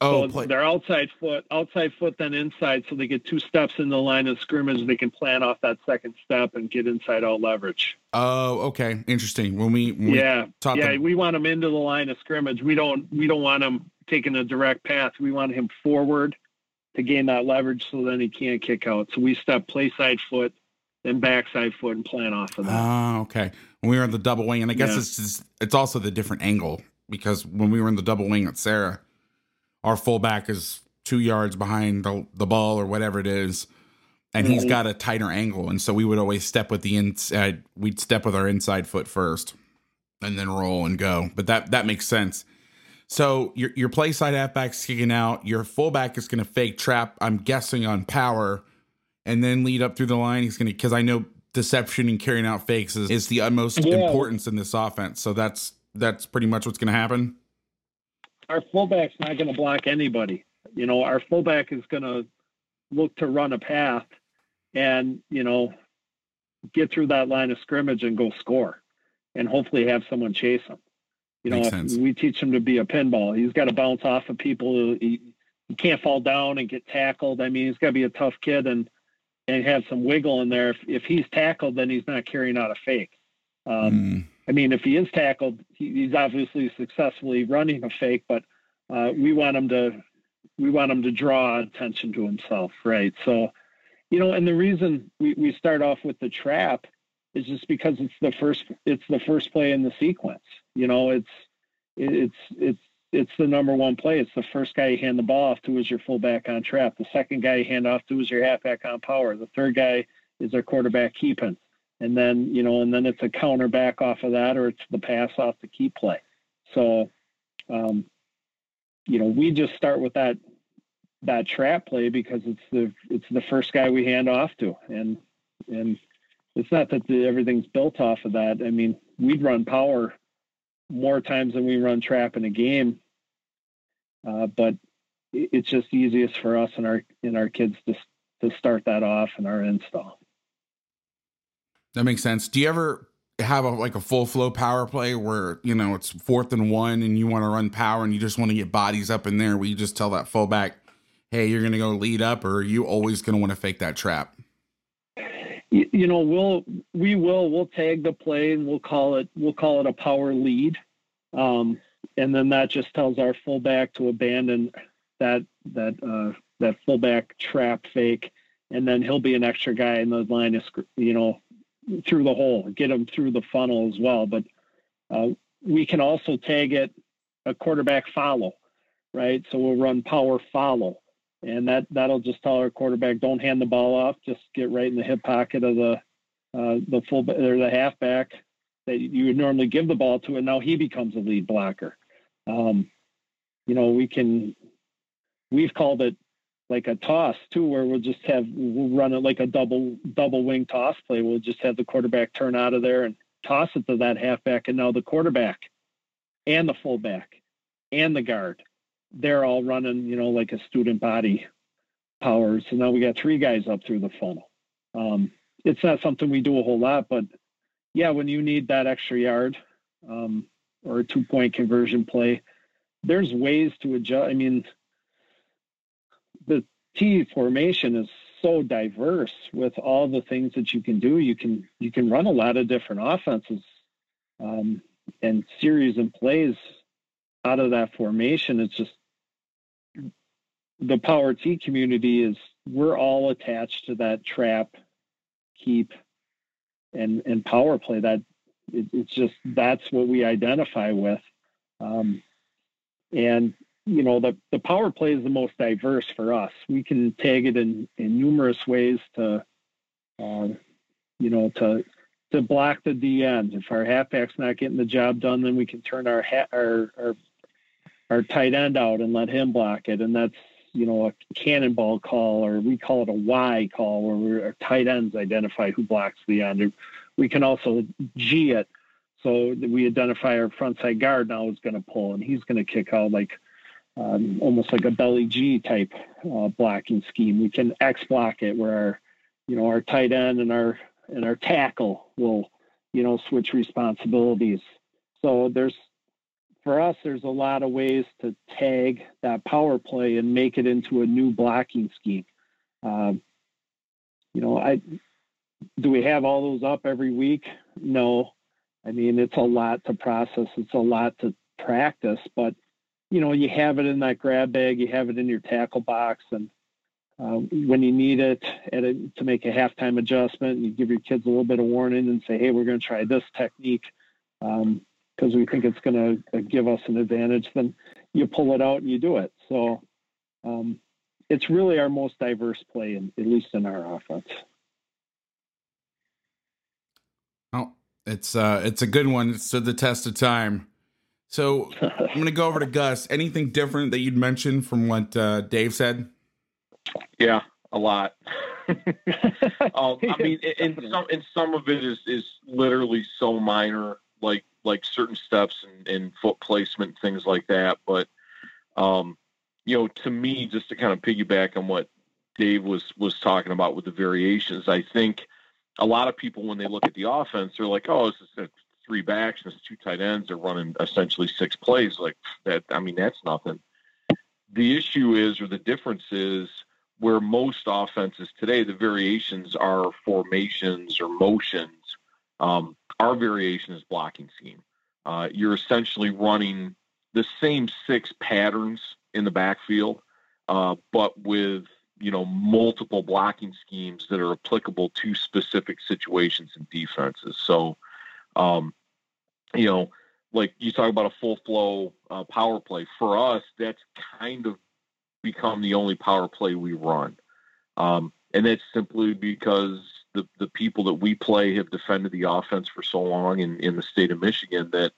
Oh, so play. their outside foot, outside foot, then inside, so they get two steps in the line of scrimmage. They can plan off that second step and get inside out leverage. Oh, okay, interesting. When we, when yeah, we yeah, them- we want them into the line of scrimmage. We don't we don't want them taking a direct path. We want him forward to gain that leverage, so then he can't kick out. So we step play side foot, then backside foot, and plan off of that. Oh, okay. When we were in the double wing, and I guess yeah. it's just, it's also the different angle because when we were in the double wing at Serra, our fullback is two yards behind the, the ball or whatever it is, and mm-hmm. he's got a tighter angle, and so we would always step with the inside. We'd step with our inside foot first, and then roll and go. But that that makes sense. So your your play side halfback's kicking out. Your fullback is going to fake trap. I'm guessing on power, and then lead up through the line. He's going to because I know deception and carrying out fakes is, is the utmost yeah. importance in this offense. So that's that's pretty much what's going to happen? Our fullback's not going to block anybody. You know, our fullback is going to look to run a path and, you know, get through that line of scrimmage and go score and hopefully have someone chase him. You know, we teach him to be a pinball. He's got to bounce off of people. He, he can't fall down and get tackled. I mean, he's got to be a tough kid and and have some wiggle in there. If, if he's tackled, then he's not carrying out a fake. Um, mm. I mean, if he is tackled, he, he's obviously successfully running a fake, but uh, we want him to we want him to draw attention to himself, right? So, you know, and the reason we, we start off with the trap is just because it's the first it's the first play in the sequence. You know, it's it's it's it's the number one play. It's the first guy you hand the ball off to is your fullback on trap. The second guy you hand off to is your halfback on power. The third guy is our quarterback keeping and then you know, and then it's a counter back off of that, or it's the pass off the key play. So, um, you know, we just start with that that trap play because it's the it's the first guy we hand off to, and and it's not that the, everything's built off of that. I mean, we'd run power more times than we run trap in a game, uh, but it's just easiest for us and our and our kids to to start that off in our install. That makes sense. Do you ever have a like a full flow power play where you know it's fourth and one and you want to run power and you just want to get bodies up in there where you just tell that fullback, hey, you're gonna go lead up, or are you always gonna want to fake that trap? You, you know, we'll we will we'll tag the play and we'll call it we'll call it a power lead, um, and then that just tells our fullback to abandon that that uh, that fullback trap fake, and then he'll be an extra guy in the line of you know through the hole, get them through the funnel as well. But uh, we can also tag it a quarterback follow, right? So we'll run power follow, and that that'll just tell our quarterback don't hand the ball off, just get right in the hip pocket of the uh, the full or the halfback that you would normally give the ball to, and now he becomes a lead blocker. Um, you know, we can we've called it like a toss too, where we'll just have we'll run it like a double double wing toss play. We'll just have the quarterback turn out of there and toss it to that halfback, and now the quarterback and the fullback and the guard, they're all running, you know, like a student body power. So now we got three guys up through the funnel. Um, it's not something we do a whole lot, but yeah, when you need that extra yard um, or a two point conversion play, there's ways to adjust. I mean, the T formation is so diverse with all the things that you can do. You can you can run a lot of different offenses um, and series and plays out of that formation. It's just the power T community is we're all attached to that trap, keep, and and power play. That it, it's just that's what we identify with, um, and you know the the power play is the most diverse for us. We can tag it in in numerous ways to, uh, you know, to to block the DN. If our halfback's not getting the job done, then we can turn our ha- our, our our tight end out and let him block it, and that's you know a cannonball call, or we call it a Y call, where our tight ends identify who blocks the end. We can also G it, so we identify our front side guard now is going to pull, and he's going to kick out like um, almost like a belly G type uh, blocking scheme. We can X block it where our, you know, our tight end and our and our tackle will, you know, switch responsibilities. So there's for us, there's a lot of ways to tag that power play and make it into a new blocking scheme. Um, you know, I do we have all those up every week? No. I mean, it's a lot to process. It's a lot to practice, but you know, you have it in that grab bag, you have it in your tackle box, and uh, when you need it a, to make a halftime adjustment, you give your kids a little bit of warning and say, "Hey, we're going to try this technique because um, we think it's going to give us an advantage." Then you pull it out and you do it. So um, it's really our most diverse play, in, at least in our offense. Oh, it's uh, it's a good one. It stood the test of time. So I'm going to go over to Gus. Anything different that you'd mention from what uh, Dave said? Yeah, a lot. um, I mean, and some and some of it is is literally so minor, like like certain steps and, and foot placement, things like that. But um, you know, to me, just to kind of piggyback on what Dave was was talking about with the variations, I think a lot of people when they look at the offense, they're like, "Oh, this is three backs and two tight ends are running essentially six plays like that. I mean, that's nothing. The issue is, or the difference is, where most offenses today, the variations are formations or motions. Um, our variation is blocking scheme. Uh, you're essentially running the same six patterns in the backfield, uh, but with you know multiple blocking schemes that are applicable to specific situations and defenses. So um, you know, like you talk about a full flow uh, power play. For us, that's kind of become the only power play we run. Um, and that's simply because the, the people that we play have defended the offense for so long in, in the state of Michigan that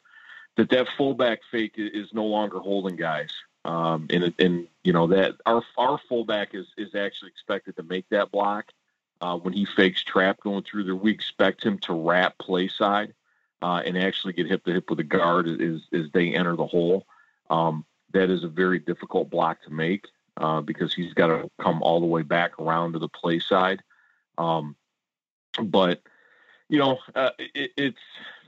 that, that fullback fake is no longer holding guys. Um, and, and, you know, that our, our fullback is, is actually expected to make that block. uh, when he fakes trap going through there, we expect him to wrap play side uh, and actually get hip to hip with the guard as, as they enter the hole. Um, that is a very difficult block to make uh, because he's got to come all the way back around to the play side. Um, but you know, uh, it, it's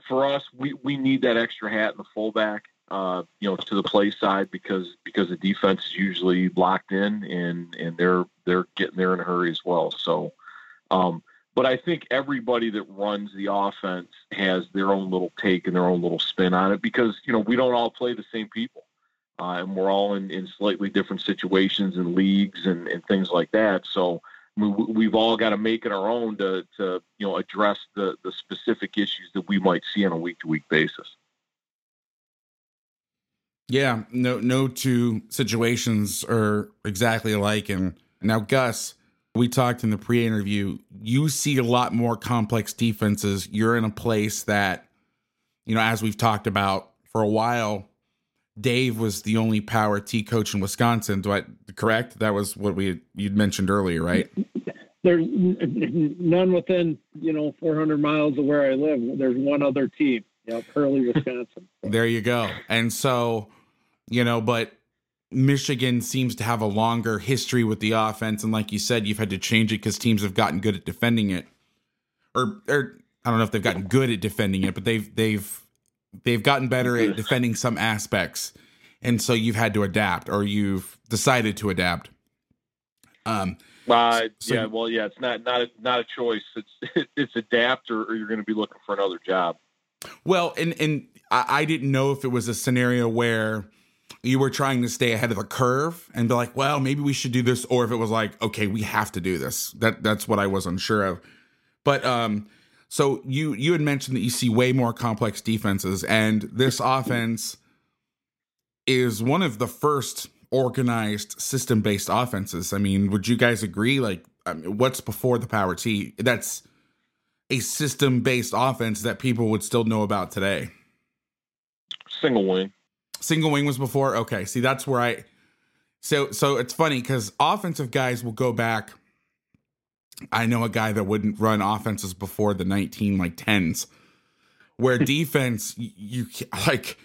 for us. We we need that extra hat in the fullback. Uh, you know, to the play side because because the defense is usually locked in and and they're they're getting there in a hurry as well. So, um, but I think everybody that runs the offense has their own little take and their own little spin on it because you know we don't all play the same people, uh, and we're all in, in slightly different situations and leagues and, and things like that. So we, have all got to make it our own to, to you know address the the specific issues that we might see on a week to week basis. Yeah, no no two situations are exactly alike. And now, Gus, we talked in the pre-interview. You see a lot more complex defenses. You're in a place that, you know, as we've talked about for a while. Dave was the only power T coach in Wisconsin. Do I correct? That was what we you'd mentioned earlier, right? There's none within you know 400 miles of where I live. There's one other team. Yep, Hurley, Wisconsin. there you go. And so, you know, but Michigan seems to have a longer history with the offense, and like you said, you've had to change it because teams have gotten good at defending it, or or I don't know if they've gotten good at defending it, but they've they've they've gotten better at defending some aspects, and so you've had to adapt, or you've decided to adapt. Um, uh, so, yeah, well, yeah, it's not not a, not a choice. It's it's adapt, or, or you're going to be looking for another job. Well, and and I, I didn't know if it was a scenario where you were trying to stay ahead of the curve and be like, well, maybe we should do this, or if it was like, okay, we have to do this. That that's what I was unsure of. But um, so you you had mentioned that you see way more complex defenses, and this offense is one of the first organized system based offenses. I mean, would you guys agree? Like, I mean, what's before the power T? That's a system based offense that people would still know about today. Single wing. Single wing was before. Okay, see that's where I. So so it's funny because offensive guys will go back. I know a guy that wouldn't run offenses before the nineteen like tens, where defense you like.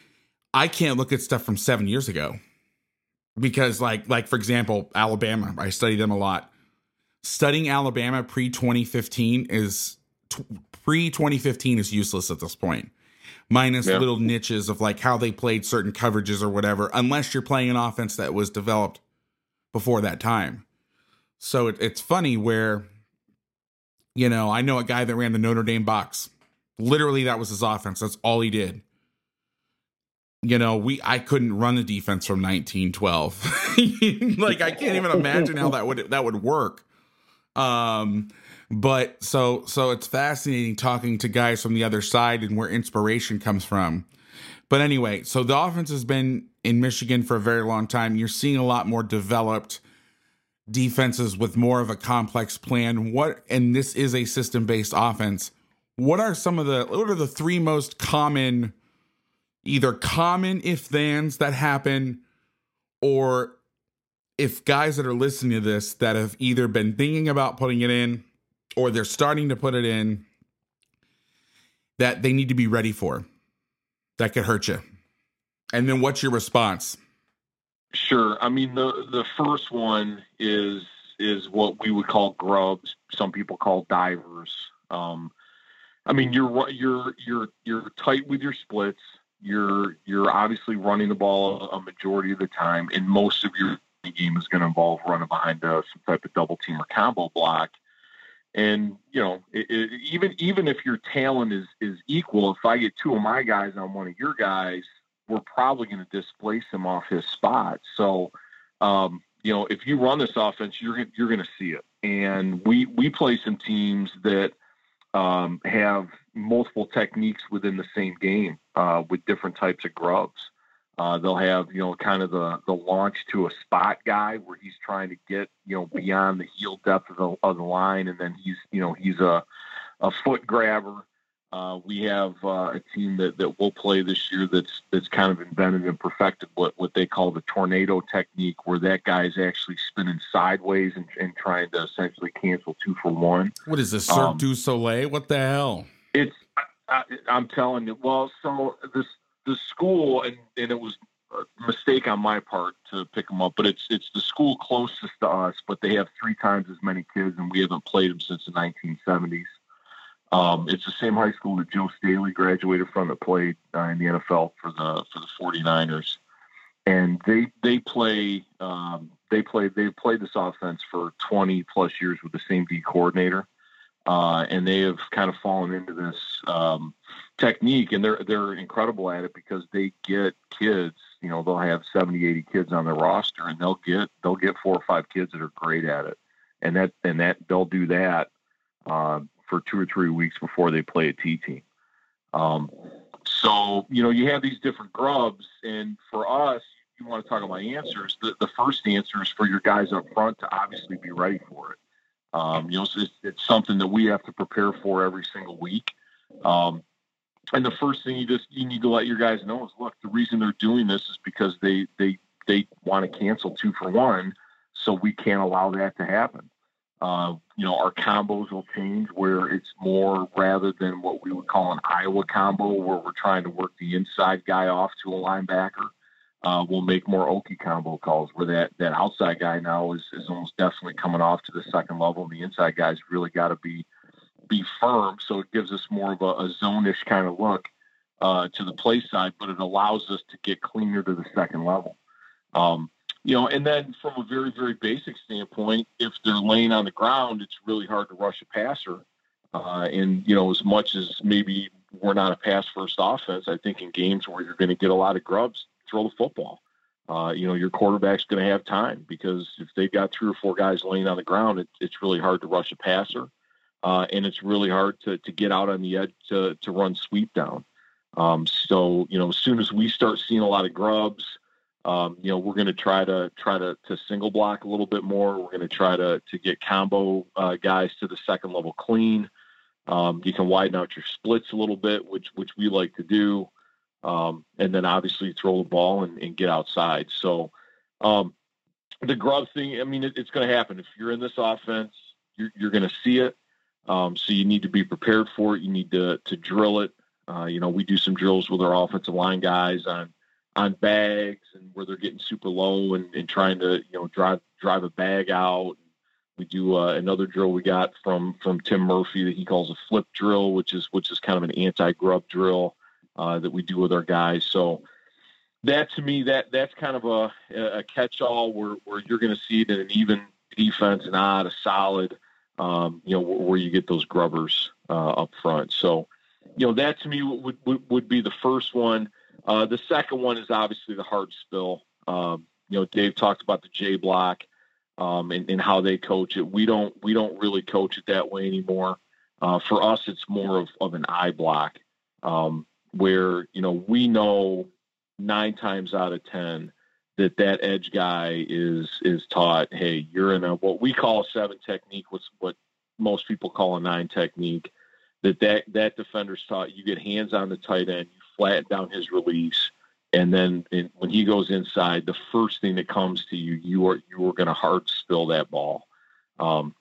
I can't look at stuff from seven years ago because like like for example Alabama I study them a lot studying Alabama pre 2015 is t- pre 2015 is useless at this point minus yeah. little niches of like how they played certain coverages or whatever unless you're playing an offense that was developed before that time so it, it's funny where you know I know a guy that ran the Notre Dame box literally that was his offense that's all he did you know, we I couldn't run a defense from 1912. like I can't even imagine how that would that would work. Um but so so it's fascinating talking to guys from the other side and where inspiration comes from. But anyway, so the offense has been in Michigan for a very long time. You're seeing a lot more developed defenses with more of a complex plan. What and this is a system-based offense. What are some of the what are the three most common either common if thans that happen or if guys that are listening to this that have either been thinking about putting it in or they're starting to put it in that they need to be ready for that could hurt you. And then what's your response? Sure. I mean the the first one is is what we would call grubs. Some people call divers. Um i mean you're you're you're you're tight with your splits. You're you're obviously running the ball a majority of the time, and most of your game is going to involve running behind a, some type of double team or combo block. And you know, it, it, even even if your talent is is equal, if I get two of my guys on one of your guys, we're probably going to displace him off his spot. So, um, you know, if you run this offense, you're you're going to see it. And we we play some teams that um, have multiple techniques within the same game uh, with different types of grubs. Uh, they'll have, you know, kind of the, the launch to a spot guy where he's trying to get, you know, beyond the heel depth of the, of the line. And then he's, you know, he's a, a foot grabber. Uh, we have uh, a team that, that will play this year that's that's kind of invented and perfected what, what they call the tornado technique, where that guy's actually spinning sideways and, and trying to essentially cancel two for one. What is this, Cirque um, du Soleil? What the hell? It's I, am telling you. Well, so this the school and, and it was a mistake on my part to pick them up, but it's it's the school closest to us, but they have three times as many kids, and we haven't played them since the 1970s. Um, it's the same high school that Joe Staley graduated from that played uh, in the NFL for the for the 49ers, and they they play um, they play they've played this offense for 20 plus years with the same D coordinator, uh, and they have kind of fallen into this um, technique, and they're they're incredible at it because they get kids. You know, they'll have 70, 80 kids on their roster, and they'll get they'll get four or five kids that are great at it, and that and that they'll do that. Uh, for two or three weeks before they play a T team. Um, so, you know, you have these different grubs. And for us, you want to talk about answers. The, the first answer is for your guys up front to obviously be ready for it. Um, you know, it's, it's, something that we have to prepare for every single week. Um, and the first thing you just you need to let your guys know is, look, the reason they're doing this is because they they they want to cancel two for one, so we can't allow that to happen. Uh, you know, our combos will change where it's more rather than what we would call an Iowa combo, where we're trying to work the inside guy off to a linebacker. Uh, we'll make more Okie combo calls where that, that outside guy now is, is almost definitely coming off to the second level. And the inside guy's really got to be be firm. So it gives us more of a, a zone-ish kind of look uh, to the play side, but it allows us to get cleaner to the second level. Um, you know, and then from a very, very basic standpoint, if they're laying on the ground, it's really hard to rush a passer. Uh, and, you know, as much as maybe we're not a pass first offense, I think in games where you're going to get a lot of grubs, throw the football. Uh, you know, your quarterback's going to have time because if they've got three or four guys laying on the ground, it, it's really hard to rush a passer. Uh, and it's really hard to, to get out on the edge to, to run sweep down. Um, so, you know, as soon as we start seeing a lot of grubs, um, you know, we're going to try to try to, to single block a little bit more. We're going to try to to get combo uh, guys to the second level clean. Um, you can widen out your splits a little bit, which which we like to do, um, and then obviously throw the ball and, and get outside. So um, the grub thing, I mean, it, it's going to happen if you're in this offense. You're, you're going to see it. Um, so you need to be prepared for it. You need to to drill it. Uh, you know, we do some drills with our offensive line guys on on bags and where they're getting super low and, and trying to you know drive drive a bag out. We do uh, another drill we got from from Tim Murphy that he calls a flip drill, which is which is kind of an anti grub drill uh, that we do with our guys. So that to me that that's kind of a, a catch all where, where you're going to see it in an even defense, not a solid. Um, you know where you get those grubbers uh, up front. So you know that to me would, would would be the first one. Uh, the second one is obviously the hard spill. Um, you know, Dave talked about the J block um, and, and, how they coach it. We don't we don't really coach it that way anymore. Uh, for us, it's more of, of an I block um, where you know we know nine times out of ten that that edge guy is is taught. Hey, you're in a what we call seven technique. What's what most people call a nine technique. That that that defender's taught. You get hands on the tight end. You flatten down his release. And then in, when he goes inside, the first thing that comes to you, you are you are going to hard spill that ball, um,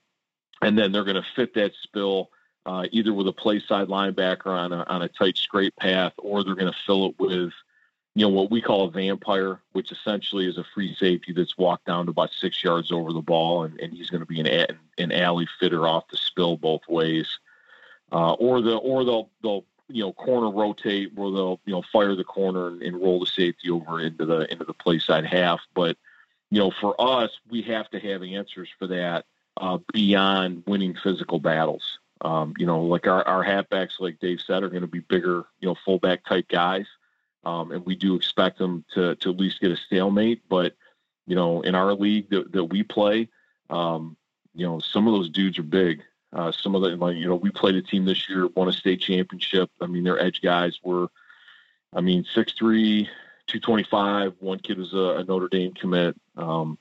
and then they're going to fit that spill uh, either with a play side linebacker on a, on a tight straight path, or they're going to fill it with you know what we call a vampire, which essentially is a free safety that's walked down to about six yards over the ball, and, and he's going to be an an alley fitter off the spill both ways, uh, or the or they'll they'll you know corner rotate where they'll you know fire the corner and, and roll the safety over into the into the play side half. But you know for us, we have to have answers for that uh, beyond winning physical battles. Um, you know, like our, our halfbacks, like Dave said, are going to be bigger, you know, fullback type guys. Um, and we do expect them to, to at least get a stalemate. But, you know, in our league that, that we play, um, you know, some of those dudes are big. Uh, some of the, like, you know, we played a team this year, won a state championship. I mean, their edge guys were, I mean, 6'3, 225. One kid was a, a Notre Dame commit. Um,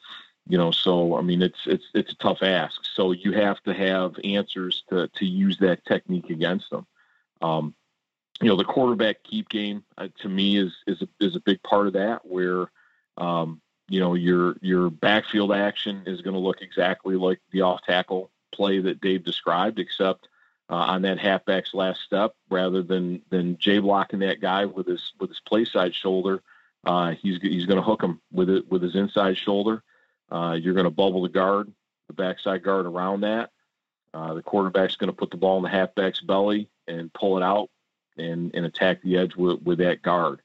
you know, so I mean, it's it's it's a tough ask. So you have to have answers to to use that technique against them. Um, you know, the quarterback keep game uh, to me is is a, is a big part of that. Where um, you know your your backfield action is going to look exactly like the off tackle play that Dave described, except uh, on that halfback's last step, rather than than J blocking that guy with his with his play side shoulder, uh, he's he's going to hook him with it with his inside shoulder. Uh, you're going to bubble the guard, the backside guard around that. Uh, the quarterback's going to put the ball in the halfback's belly and pull it out and, and attack the edge with, with that guard.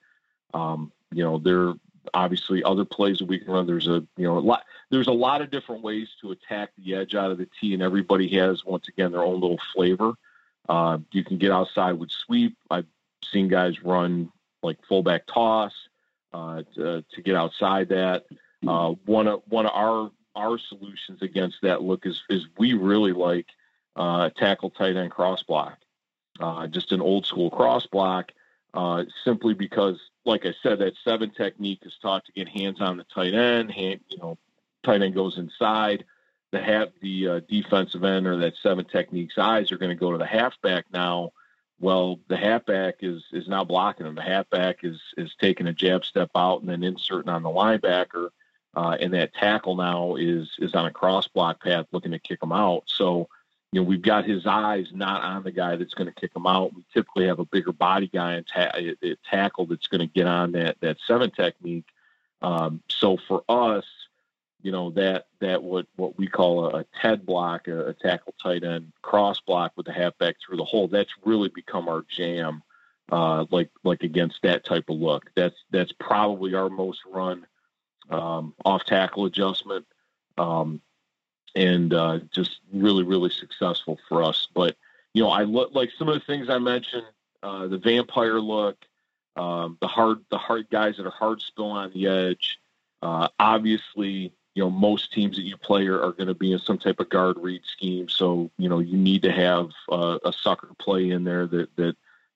Um, you know, there obviously other plays that we can run. There's a you know a lot there's a lot of different ways to attack the edge out of the tee, and everybody has once again their own little flavor. Uh, you can get outside with sweep. I've seen guys run like fullback toss uh, to, to, get outside that. Uh, one of one of our our solutions against that look is is we really like uh, tackle tight end cross block, uh, just an old school cross block, uh, simply because like I said, that seven technique is taught to get hands on the tight end. Hand, you know, tight end goes inside. The half, the uh, defensive end or that seven technique's eyes are going to go to the halfback now. Well, the halfback is is now blocking him. The halfback is is taking a jab step out and then inserting on the linebacker, uh, and that tackle now is is on a cross block path looking to kick him out. So you know, we've got his eyes not on the guy that's going to kick him out. We typically have a bigger body guy and ta- tackle that's going to get on that that seven technique. Um, so for us, you know that that what what we call a, a TED block, a, a, tackle tight end cross block with the halfback through the hole. That's really become our jam. Uh, like like against that type of look. That's that's probably our most run um, off tackle adjustment. Um, and uh, just really, really successful for us. But you know, I look like some of the things I mentioned, uh, the vampire look, um, the hard, the hard guys that are hard spill on the edge. Uh, obviously, you know, most teams that you play are, are going to be in some type of guard read scheme. So you know, you need to have uh, a sucker play in there that that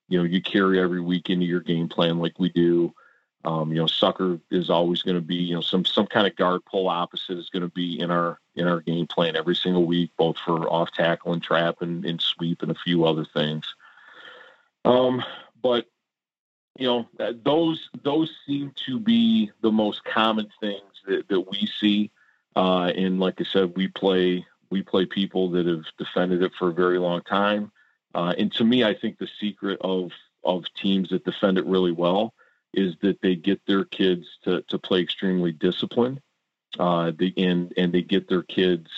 you know you carry every week into your game plan like we do. Um, you know, sucker is always going to be, you know, some some kind of guard pull opposite is going to be in our in our game plan every single week, both for off tackle and trap and, and sweep and a few other things. Um, but you know, those those seem to be the most common things that, that we see. Uh, and like I said, we play we play people that have defended it for a very long time. Uh, and to me, I think the secret of of teams that defend it really well is that they get their kids to, to play extremely disciplined uh, and, and they get their kids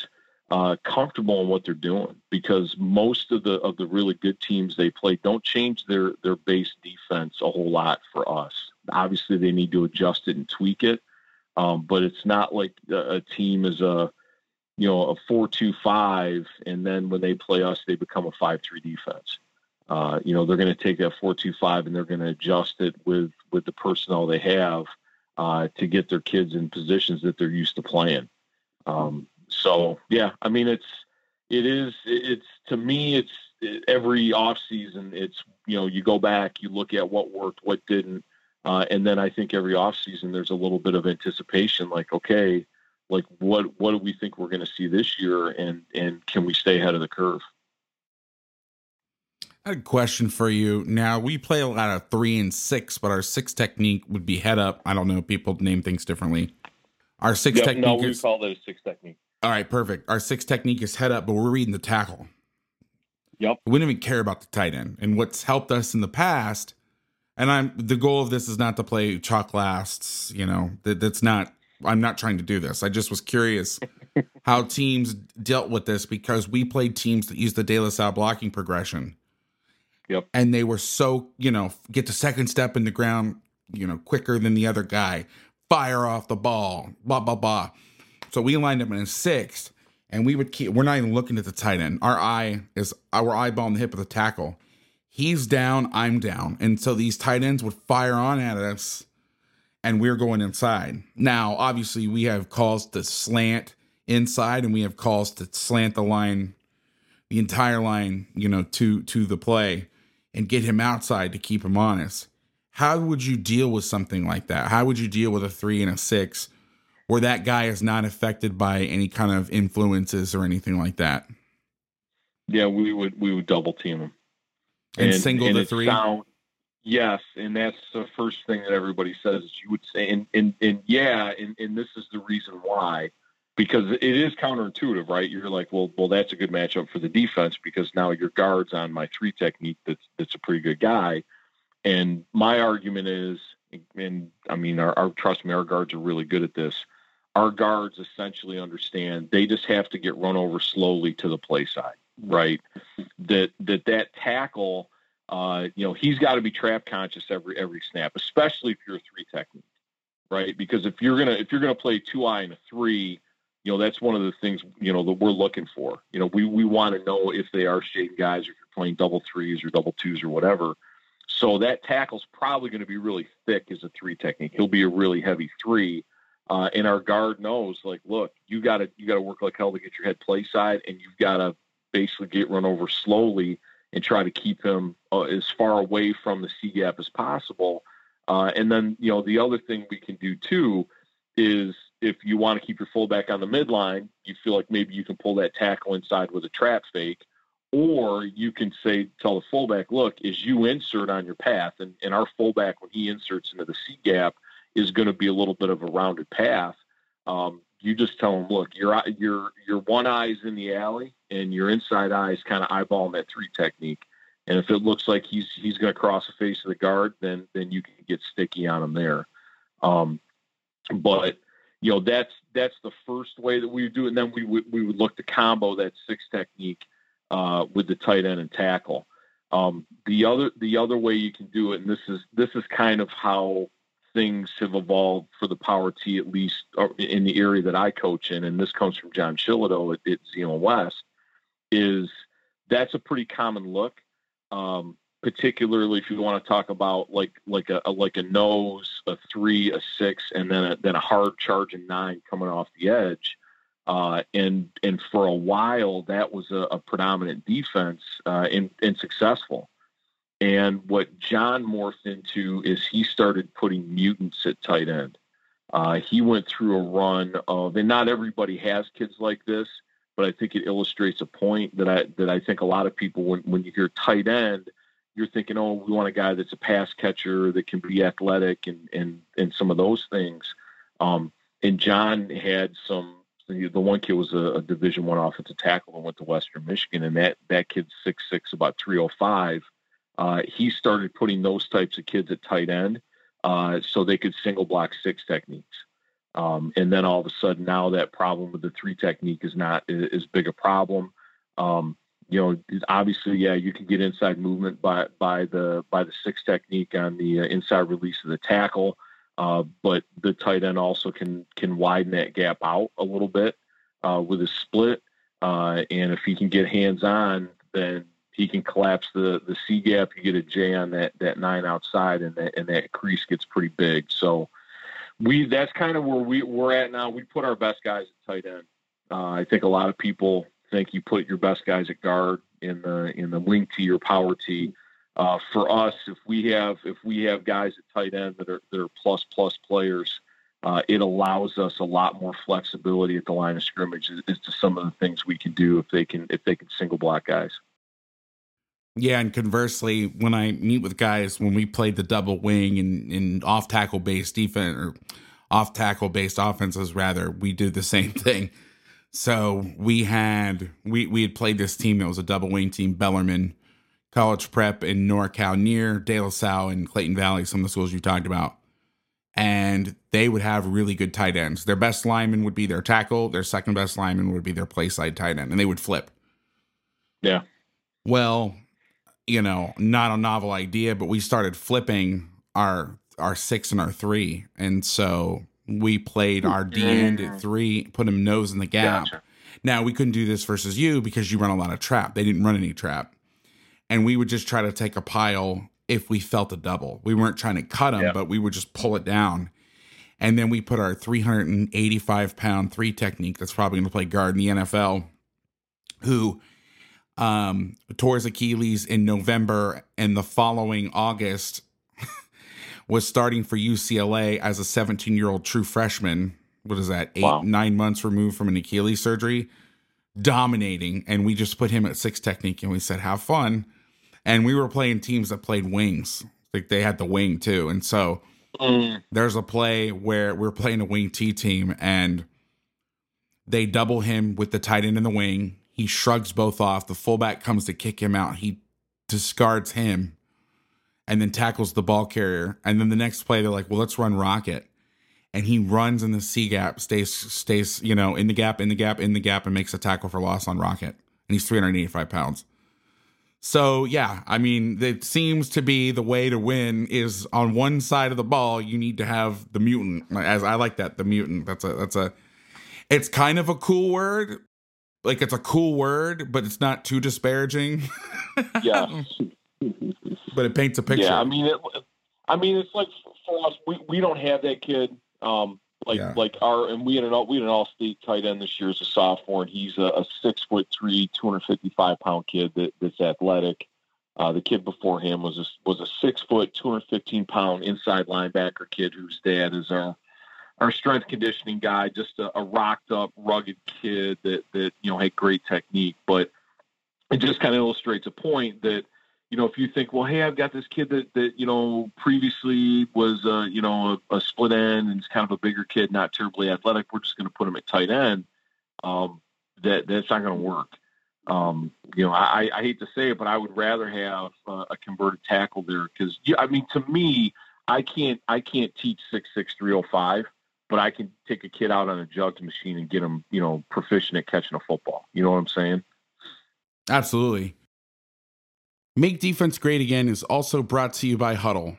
uh, comfortable in what they're doing because most of the of the really good teams they play don't change their their base defense a whole lot for us. Obviously, they need to adjust it and tweak it, um, but it's not like a, a team is a you know a four two five, and then when they play us, they become a five three defense. Uh, you know, they're going to take that four two five and they're going to adjust it with with the personnel they have uh, to get their kids in positions that they're used to playing. Um, so yeah, I mean, it's it is it's to me it's it, every off season it's you know you go back you look at what worked what didn't uh, and then I think every off season there's a little bit of anticipation like okay like what what do we think we're going to see this year and and can we stay ahead of the curve I had a question for you. Now we play a lot of three and six, but our six technique would be head up. I don't know. People name things differently. Our six yep, technique. No, we is, call a six technique. All right, perfect. Our six technique is head up, but we're reading the tackle. Yep. We don't even care about the tight end. And what's helped us in the past, and I'm the goal of this is not to play chalk lasts. You know that that's not. I'm not trying to do this. I just was curious how teams dealt with this because we played teams that use the De La Salle blocking progression Yep. And they were so, you know, get the second step in the ground, you know, quicker than the other guy, fire off the ball, blah, blah, blah. So we lined up in sixth and we would keep, we're not even looking at the tight end. Our eye is our eyeball on the hip of the tackle. He's down, I'm down. And so these tight ends would fire on at us and we're going inside. Now, obviously, we have calls to slant inside and we have calls to slant the line, the entire line, you know, to to the play and get him outside to keep him honest. How would you deal with something like that? How would you deal with a three and a six where that guy is not affected by any kind of influences or anything like that? Yeah, we would we would double team him. and, and single and the three. Sound, yes, and that's the first thing that everybody says is you would say, and and, and yeah, and, and this is the reason why, because it is counterintuitive, right? You're like, well, well, that's a good matchup for the defense because now your guard's on my three technique. That's that's a pretty good guy, and my argument is, and I mean, our, our trust me, our guards are really good at this. Our guards essentially understand they just have to get run over slowly to the play side right? That that that tackle, uh, you know, he's got to be trap conscious every every snap, especially if you're a three technique, right? Because if you're gonna if you're gonna play two eye and a three, you know, that's one of the things you know that we're looking for. You know, we we want to know if they are shading guys, or if you're playing double threes or double twos or whatever. So that tackle's probably going to be really thick as a three technique. He'll be a really heavy three. Uh, and our guard knows, like, look, you got to you got to work like hell to get your head play side, and you've got to basically get run over slowly and try to keep him uh, as far away from the C gap as possible. Uh, and then, you know, the other thing we can do too is if you want to keep your fullback on the midline, you feel like maybe you can pull that tackle inside with a trap fake, or you can say, tell the fullback, look, as you insert on your path, and, and our fullback, when he inserts into the C gap, is going to be a little bit of a rounded path. Um, you just tell him, look, your your your one eye is in the alley, and your inside eye is kind of eyeballing that three technique. And if it looks like he's he's going to cross the face of the guard, then then you can get sticky on him there. Um, but you know that's that's the first way that we would do it. And then we would we would look to combo that six technique uh, with the tight end and tackle. Um, the other the other way you can do it, and this is this is kind of how things have evolved for the power T, at least in the area that I coach in, and this comes from John Shillito at, at Zeeland West, is that's a pretty common look. Um, particularly if you want to talk about like like a, a, like a nose, a three, a six, and then a, then a hard charge and nine coming off the edge. Uh, and and for a while that was a, a predominant defense uh, and, and successful. And what John morphed into is he started putting mutants at tight end. Uh, he went through a run of, and not everybody has kids like this, but I think it illustrates a point that I that I think a lot of people, when when you hear tight end, you're thinking, oh, we want a guy that's a pass catcher that can be athletic and and and some of those things. Um, and John had some. The one kid was a, a Division One offensive tackle and went to Western Michigan, and that that kid's six six, about three oh five uh, he started putting those types of kids at tight end uh, so they could single block six techniques. Um, and then all of a sudden, now that problem with the three technique is not as big a problem. Um, you know, obviously, yeah, you can get inside movement by by the by the six technique on the uh, inside release of the tackle, uh, but the tight end also can can widen that gap out a little bit uh, with a split. Uh, and if he can get hands on, then he can collapse the the C gap. You get a J on that that nine outside, and that and that crease gets pretty big. So we that's kind of where we we're at now. We put our best guys at tight end. Uh, I think a lot of people think you put your best guys at guard in the in the wing T or power T. Uh, for us, if we have if we have guys at tight end that are that are plus plus players, uh, it allows us a lot more flexibility at the line of scrimmage as, to some of the things we can do if they can if they can single block guys. Yeah, and conversely, when I meet with guys, when we played the double wing and, and off tackle based defense or off tackle based offenses, rather, we do the same thing. So we had we we had played this team that was a double wing team, Bellarmine College Prep in NorCal near De La Salle and Clayton Valley, some of the schools you talked about. And they would have really good tight ends. Their best lineman would be their tackle, their second best lineman would be their play side tight end, and they would flip. Yeah. Well, you know, not a novel idea, but we started flipping our our six and our three, and so we played our D end at three, put him nose in the gap. Gotcha. Now we couldn't do this versus you because you run a lot of trap. They didn't run any trap, and we would just try to take a pile if we felt a double. We weren't trying to cut them, but we would just pull it down. And then we put our 385 pound three technique that's probably going to play guard in the NFL, who um, tore his Achilles in November, and the following August was starting for UCLA as a 17 year old true freshman. What is that? Eight, wow. nine months removed from an Achilles surgery, dominating. And we just put him at six technique and we said, have fun. and we were playing teams that played wings. Like they had the wing too, and so mm. there's a play where we're playing a wing T team, and they double him with the tight end in the wing. He shrugs both off. The fullback comes to kick him out. He discards him and then tackles the ball carrier. And then the next play, they're like, well, let's run rocket. And he runs in the C gap, stays, stays, you know, in the gap, in the gap, in the gap, and makes a tackle for loss on rocket. And he's 385 pounds. So yeah, I mean, it seems to be the way to win is on one side of the ball, you need to have the mutant. As I like that, the mutant. That's a that's a it's kind of a cool word, like it's a cool word, but it's not too disparaging. yeah. But it paints a picture. Yeah, I mean, it, I mean, it's like for us, we, we don't have that kid. Um, like yeah. like our and we had an all we had an all state tight end this year as a sophomore, and he's a, a six foot three, two hundred fifty five pound kid that, that's athletic. Uh, the kid before him was a, was a six foot, two hundred fifteen pound inside linebacker kid whose dad is our our strength conditioning guy, just a, a rocked up, rugged kid that that you know had great technique. But it just kind of illustrates a point that you know if you think, well, hey, I've got this kid that that you know previously was uh, you know a, a split end and is kind of a bigger kid, not terribly athletic. We're just going to put him at tight end. Um, that that's not going to work. Um, you know, I, I hate to say it, but I would rather have uh, a converted tackle there because, I mean, to me, I can't I can't teach six six three oh five but I can take a kid out on a jugs machine and get him, you know, proficient at catching a football. You know what I'm saying? Absolutely. Make Defense Great Again is also brought to you by Hudl.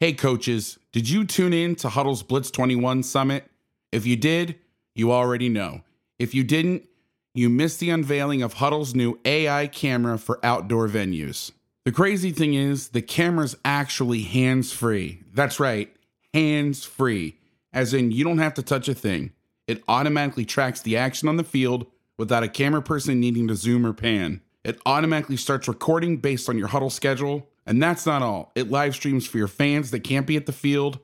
Hey, coaches, did you tune in to Hudl's Blitz 21 Summit? If you did, you already know. If you didn't, you missed the unveiling of Hudl's new AI camera for outdoor venues. The crazy thing is, the camera's actually hands free. That's right, hands free as in you don't have to touch a thing. It automatically tracks the action on the field without a camera person needing to zoom or pan. It automatically starts recording based on your Hudl schedule. And that's not all. It live streams for your fans that can't be at the field.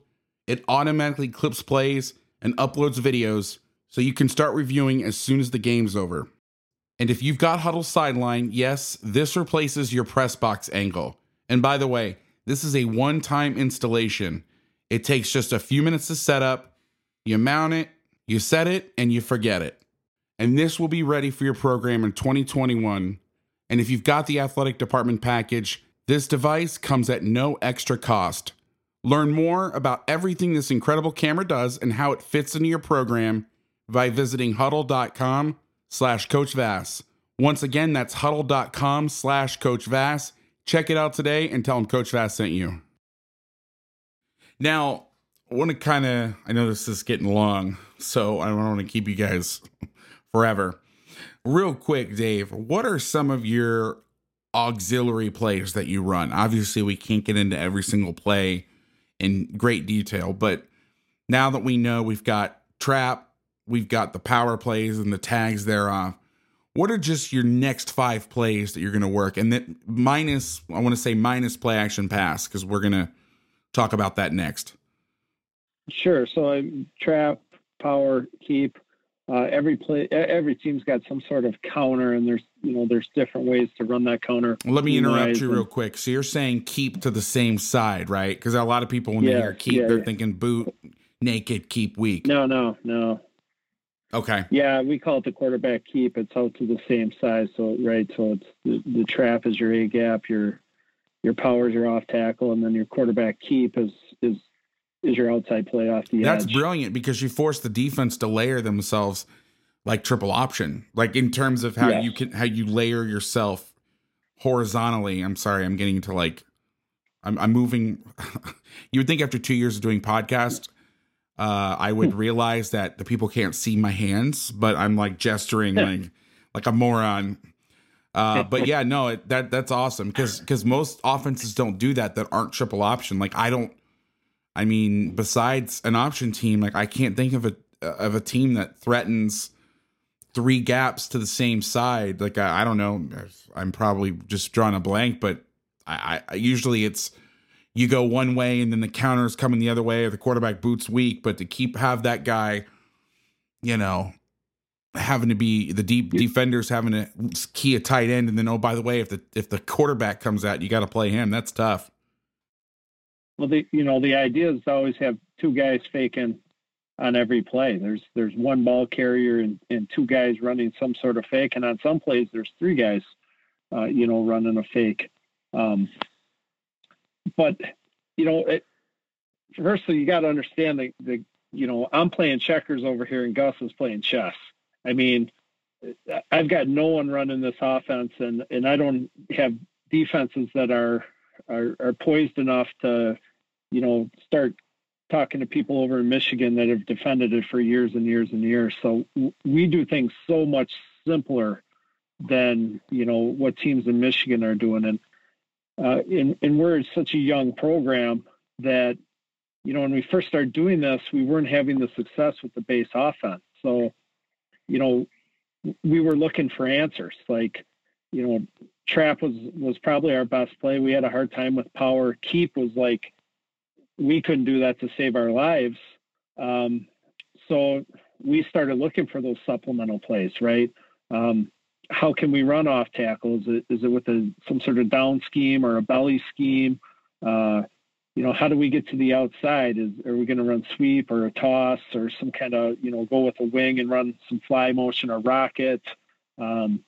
It automatically clips plays and uploads videos so you can start reviewing as soon as the game's over. And if you've got Hudl Sideline, yes, this replaces your press box angle. And by the way, this is a one time installation. It takes just a few minutes to set up. You mount it, you set it, and you forget it. And this will be ready for your program in 2021. And if you've got the athletic department package, this device comes at no extra cost. Learn more about everything this incredible camera does and how it fits into your program by visiting hudl.com slash coach vass. Once again, that's hudl.com slash coach vass. Check it out today and tell them Coach Vass sent you. Now, I want to kind of, I know this is getting long, so I don't want to keep you guys forever. Real quick, Dave, what are some of your auxiliary plays that you run? Obviously, we can't get into every single play in great detail, but now that we know we've got trap, we've got the power plays and the tags thereof, what are just your next five plays that you're going to work? And that minus, I want to say minus play action pass, because we're going to talk about that next. Sure. So I trap, power, keep. Uh, every play, every team's got some sort of counter, and there's you know there's different ways to run that counter. Let me interrupt you real quick. So you're saying keep to the same side, right? Because a lot of people when yeah, they hear keep, yeah, they're yeah. thinking boot, naked, keep weak. No, no, no. Okay. Yeah, we call it the quarterback keep. It's out to the same side, so right. So it's the, the trap is your A gap, your your power is your off tackle, and then your quarterback keep is is is your outside play off the That's edge. brilliant because you force the defense to layer themselves like triple option, like in terms of how yes. you can how you layer yourself horizontally. I'm sorry, I'm getting to like I'm, I'm moving. you would think after two years of doing podcast, uh, I would realize that the people can't see my hands, but I'm like gesturing like like a moron. Uh, but yeah, no, it, that that's awesome because because most offenses don't do that that aren't triple option. Like I don't I mean, besides an option team, like I can't think of a of a team that threatens three gaps to the same side. Like I, I don't know, I'm probably just drawing a blank, but I, I usually it's you go one way and then the counter's coming the other way, or the quarterback boots weak. But to keep have that guy, you know, having to be the deep defenders having to key a tight end, and then oh by the way, if the if the quarterback comes out, you got to play him. That's tough. Well, the you know the idea is to always have two guys faking on every play. There's there's one ball carrier and, and two guys running some sort of fake, and on some plays there's three guys, uh, you know, running a fake. Um, but you know, it, firstly, you got to understand that the you know I'm playing checkers over here, and Gus is playing chess. I mean, I've got no one running this offense, and and I don't have defenses that are are, are poised enough to, you know, start talking to people over in Michigan that have defended it for years and years and years. So we do things so much simpler than you know what teams in Michigan are doing, and uh, and, and we're such a young program that you know when we first started doing this, we weren't having the success with the base offense. So you know we were looking for answers like you know trap was was probably our best play. We had a hard time with power. Keep was like we couldn't do that to save our lives. Um, so we started looking for those supplemental plays, right? Um, how can we run off tackle? Is it, is it with a, some sort of down scheme or a belly scheme? Uh, you know, how do we get to the outside? Is are we going to run sweep or a toss or some kind of you know go with a wing and run some fly motion or rocket? Um,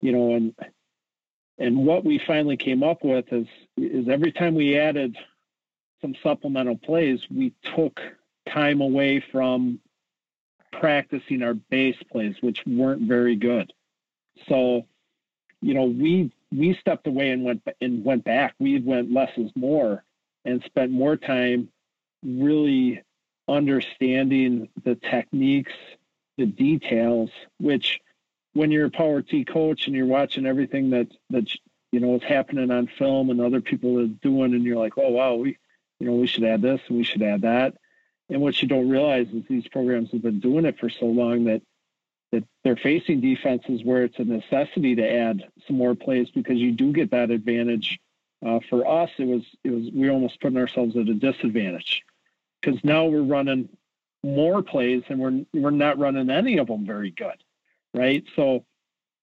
you know, and and what we finally came up with is is every time we added some supplemental plays, we took time away from practicing our base plays, which weren't very good. So, you know, we we stepped away and went and went back. We went less is more and spent more time really understanding the techniques, the details, which when you're a power T coach and you're watching everything that that you know is happening on film and other people are doing, and you're like, oh wow, we you know we should add this and we should add that. And what you don't realize is these programs have been doing it for so long that that they're facing defenses where it's a necessity to add some more plays because you do get that advantage. Uh, for us, it was it was we almost putting ourselves at a disadvantage because now we're running more plays and we're we're not running any of them very good, right? So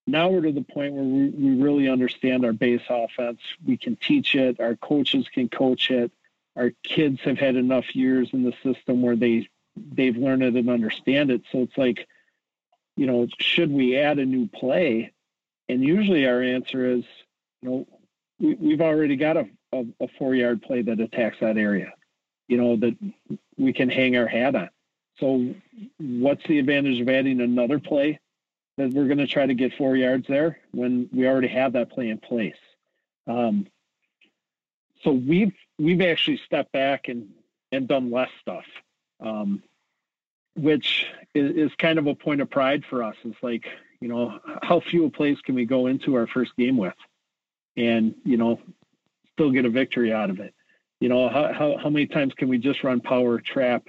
now we're to the point where we, we really understand our base offense. We can teach it. Our coaches can coach it. Our kids have had enough years in the system where they they've learned it and understand it. So it's like you know, should we add a new play? And usually our answer is, you know, we, have already got a, a, a four yard play that attacks that area, you know, that we can hang our hat on. So what's the advantage of adding another play that we're going to try to get four yards there when we already have that play in place? Um, so we've we've actually stepped back and and done less stuff. Um, which is, is, kind of a point of pride for us. It's like, you know, how few plays can we go into our first game with and, you know, still get a victory out of it? You know, how, how, how many times can we just run power, trap,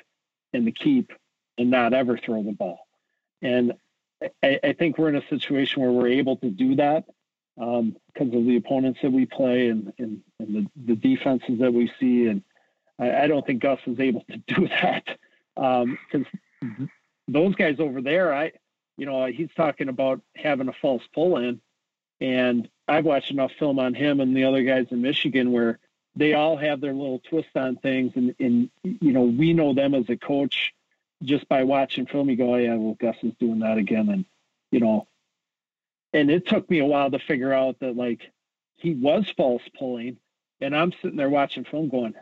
and the keep and not ever throw the ball? And I, I think we're in a situation where we're able to do that um, because of the opponents that we play and, and, and the, the defenses that we see. And I, I don't think Gus is able to do that because um. Those guys over there, I, you know, he's talking about having a false pull in, and I've watched enough film on him and the other guys in Michigan where they all have their little twist on things, and, and you know, we know them as a coach just by watching film. You go, oh, yeah, well, Gus is doing that again, and you know, and it took me a while to figure out that like he was false pulling, and I'm sitting there watching film going,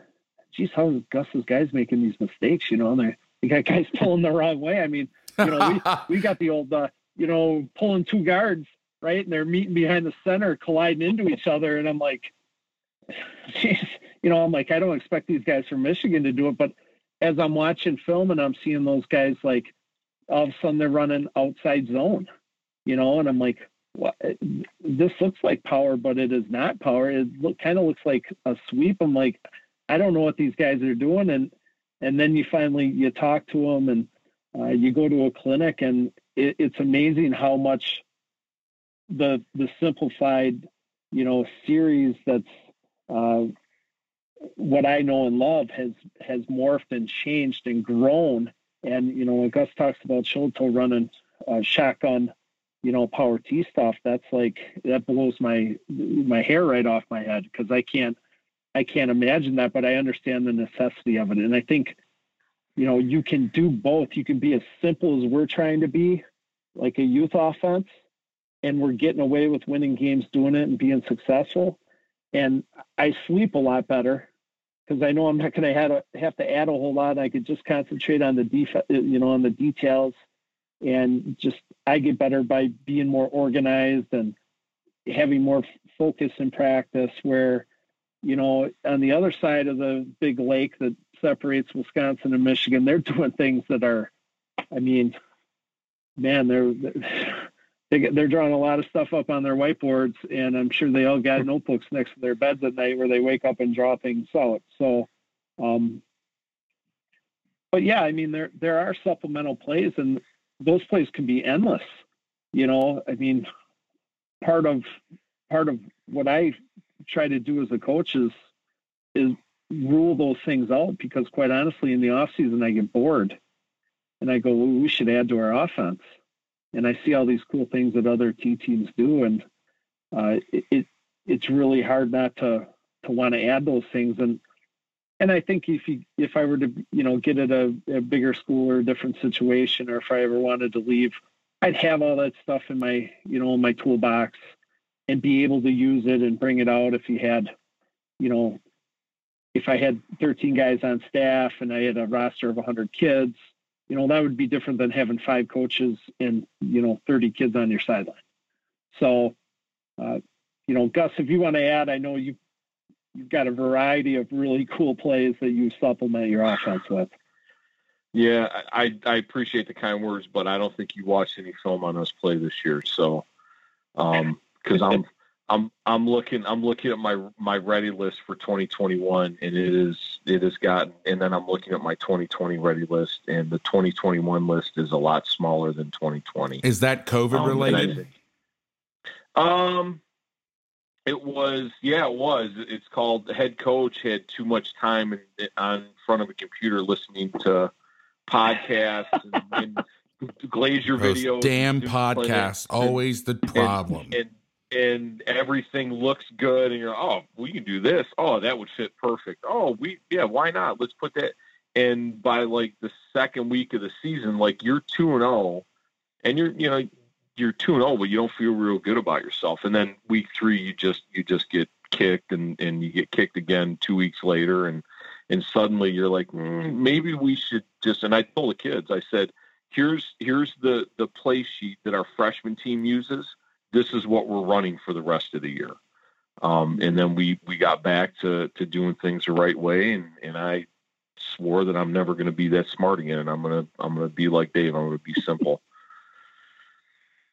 geez, how is Gus's guys making these mistakes? You know, and they're got guys pulling the wrong way. I mean, you know, we, we got the old, uh, you know, pulling two guards, right? And they're meeting behind the center, colliding into each other. And I'm like, geez, you know, I'm like, I don't expect these guys from Michigan to do it. But as I'm watching film and I'm seeing those guys, like, all of a sudden they're running outside zone, you know, and I'm like, what? This looks like power, but it is not power. It look, kind of looks like a sweep. I'm like, I don't know what these guys are doing. And, and then you finally you talk to them and uh, you go to a clinic and it, it's amazing how much the the simplified you know series that's uh, what I know and love has has morphed and changed and grown. And you know when Gus talks about shoulder running uh, shotgun, you know, power T stuff, that's like that blows my my hair right off my head because I can't I can't imagine that, but I understand the necessity of it, and I think you know you can do both. You can be as simple as we're trying to be, like a youth offense, and we're getting away with winning games doing it and being successful. And I sleep a lot better because I know I'm not going to have, to add a whole lot. I could just concentrate on the def- you know, on the details, and just I get better by being more organized and having more focus in practice. Where, you know, on the other side of the big lake that separates Wisconsin and Michigan, they're doing things that are, I mean, man, they're they get, they're drawing a lot of stuff up on their whiteboards, and I'm sure they all got notebooks next to their beds at night where they wake up and draw things out. So, um, but yeah, I mean, there there are supplemental plays, and those plays can be endless. You know, I mean, part of part of what I try to do as a coach is is rule those things out because quite honestly in the off season I get bored and I go well, we should add to our offense and I see all these cool things that other T teams do, and uh, it, it, it's really hard not to to want to add those things. And and I think if you if I were to you know get at a, a bigger school or a different situation, or if I ever wanted to leave, I'd have all that stuff in my you know my toolbox and be able to use it and bring it out if you had you know if I had 13 guys on staff and I had a roster of 100 kids you know, that would be different than having five coaches and, you know, 30 kids on your sideline. So, uh, you know, Gus, if you want to add, I know you you've got a variety of really cool plays that you supplement your offense with. Yeah, I, I appreciate the kind words, but I don't think you watched any film on us play this year. So, um, because I'm I'm I'm looking I'm looking at my my ready list for 2021, and it is it has gotten. And then I'm looking at my 2020 ready list, and the 2021 list is a lot smaller than 2020. Is that COVID um, related? um, it was yeah, it was. It's called the head coach had too much time in, on front of a computer listening to podcasts and, and Glazier Those videos. Damn podcasts, always the problem. And, and everything looks good and you're oh we can do this. Oh that would fit perfect. Oh we yeah why not? Let's put that and by like the second week of the season. Like you're 2 and 0 and you're you know you're 2 and 0 but you don't feel real good about yourself. And then week 3 you just you just get kicked and and you get kicked again 2 weeks later and and suddenly you're like mm, maybe we should just and I told the kids I said here's here's the the play sheet that our freshman team uses this is what we're running for the rest of the year. Um, and then we we got back to to doing things the right way, and and I swore that I'm never going to be that smart again, and I'm gonna I'm gonna be like Dave. I'm gonna be simple.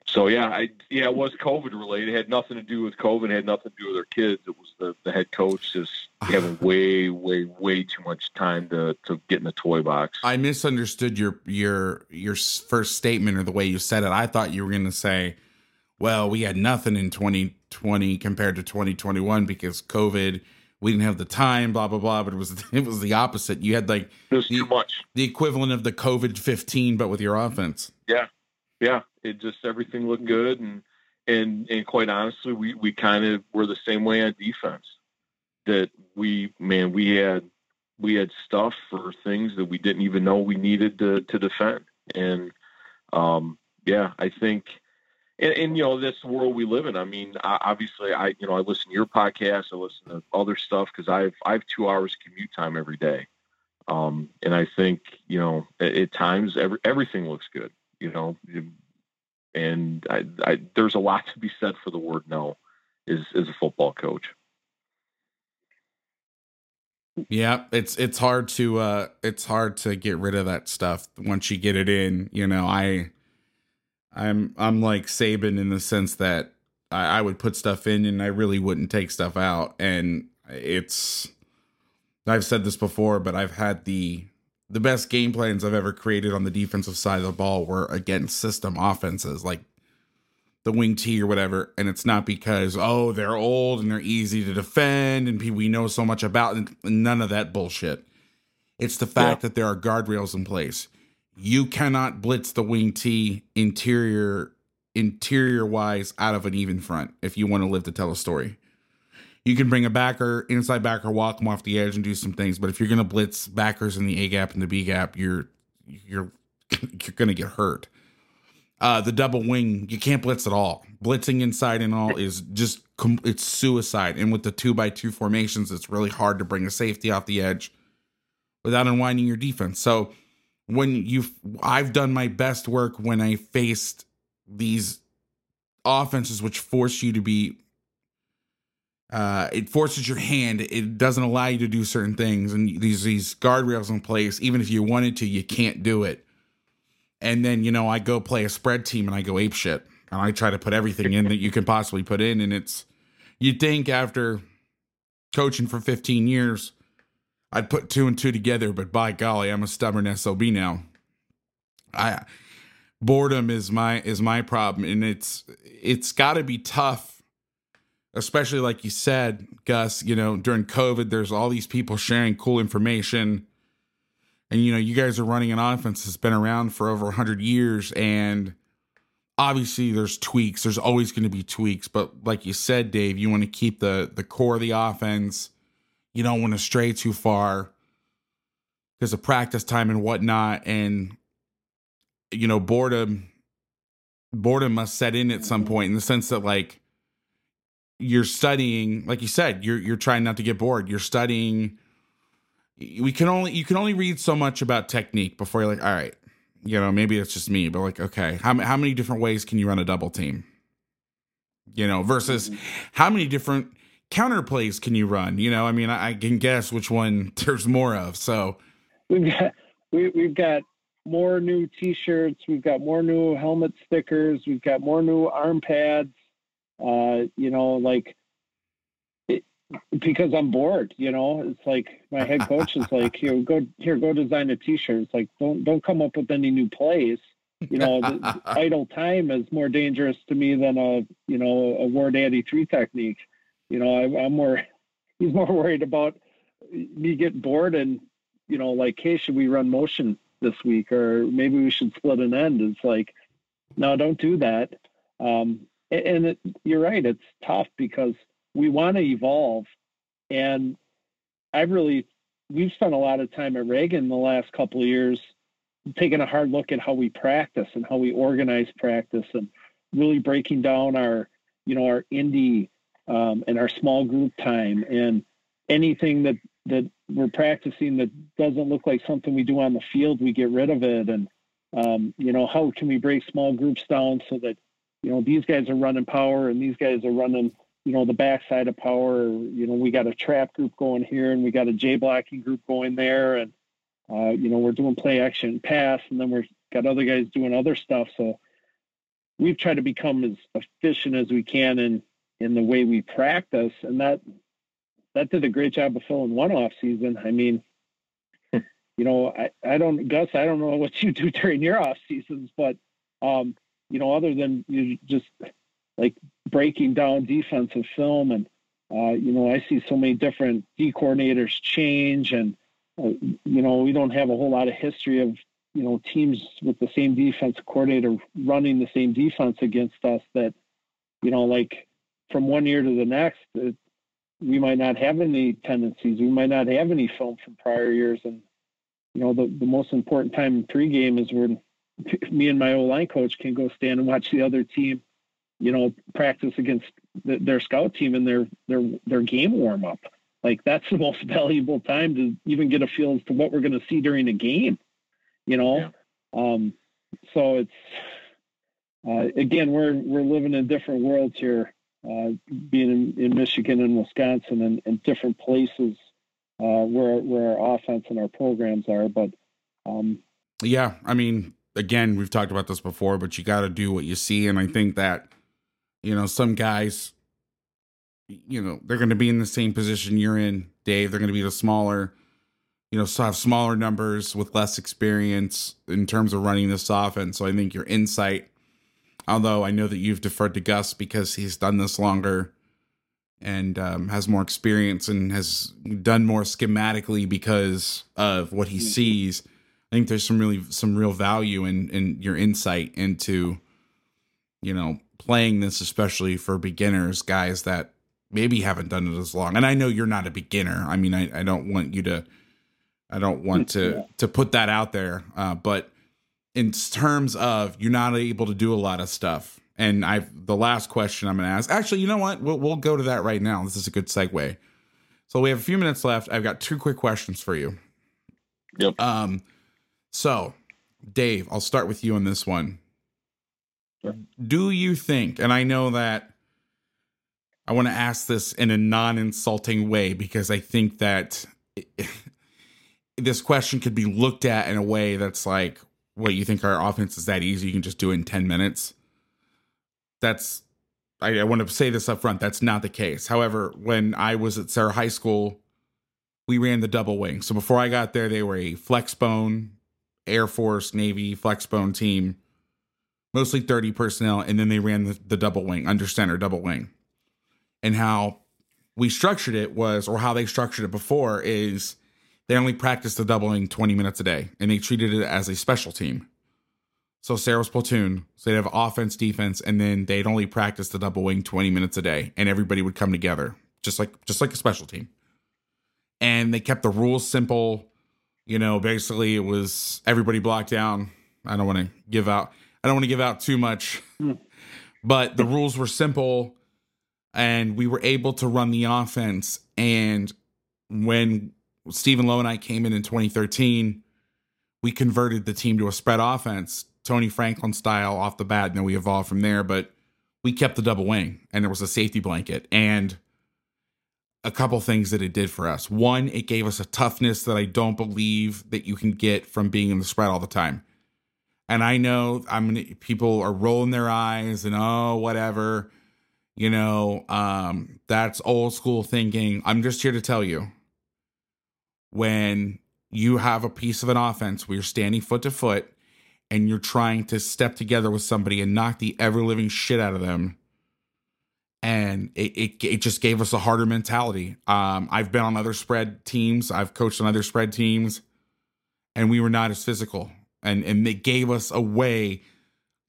So yeah, I yeah, it was COVID related. It had nothing to do with COVID. It had nothing to do with our kids. It was the, the head coach just having way, way, way too much time to to get in the toy box. I misunderstood your your your first statement or the way you said it. I thought you were going to say well, we had nothing in 2020 compared to 2021 because COVID, we didn't have the time, blah blah blah. But it was it was the opposite. You had like the, too much. The equivalent of the COVID 15, but with your offense. Yeah, yeah. It just everything looked good, and and and quite honestly, we we kind of were the same way on defense. That we man, we had we had stuff for things that we didn't even know we needed to to defend, and um, yeah, I think and, and, you know this world we live in. I mean, obviously, I you know I listen to your podcast, I listen to other stuff because I've I have two hours commute time every day, um, and I think you know at, at, times every, everything looks good, you know, and I, I, there's a lot to be said for the word no, is as a football coach. Yeah, it's it's hard to uh it's hard to get rid of that stuff once you get it in. You know, I I'm I'm like Saban in the sense that I, I would put stuff in and I really wouldn't take stuff out. And it's I've said this before, but I've had the the best game plans I've ever created on the defensive side of the ball were against system offenses like the wing T or whatever. And it's not because, oh, they're old and they're easy to defend and we know so much about and none of that bullshit. It's the fact yeah. that there are guardrails in place you cannot blitz the wing T interior interior wise out of an even front if you want to live to tell a story. You can bring a backer, inside backer, walk them off the edge and do some things, but if you're going to blitz backers in the A gap and the B gap, you're you're you're going to get hurt. Uh, the double wing, you can't blitz at all. Blitzing inside and all is just it's suicide. And with the two by two formations, it's really hard to bring a safety off the edge without unwinding your defense. So when you, I've done my best work when I faced these offenses which force you to be uh, it forces your hand. It doesn't allow you to do certain things, and these these guardrails in place. Even if you wanted to, you can't do it. And then you know, I go play a spread team, and I go ape shit, and I try to put everything in that you can possibly put in. And it's you'd think after coaching for 15 years, I'd put two and two together, but by golly, I'm a stubborn sob now. I boredom is my is my problem, and it's it's got to be tough especially like you said, Gus, you know, during COVID, there's all these people sharing cool information. And, you know, you guys are running an offense that's been around for over 100 years. And obviously, there's tweaks. There's always going to be tweaks. But like you said, Dave, you want to keep the, the core of the offense. You don't want to stray too far because of practice time and whatnot. And, you know, boredom, boredom must set in at some point in the sense that, like, you're studying like you said you're you're trying not to get bored you're studying we can only you can only read so much about technique before you're like all right you know maybe it's just me but like okay how, how many different ways can you run a double team you know versus mm-hmm. how many different counter plays can you run you know i mean i, I can guess which one there's more of so we've got we, we've got more new t-shirts we've got more new helmet stickers we've got more new arm pads uh, you know, like it, because I'm bored. You know, it's like my head coach is like, "Here, go here, go design a T-shirt." It's like, don't don't come up with any new plays. You know, idle time is more dangerous to me than a you know a War Daddy three technique. You know, I, I'm more he's more worried about me getting bored and you know like, hey, should we run motion this week or maybe we should split an end? It's like, no, don't do that. Um, and it, you're right it's tough because we want to evolve and i've really we've spent a lot of time at reagan the last couple of years taking a hard look at how we practice and how we organize practice and really breaking down our you know our indie um, and our small group time and anything that that we're practicing that doesn't look like something we do on the field we get rid of it and um, you know how can we break small groups down so that you know, these guys are running power and these guys are running, you know, the backside of power. You know, we got a trap group going here and we got a J blocking group going there. And, uh, you know, we're doing play action pass and then we've got other guys doing other stuff. So we've tried to become as efficient as we can in, in the way we practice. And that, that did a great job of filling one off season. I mean, you know, I, I don't, Gus, I don't know what you do during your off seasons, but, um, you know, other than you just like breaking down defensive film and uh, you know, I see so many different D coordinators change, and uh, you know, we don't have a whole lot of history of you know teams with the same defensive coordinator running the same defense against us. That you know, like from one year to the next, it, we might not have any tendencies. We might not have any film from prior years, and you know, the the most important time in pregame is when me and my O line coach can go stand and watch the other team, you know, practice against the, their scout team and their their their game warm up. Like that's the most valuable time to even get a feel as to what we're going to see during a game. You know, yeah. um, so it's uh, again we're we're living in different worlds here, uh, being in, in, Michigan and Wisconsin and, and different places uh, where where our offense and our programs are, but. Um, yeah, I mean, again, we've talked about this before, but you got to do what you see. And I think that, you know, some guys, you know, they're going to be in the same position you're in, Dave. They're going to be the smaller, you know, so have smaller numbers with less experience in terms of running this offense. So I think your insight, although I know that you've deferred to Gus because he's done this longer and um, has more experience and has done more schematically because of what he mm-hmm. sees I think there's some really some real value in in your insight into, you know, playing this, especially for beginners, guys that maybe haven't done it as long. And I know you're not a beginner. I mean, I, I don't want you to, I don't want to yeah. to put that out there. Uh, but in terms of you're not able to do a lot of stuff. And I, the last question I'm going to ask, actually, you know what? We'll we'll go to that right now. This is a good segue. So we have a few minutes left. I've got two quick questions for you. Yep. Um, so Dave, I'll start with you on this one. Sure. Do you think, and I know that I want to ask this in a non insulting way because I think that it, this question could be looked at in a way that's like, what you think our offense is that easy? You can just do it in 10 minutes. That's, I, I want to say this up front. That's not the case. However, when I was at Serra High School, we ran the double wing. So before I got there, they were a flexbone Air Force, Navy flexbone team, mostly 30 personnel. And then they ran the, the double wing, under center double wing and how we structured it was, or how they structured it before, is they only practiced the double wing 20 minutes a day and they treated it as a special team. So Serra's platoon, so they'd have offense, defense, and then they'd only practice the double wing 20 minutes a day, and everybody would come together, just like just like a special team. And they kept the rules simple. You know, basically it was everybody blocked down. I don't want to give out I don't want to give out too much. But the rules were simple and we were able to run the offense. And when Stephen Lowe and I came in in 2013, we converted the team to a spread offense, Tony Franklin style off the bat. And then we evolved from there. But we kept the double wing, and there was a safety blanket. And a couple things that it did for us. One, it gave us a toughness that I don't believe that you can get from being in the spread all the time. And I know I'm mean, people are rolling their eyes and oh whatever you know, um, that's old school thinking. I'm just here to tell you when you have a piece of an offense where you're standing foot to foot and you're trying to step together with somebody and knock the ever living shit out of them. And it, it, it just gave us a harder mentality. Um, I've been on other spread teams, I've coached on other spread teams, and we were not as physical. And and it gave us a way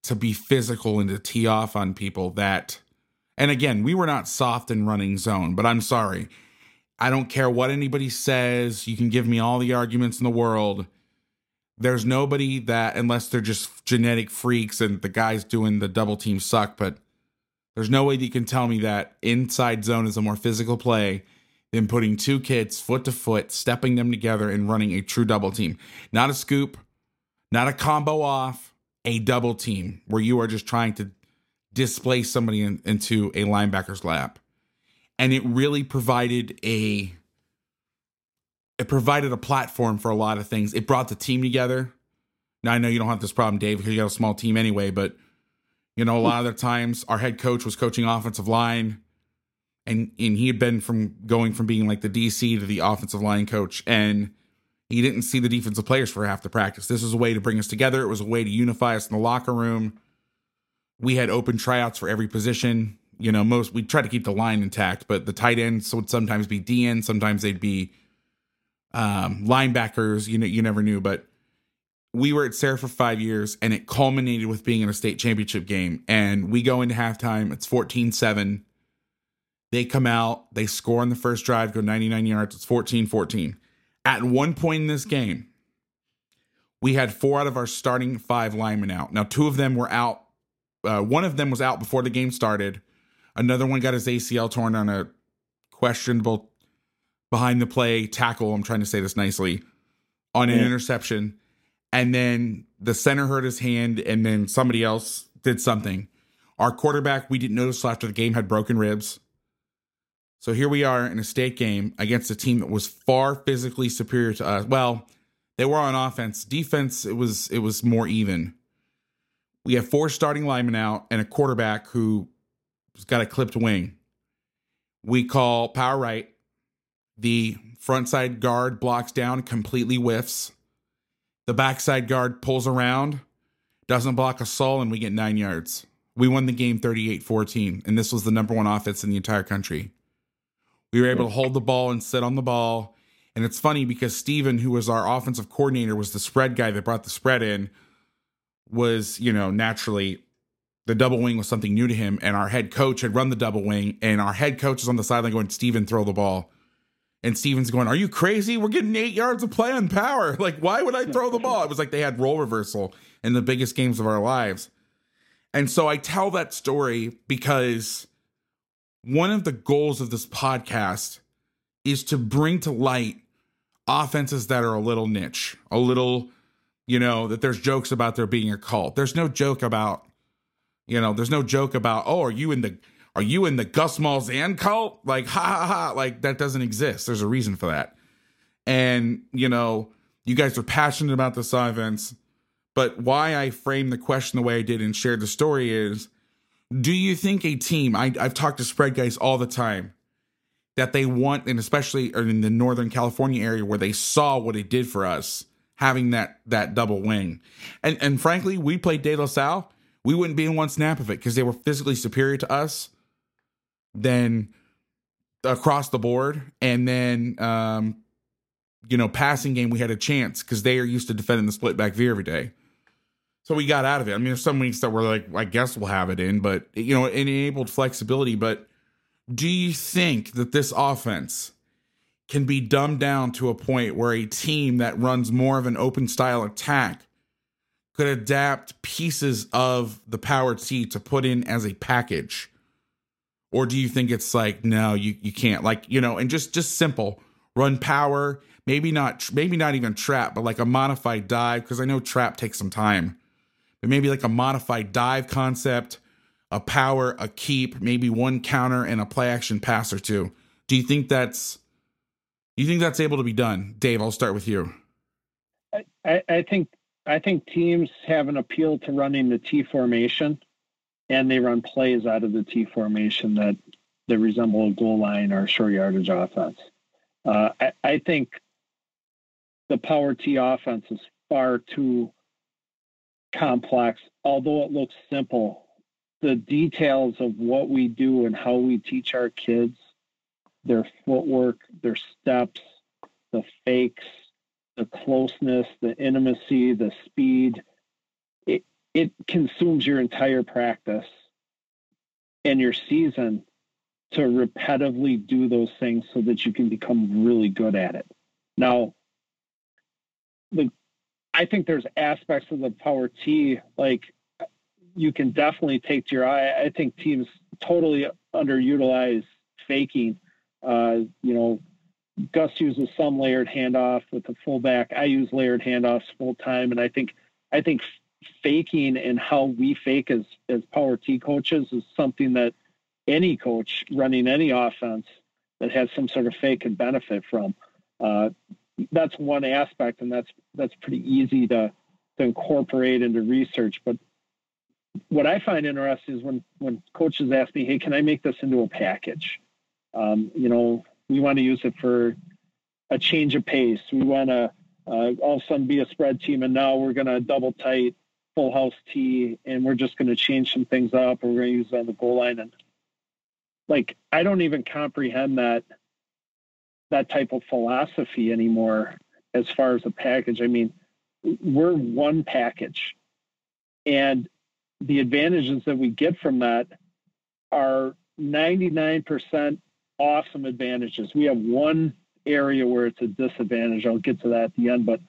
to be physical and to tee off on people that and again, we were not soft in running zone, but I'm sorry. I don't care what anybody says. You can give me all the arguments in the world. There's nobody that, unless they're just genetic freaks and the guys doing the double team suck, but there's no way that you can tell me that inside zone is a more physical play than putting two kids foot to foot, stepping them together, and running a true double team. Not a scoop, not a combo off, a double team where you are just trying to displace somebody in, into a linebacker's lap. And it really provided a it provided a platform for a lot of things. It brought the team together. Now I know you don't have this problem, Dave, because you got a small team anyway, but you know, a lot of the times our head coach was coaching offensive line and and he had been from going from being like the DC to the offensive line coach and he didn't see the defensive players for half the practice. This was a way to bring us together. It was a way to unify us in the locker room we had open tryouts for every position. You know, most we try to keep the line intact, but the tight ends would sometimes be DN, sometimes they'd be um, linebackers. You know, you never knew, but we were at Serra for five years, and it culminated with being in a state championship game. And we go into halftime; it's 14-7. They come out, they score on the first drive, go 99 yards. It's 14-14. At one point in this game, we had four out of our starting five linemen out. Now, two of them were out uh, one of them was out before the game started. Another one got his ACL torn on a questionable behind the play tackle. I'm trying to say this nicely on an yeah. interception. And then the center hurt his hand, and then somebody else did something. Our quarterback, we didn't notice after the game, had broken ribs. So here we are in a state game against a team that was far physically superior to us. Well, they were on offense. Defense, it was it was more even. We have four starting linemen out and a quarterback who's got a clipped wing. We call power right. The front side guard blocks down, completely whiffs. The backside guard pulls around, doesn't block a soul, and we get nine yards. We won the game 38 14, and this was the number one offense in the entire country. We were able to hold the ball and sit on the ball And it's funny because Steven, who was our offensive coordinator, was the spread guy that brought the spread in, was, you know, naturally the double wing was something new to him. And our head coach had run the double wing, and our head coach is on the sideline going, Steven, throw the ball. And Steven's going, Are you crazy? We're getting eight yards of play on power. Like, why would I throw the ball? It was like they had role reversal in the biggest games of our lives. And so I tell that story because one of the goals of this podcast is to bring to light offenses that are a little niche, a little, you know, that there's jokes about there being a cult. There's no joke about, you know, there's no joke about, oh, are you in the are you in the Gus Malzahn cult? Like, ha ha ha. Like, that doesn't exist. There's a reason for that. And, you know, you guys are passionate about this offense. But why I framed the question the way I did and shared the story is do you think a team, I, I've talked to spread guys all the time, that they want, and especially in the Northern California area where they saw what it did for us, having that that double wing. And and frankly, we played De La Salle, we wouldn't be in one snap of it because they were physically superior to us then across the board, and then um, you know, passing game we had a chance because they are used to defending the split back V every day. So we got out of it. I mean, there's some weeks that we're like, I guess we'll have it in, but you know, it enabled flexibility. But do you think that this offense can be dumbed down to a point where a team that runs more of an open style attack could adapt pieces of the power T to put in as a package? Or do you think it's like no you you can't like you know and just just simple run power maybe not maybe not even trap but like a modified dive because i know trap takes some time. But maybe like a modified dive concept a power a keep maybe one counter and a play action pass or two. Do you think that's you think that's able to be done? Dave i'll start with you. I, I think i think teams have an appeal to running the t formation and they run plays out of the T formation that that resemble a goal line or short yardage offense. Uh, I, I, think the power T offense is far too complex, although it looks simple. The details of what we do and how we teach our kids, their footwork, their steps, the fakes, the closeness, the intimacy, the speed, it it consumes your entire practice and your season to repetitively do those things so that you can become really good at it. Now, the I think there's aspects of the power T like you can definitely take to your eye. I think teams totally underutilize faking. Uh, you know, Gus uses some layered handoff with the fullback. I use layered handoffs full time, and I think I think faking and how we fake as as power T coaches is something that any coach running any offense that has some sort of fake can benefit from. Uh, that's one aspect, and that's that's pretty easy to to incorporate into research. But what I find interesting is when when coaches ask me, "Hey, can I make this into a package?" Um, you know, we want to use it for a change of pace. We want to uh, all of a sudden be a spread team, and now we're going to double tight full house tee, and we're just going to change some things up we're going to use it on the goal line. And like, I don't even comprehend that, that type of philosophy anymore as far as a package. I mean, we're one package and the advantages that we get from that are 99% awesome advantages. We have one area where it's a disadvantage. I'll get to that at the end, but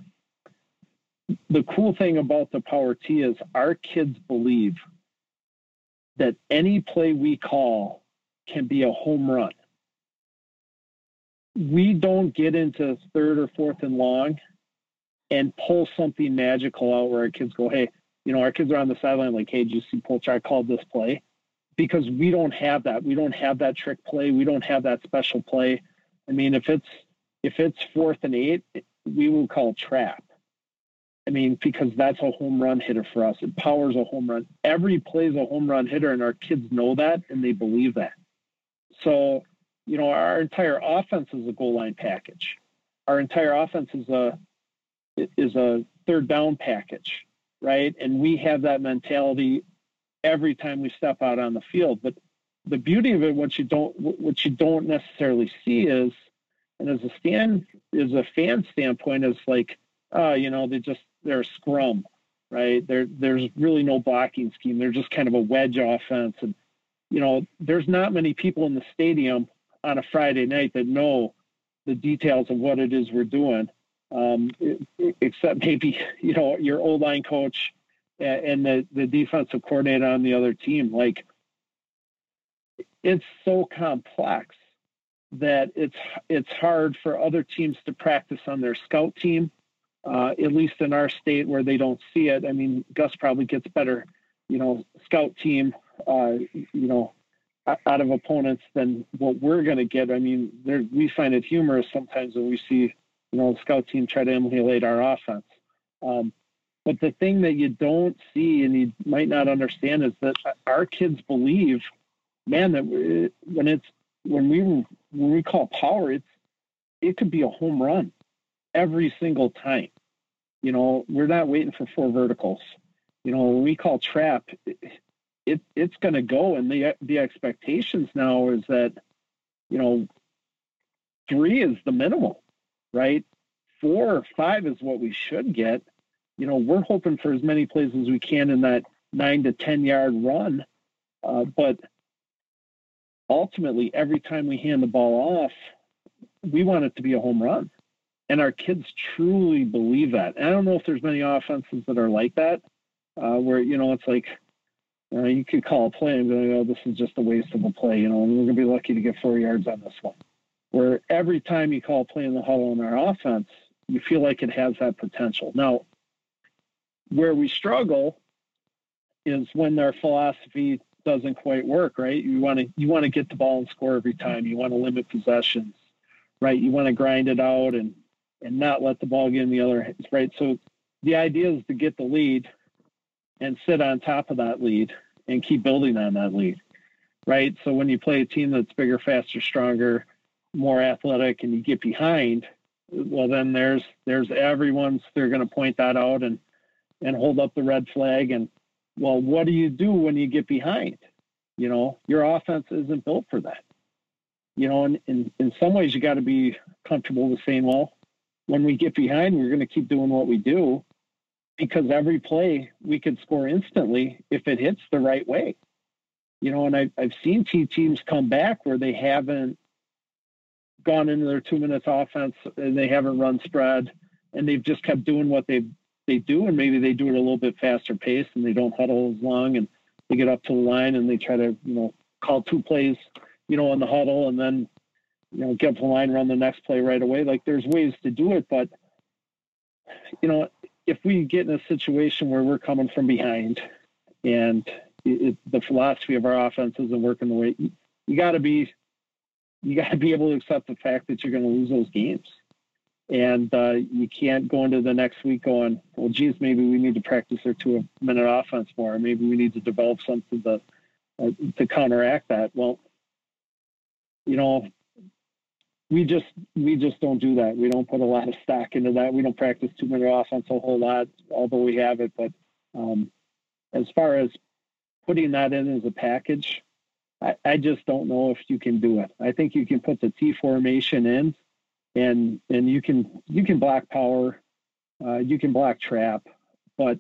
the cool thing about the Power T is our kids believe that any play we call can be a home run. We don't get into third or fourth and long and pull something magical out where our kids go, hey, you know, our kids are on the sideline like, hey, did you see Poltrock called this play? Because we don't have that. We don't have that trick play. We don't have that special play. I mean, if it's if it's fourth and eight, we will call trap I mean, because that's a home run hitter for us. It powers a home run. Every play is a home run hitter, and our kids know that and they believe that. So, you know, our entire offense is a goal line package. Our entire offense is a is a third down package, right? And we have that mentality every time we step out on the field. But the beauty of it, what you don't what you don't necessarily see is And as a stand, as a fan standpoint, is like, uh, you know, they just they're a scrum, right? There, there's really no blocking scheme. They're just kind of a wedge offense, and you know, there's not many people in the stadium on a Friday night that know the details of what it is we're doing, um, except maybe you know your O line coach and the the defensive coordinator on the other team. Like it's so complex that it's it's hard for other teams to practice on their scout team. Uh, at least in our state where they don't see it. I mean, Gus probably gets better, you know, scout team, uh, you know, out of opponents than what we're going to get. I mean, we find it humorous sometimes when we see, you know, the scout team try to emulate our offense. Um, but the thing that you don't see and you might not understand is that our kids believe, man, that when it's when we when we call power, it's it could be a home run every single time. You know, we're not waiting for four verticals. You know, when we call trap, it it's going to go, and the the expectations now is that, you know, three is the minimal, right? Four or five is what we should get. You know, we're hoping for as many plays as we can in that nine to ten yard run, uh, but ultimately, every time we hand the ball off, we want it to be a home run. And our kids truly believe that. And I don't know if there's many offenses that are like that, uh, where, you know, it's like, uh, you could call a play and go, oh, this is just a waste of a play, you know, and we're going to be lucky to get four yards on this one. Where every time you call a play in the huddle in our offense, you feel like it has that potential. Now, where we struggle is when their philosophy doesn't quite work, right? You want to you want to get the ball and score every time. You want to limit possessions, right? You want to grind it out and and not let the ball get in the other hands, right? So the idea is to get the lead and sit on top of that lead and keep building on that lead, right? So when you play a team that's bigger, faster, stronger, more athletic, and you get behind, well, then there's there's everyone's they're going to point that out and and hold up the red flag. And well, what do you do when you get behind? You know, your offense isn't built for that. You know, and in, in some ways, you got to be comfortable with saying, well, when we get behind, we're going to keep doing what we do because every play we could score instantly if it hits the right way. You know, and I, I've seen T teams come back where they haven't gone into their two minutes offense and they haven't run spread and they've just kept doing what they they do and maybe they do it a little bit faster pace and they don't huddle as long and they get up to the line and they try to you know call two plays you know on the huddle and then you know get up the line run the next play right away. Like there's ways to do it but you know if we get in a situation where we're coming from behind and it, the philosophy of our offense isn't working the way you, you got to be you got to be able to accept the fact that you're going to lose those games and uh, you can't go into the next week going well geez maybe we need to practice our two minute offense more maybe we need to develop something to uh, to counteract that well you know we just we just don't do that. We don't put a lot of stock into that. We don't practice two minute offense a whole lot, although we have it. But um, as far as putting that in as a package, I, I, just don't know if you can do it. I think you can put the T formation in, and and you can you can block power, uh, you can block trap, but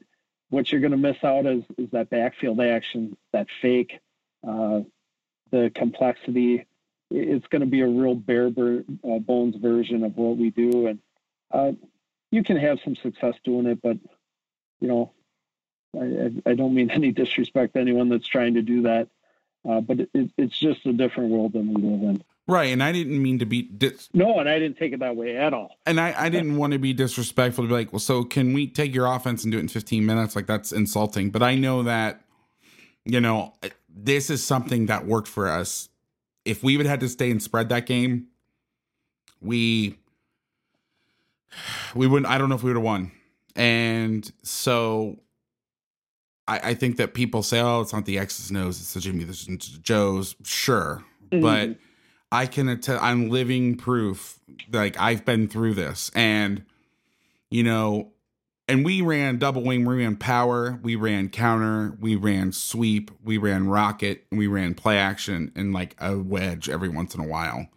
what you're going to miss out is is that backfield action, that fake, uh, the complexity it's going to be a real bare uh, bones version of what we do, and uh, you can have some success doing it. But you know, I, I, don't mean any disrespect to anyone that's trying to do that, uh, but it, it's just a different world than we live in. Right, and I didn't mean to be dis- no, and I didn't take it that way at all. And I, I didn't want to be disrespectful to be like, well, so can we take your offense and do it in 15 minutes? Like that's insulting. But I know that, you know, this is something that worked for us if we would have had to stay and spread that game, we we wouldn't. I don't know if we would have won. And so I, I think that people say, "Oh, it's not the X's and O's; it's the Jimmy, the Joes." Sure, mm-hmm. but I can attest. I'm living proof. Like I've been through this, and you know, and we ran double wing, we ran power, we ran counter, we ran sweep, we ran rocket, and we ran play action and like a wedge every once in a while.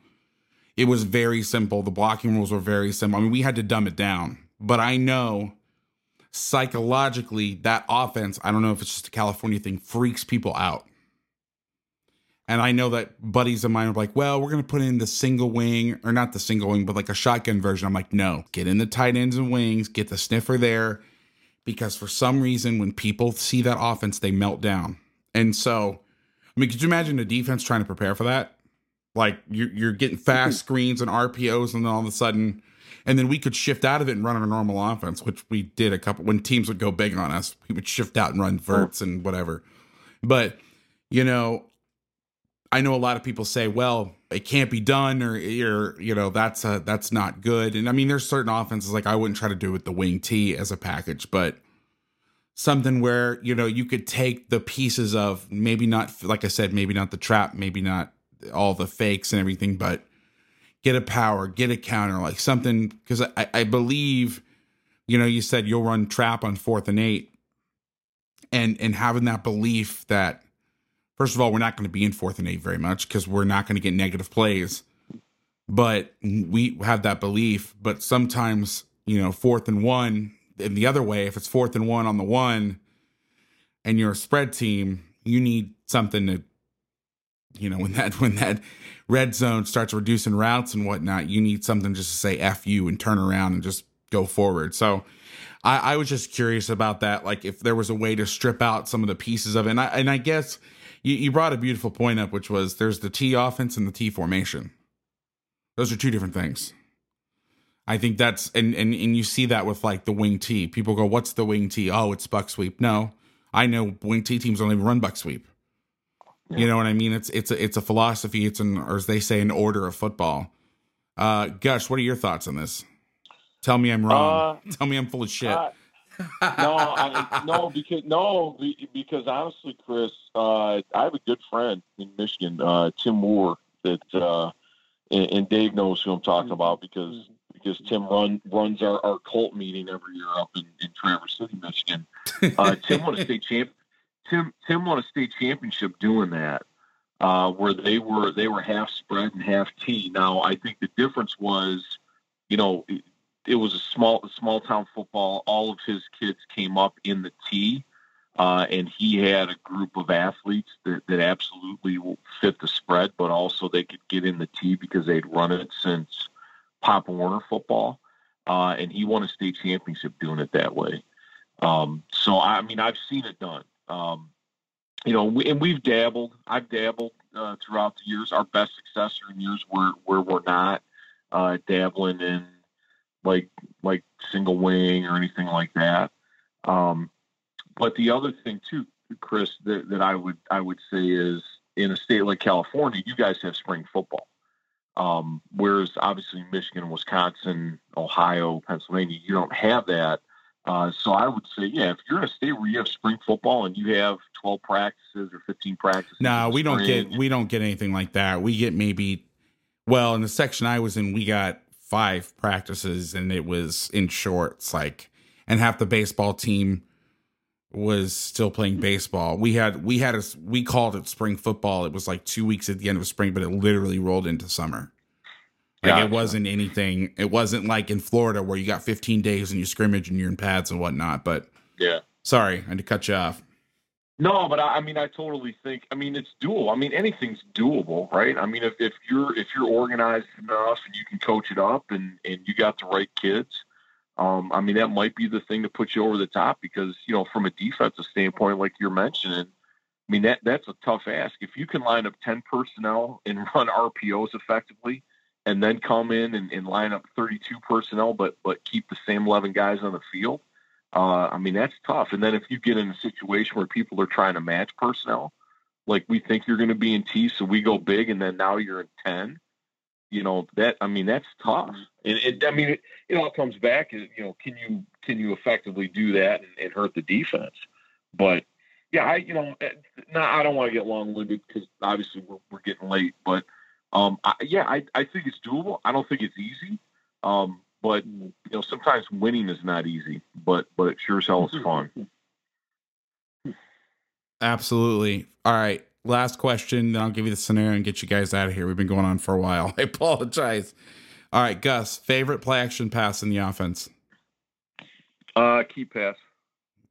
it was very simple. The blocking rules were very simple. I mean, we had to dumb it down, but I know psychologically that offense, I don't know if it's just a California thing, freaks people out. And I know that buddies of mine are like, well, we're going to put in the single wing, or not the single wing, but like a shotgun version. I'm like, no, get in the tight ends and wings, get the sniffer there. Because for some reason, when people see that offense, they melt down. And so, I mean, could you imagine the defense trying to prepare for that? Like you're, you're getting fast screens and RPOs, and then all of a sudden, and then we could shift out of it and run our normal offense, which we did a couple when teams would go big on us. We would shift out and run verts and whatever. But you know, I know a lot of people say, well, it can't be done or, you know, that's a, that's not good. And I mean, there's certain offenses like I wouldn't try to do with the wing T as a package, but something where, you know, you could take the pieces of maybe not, like I said, maybe not the trap, maybe not all the fakes and everything, but get a power, get a counter, like something, because I, I believe, you know, you said you'll run trap on fourth and eight and, and having that belief that, First of all, we're not going to be in fourth and eight very much because we're not going to get negative plays. But we have that belief. But sometimes, you know, fourth and one, and the other way, if it's fourth and one on the one and you're a spread team, you need something to, you know, when that when that red zone starts reducing routes and whatnot, you need something just to say F you and turn around and just go forward. So I, I was just curious about that. Like if there was a way to strip out some of the pieces of it. And I, and I guess you, you brought a beautiful point up, which was there's the T offense and the T formation. Those are two different things. I think that's and and and you see that with like the wing T. People go, "What's the wing T?" Oh, it's buck sweep. No, I know wing T teams don't even run buck sweep. Yeah. You know what I mean? It's it's a it's a philosophy. It's an or as they say, an order of football. Uh, Gus, what are your thoughts on this? Tell me I'm wrong. Uh, Tell me I'm full of shit. Uh, no, I, no, because no, because honestly, Chris, uh, I have a good friend in Michigan, uh, Tim Moore, that uh, and, and, Dave knows who I'm talking about because because Tim run runs our, our cult meeting every year up in, in Traverse City, Michigan. Uh, Tim won a state champ. Tim Tim won a state championship doing that, uh, where they were they were half spread and half T. Now I think the difference was, you know it was a small small town football. All of his kids came up in the T, uh, and he had a group of athletes that, that absolutely fit the spread, but also they could get in the T because they'd run it since Pop Warner football, uh, and he won a state championship doing it that way. Um, so I mean, I've seen it done. Um, you know, we, and we've dabbled. I've dabbled uh, throughout the years. Our best success are in years where where we're not uh, dabbling in like like single wing or anything like that. Um, but the other thing too, Chris, that, that I would I would say is in a state like California, you guys have spring football. Um, whereas obviously Michigan, Wisconsin, Ohio, Pennsylvania, you don't have that. Uh, so I would say, yeah, if you're in a state where you have spring football and you have 12 practices or 15 practices, no, we don't get we don't get anything like that. We get maybe, well, in the section I was in, we got five practices and it was in shorts like and half the baseball team was still playing baseball. We had we had a we called it spring football. It was like 2 weeks at the end of spring but it literally rolled into summer. Like gotcha. it wasn't anything. It wasn't like in Florida where you got 15 days and you scrimmage and you're in pads and whatnot. But yeah, sorry, I had to cut you off. No, but I, I, mean, I totally think. I mean, it's doable. I mean, anything's doable, right? I mean, if, if you're if you're organized enough and you can coach it up and and you got the right kids, um, I mean, that might be the thing to put you over the top because you know, from a defensive standpoint, like you're mentioning, I mean that that's a tough ask. If you can line up ten personnel and run RPOs effectively, and then come in and, and line up 32 personnel, but but keep the same 11 guys on the field uh, I mean, that's tough. And then if you get in a situation where people are trying to match personnel, like we think you're going to be in T, so we go big, and then now you're in 10, you know, that, I mean, that's tough. And it, I mean, it, it all comes back, you know, can you, can you effectively do that and, and hurt the defense? But yeah, I, you know, eh, no, I don't want to get long winded because obviously we're, we're getting late, but um, I, yeah, I, I think it's doable. I don't think it's easy. Um, but you know, sometimes winning is not easy, but but it sure as hell is fun. Absolutely. All right. last question, then I'll give you the scenario and get you guys out of here. We've been going on for a while. I apologize. All right, Gus, favorite play action pass in the offense? Uh, key pass.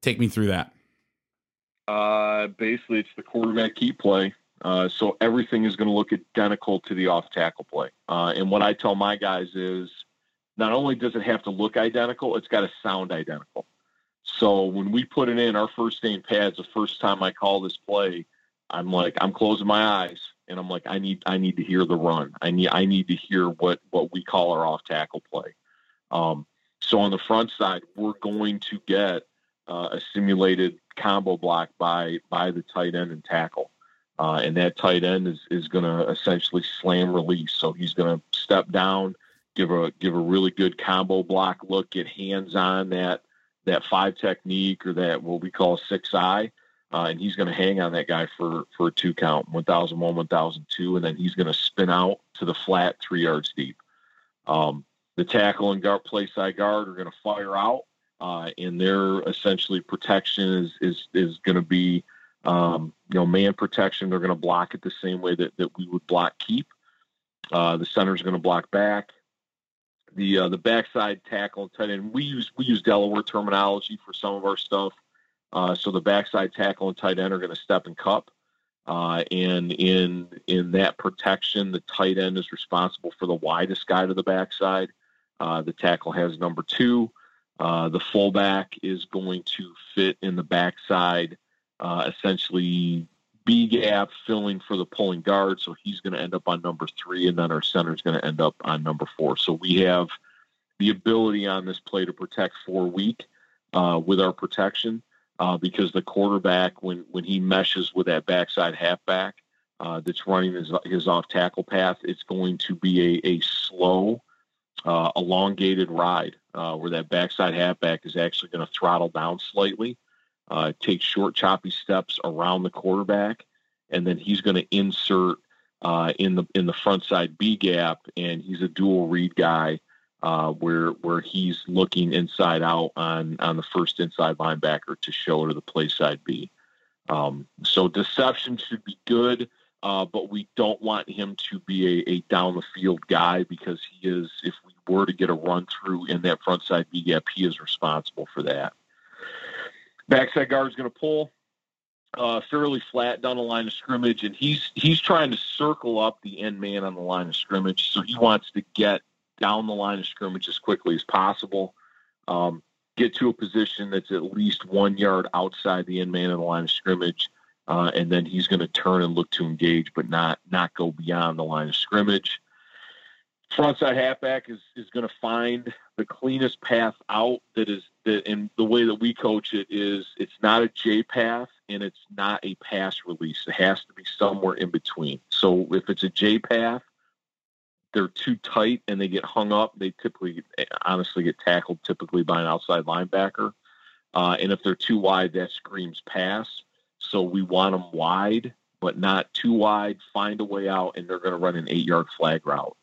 Take me through that. Uh, basically, it's the quarterback key play. Uh, so everything is going to look identical to the off tackle play. Uh, and what I tell my guys is not only does it have to look identical, it's got to sound identical. So when we put it in our first name pads, the first time I call this play, I'm like, I'm closing my eyes and I'm like, I need, I need to hear the run. I need, I need to hear what, what we call our off tackle play. Um, so on the front side, we're going to get uh, a simulated combo block by, by the tight end and tackle. Uh, and that tight end is, is going to essentially slam release. So he's going to step down, give a give a really good combo block look, get hands on that that five technique or that what we call six eye, uh, and he's going to hang on that guy for for a two count, one thousand one, one thousand two, and then he's going to spin out to the flat three yards deep. Um, the tackle and guard play side guard are going to fire out, uh, and their essentially protection is is is going to be um, you know, man protection, they're going to block it the same way that, that we would block keep. Uh, the center is going to block back. The uh, the backside tackle and tight end. We use we use Delaware terminology for some of our stuff. Uh, so the backside tackle and tight end are going to step and cup. Uh, and in in that protection, the tight end is responsible for the widest guy to the backside. Uh, the tackle has number two. Uh, the fullback is going to fit in the backside uh, essentially B gap filling for the pulling guard. So he's going to end up on number three, and then our center is going to end up on number four. So we have the ability on this play to protect four weak uh, with our protection uh, because the quarterback, when when he meshes with that backside halfback uh, that's running his, his off tackle path, it's going to be a, a slow, uh, elongated ride uh, where that backside halfback is actually going to throttle down slightly uh, take short, choppy steps around the quarterback, and then he's going to insert uh, in the in the front side B gap, and he's a dual read guy uh, where where he's looking inside out on on the first inside linebacker to show to the play side B. Um, so deception should be good, uh, but we don't want him to be a, a down the field guy because he is. If we were to get a run through in that front side B gap, he is responsible for that. Backside guard is going to pull uh, fairly flat down the line of scrimmage, and he's he's trying to circle up the end man on the line of scrimmage. So he wants to get down the line of scrimmage as quickly as possible, um, get to a position that's at least one yard outside the end man on the line of scrimmage, uh, and then he's going to turn and look to engage, but not not go beyond the line of scrimmage. Frontside halfback is is going to find the cleanest path out that is that and the way that we coach it is it's not a J path and it's not a pass release. It has to be somewhere in between. So if it's a J path, they're too tight and they get hung up. They typically, honestly, get tackled typically by an outside linebacker. Uh, and if they're too wide, that screams pass. So we want them wide, but not too wide. Find a way out, and they're going to run an eight-yard flag route.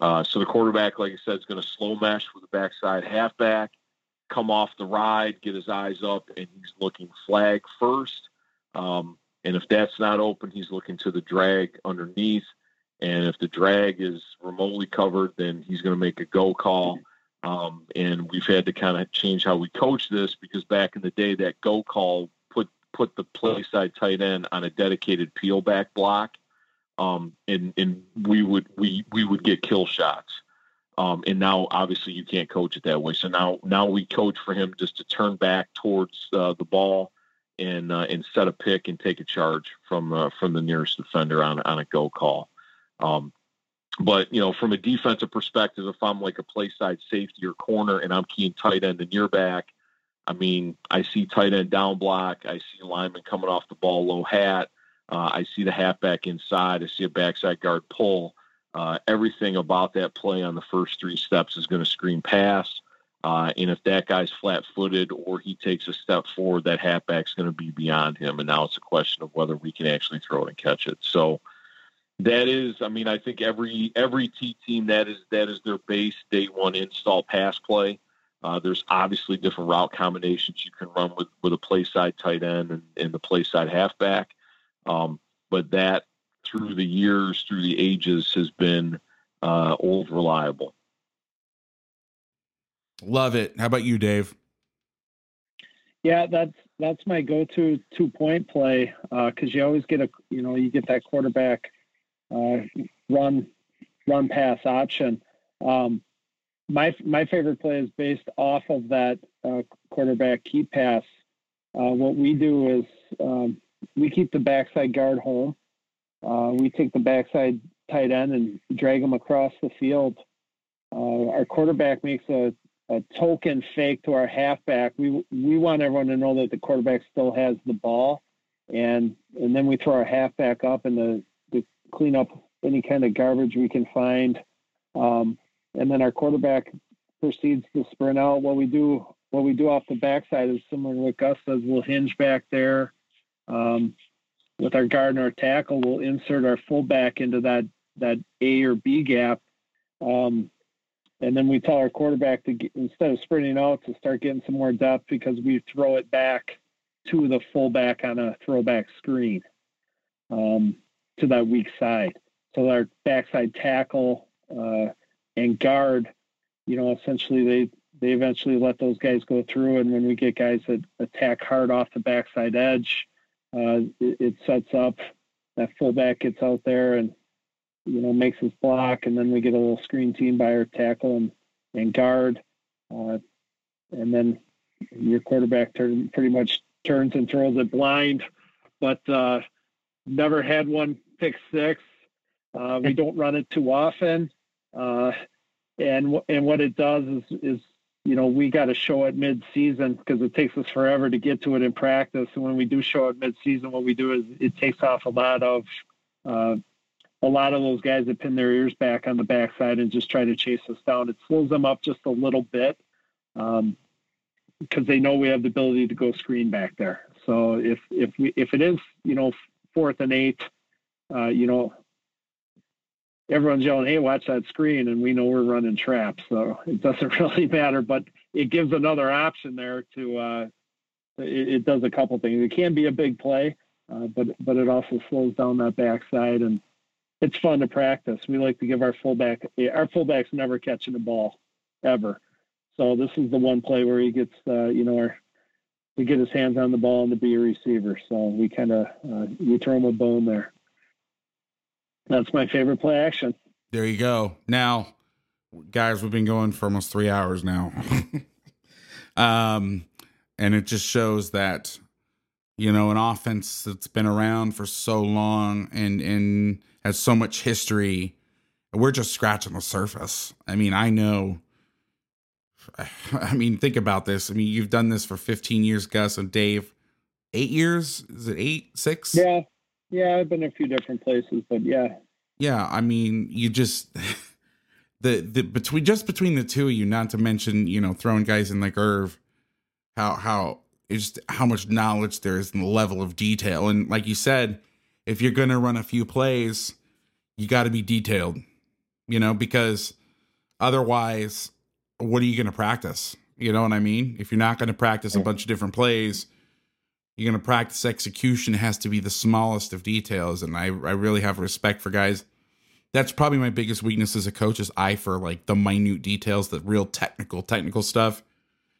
Uh, so the quarterback, like I said, is going to slow mesh with the backside halfback, come off the ride, get his eyes up, and he's looking flag first. Um, and if that's not open, he's looking to the drag underneath. And if the drag is remotely covered, then he's going to make a go call. Um, and we've had to kind of change how we coach this because back in the day, that go call put put the play side tight end on a dedicated peel back block um, and and we would we we would get kill shots. Um, and now obviously you can't coach it that way. So now now we coach for him just to turn back towards uh, the ball and uh, and set a pick and take a charge from uh, from the nearest defender on on a go call. Um, but you know, from a defensive perspective, if I'm like a play side safety or corner and I'm keying tight end and near back, I mean, I see tight end down block, I see lineman coming off the ball low hat. Uh, I see the halfback inside. I see a backside guard pull. Uh, everything about that play on the first three steps is going to screen pass. Uh, and if that guy's flat footed or he takes a step forward, that halfback's going to be beyond him. And now it's a question of whether we can actually throw it and catch it. So that is, I mean, I think every every T team that is that is their base day one install pass play. Uh, there's obviously different route combinations you can run with with a play side tight end and, and the play side halfback. Um, but that through the years, through the ages, has been uh, old reliable. Love it. How about you, Dave? Yeah, that's that's my go-to two-point play because uh, you always get a you know you get that quarterback uh, run run pass option. Um, my my favorite play is based off of that uh, quarterback key pass. Uh, what we do is um, we keep the backside guard home. Uh, we take the backside tight end and drag them across the field. Uh, our quarterback makes a a token fake to our halfback. We we want everyone to know that the quarterback still has the ball, and and then we throw our halfback up and the to clean up any kind of garbage we can find, um, and then our quarterback proceeds to sprint out. What we do what we do off the backside is similar to what Gus says. We'll hinge back there. Um, with our guard and our tackle, we'll insert our fullback into that that A or B gap. Um, and then we tell our quarterback to get, instead of sprinting out to start getting some more depth because we throw it back to the fullback on a throwback screen um, to that weak side. So our backside tackle uh, and guard, you know, essentially they they eventually let those guys go through, and when we get guys that attack hard off the backside edge, uh, it, it sets up that fullback gets out there and you know, makes his block, and then we get a little screen team by our tackle and, and guard. Uh, and then your quarterback turn, pretty much turns and throws it blind, but uh, never had one pick six. Uh, we don't run it too often. Uh, and and what it does is is you know we got to show it mid season because it takes us forever to get to it in practice. And when we do show it mid season, what we do is it takes off a lot of uh, a lot of those guys that pin their ears back on the backside and just try to chase us down. It slows them up just a little bit because um, they know we have the ability to go screen back there. So if if we if it is you know fourth and eight, uh, you know everyone's yelling, "Hey, watch that screen!" and we know we're running traps, so it doesn't really matter. But it gives another option there to. Uh, it, it does a couple things. It can be a big play, uh, but but it also slows down that backside and it's fun to practice. We like to give our fullback our fullbacks never catching the ball ever. So this is the one play where he gets uh, you know our, to get his hands on the ball and to be a receiver. So we kind of uh, we throw him a bone there. That's my favorite play action. There you go. Now, guys, we've been going for almost three hours now. um, and it just shows that, you know, an offense that's been around for so long and, and has so much history. We're just scratching the surface. I mean, I know. I mean, think about this. I mean, you've done this for 15 years, Gus and Dave. Eight years? Is it eight, six? Yeah. Yeah, I've been a few different places, but yeah. Yeah, I mean, you just the the between just between the two of you, not to mention, you know, throwing guys in like Irv, how how just how much knowledge there is in the level of detail. And like you said, if you're going to run a few plays, you got to be detailed, you know, because otherwise, what are you going to practice? You know what I mean? If you're not going to practice a bunch of different plays, you're going to practice execution. Has to be the smallest of details. And I, I really have respect for guys. That's probably my biggest weakness as a coach is eye for like the minute details, the real technical, technical stuff.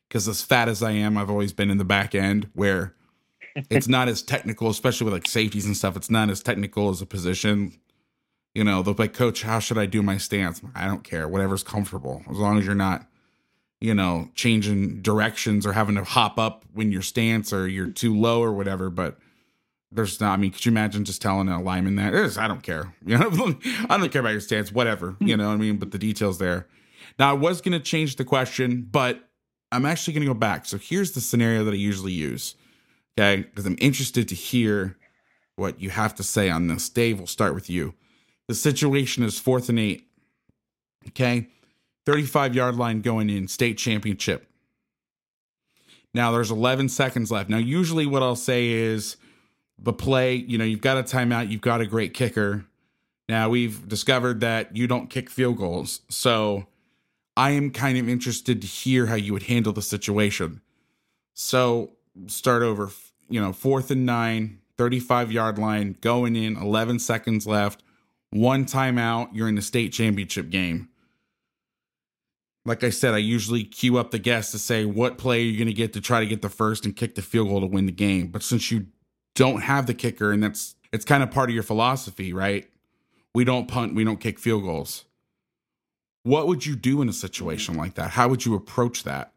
Because as fat as I am, I've always been in the back end where it's not as technical, especially with like safeties and stuff. It's not as technical as a position. You know, they'll be like, Coach, how should I do my stance? I don't care. Whatever's comfortable. As long as you're not, you know, changing directions or having to hop up when your stance or you're too low or whatever. But there's not, I mean, could you imagine just telling an lineman that? Is, I don't care. You know, I don't care about your stance, whatever. Hmm. You know what I mean? But the details there. Now, I was going to change the question, but I'm actually going to go back. So here's the scenario that I usually use. Okay. Because I'm interested to hear what you have to say on this. Dave, we'll start with you. The situation is fourth and eight. Okay. 35 yard line going in, state championship. Now there's 11 seconds left. Now, usually what I'll say is the play, you know, you've got a timeout, you've got a great kicker. Now we've discovered that you don't kick field goals. So I am kind of interested to hear how you would handle the situation. So start over, you know, fourth and nine, 35 yard line, going in, 11 seconds left, one timeout, you're in the state championship game. Like I said, I usually queue up the guests to say what play you're you going to get to try to get the first and kick the field goal to win the game. But since you don't have the kicker, and that's it's kind of part of your philosophy, right? We don't punt, we don't kick field goals. What would you do in a situation like that? How would you approach that?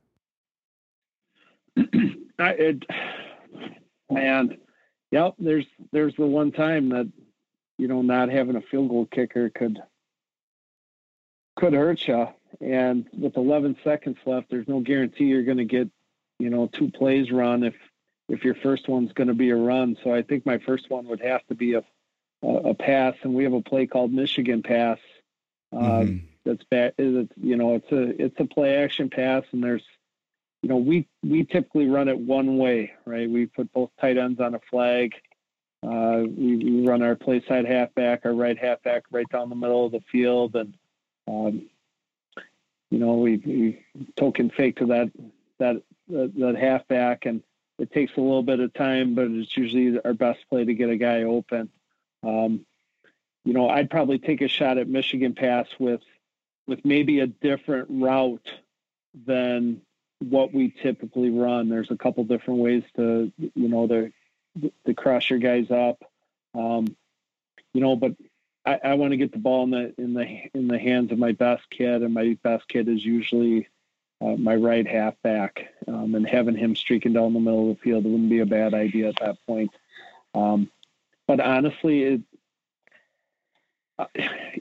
I, it, man, yep. There's there's the one time that you know not having a field goal kicker could could hurt you. And with 11 seconds left, there's no guarantee you're going to get you know two plays run if if your first one's going to be a run. So I think my first one would have to be a a, pass, and we have a play called Michigan pass. Uh, mm-hmm. That's bad. It's you know it's a it's a play action pass, and there's you know, we we typically run it one way, right? We put both tight ends on a flag. Uh, we, we, run our play side halfback, our right halfback, right down the middle of the field, and um, you know, we, we token fake to that that that, that halfback, and it takes a little bit of time, but it's usually our best play to get a guy open. Um, you know, I'd probably take a shot at Michigan pass with with maybe a different route than what we typically run. There's a couple different ways to, you know, to, to cross your guys up. Um, you know, but I, I want to get the ball in the in the in the hands of my best kid, and my best kid is usually uh, my right halfback. Um, and having him streaking down the middle of the field wouldn't be a bad idea at that point. Um, but honestly, it, uh,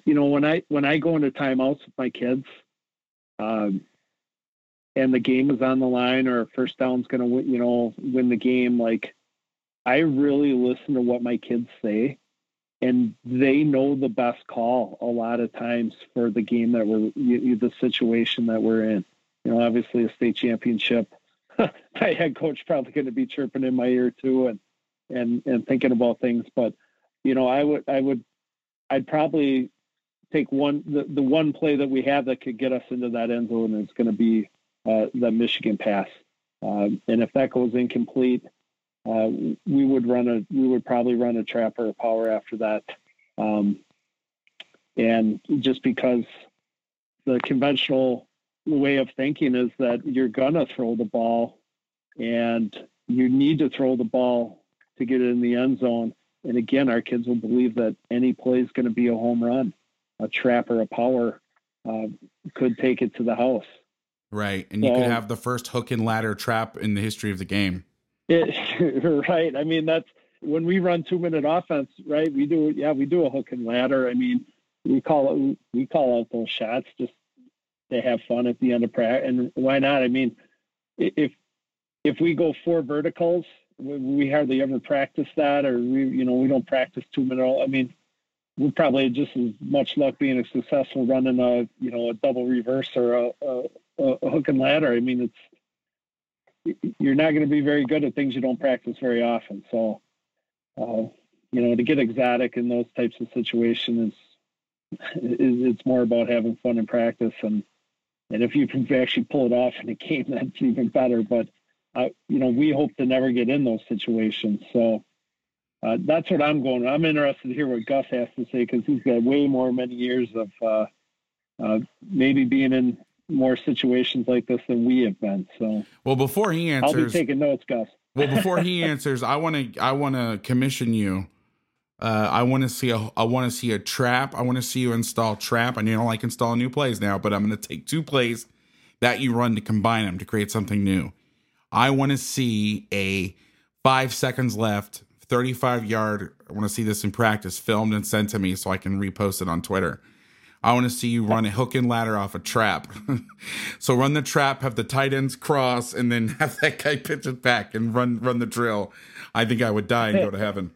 you know, when I when I go into timeouts with my kids, um, and the game is on the line or first down's going to you know, win the game, like I really listen to what my kids say and they know the best call a lot of times for the game that we're the situation that we're in. You know, obviously a state championship. my head coach probably going to be chirping in my ear too, and and and thinking about things. But you know, I would I would I'd probably take one the, the one play that we have that could get us into that end zone. And it's going to be uh, the Michigan pass. Um, and if that goes incomplete, uh, we would run a we would probably run a trap or a power after that. Um, and just because the conventional way of thinking is that you're gonna throw the ball, and you need to throw the ball to get it in the end zone. And again, our kids will believe that any play is going to be a home run, a trap or a power uh, could take it to the house. Right. And you could have the first hook and ladder trap in the history of the game. It, right. I mean, that's when we run two minute offense, right? We do, yeah, we do a hook and ladder. I mean, we call it, we call out those shots just to have fun at the end of practice. And why not? I mean, if, if we go four verticals, we hardly ever practice that, or we, you know, we don't practice two minute. I mean, we're probably just as much luck being a successful running a, you know, a double reverse or a, a a, hook and ladder. I mean, it's you're not going to be very good at things you don't practice very often. So, uh, you know, to get exotic in those types of situations is, it's more about having fun in practice and and if you can actually pull it off in a game, that's even better. But uh, you know, we hope to never get in those situations. So. Uh, that's what I'm going. I'm interested to hear what Gus has to say because he's got way more many years of uh, uh, maybe being in more situations like this than we have been. So, well, before he answers, I'll be taking notes, Gus. well, before he answers, I want to I want to commission you. Uh, I want to see a I want to see a trap. I want to see you install trap. I know you don't like installing new plays now, but I'm going to take two plays that you run to combine them to create something new. I want to see a five seconds left, 35 yard. I want to see this in practice, filmed and sent to me so I can repost it on Twitter. I want to see you run a hook and ladder off a trap. so run the trap, have the tight ends cross, and then have that guy pitch it back and run run the drill. I think I would die and go to heaven.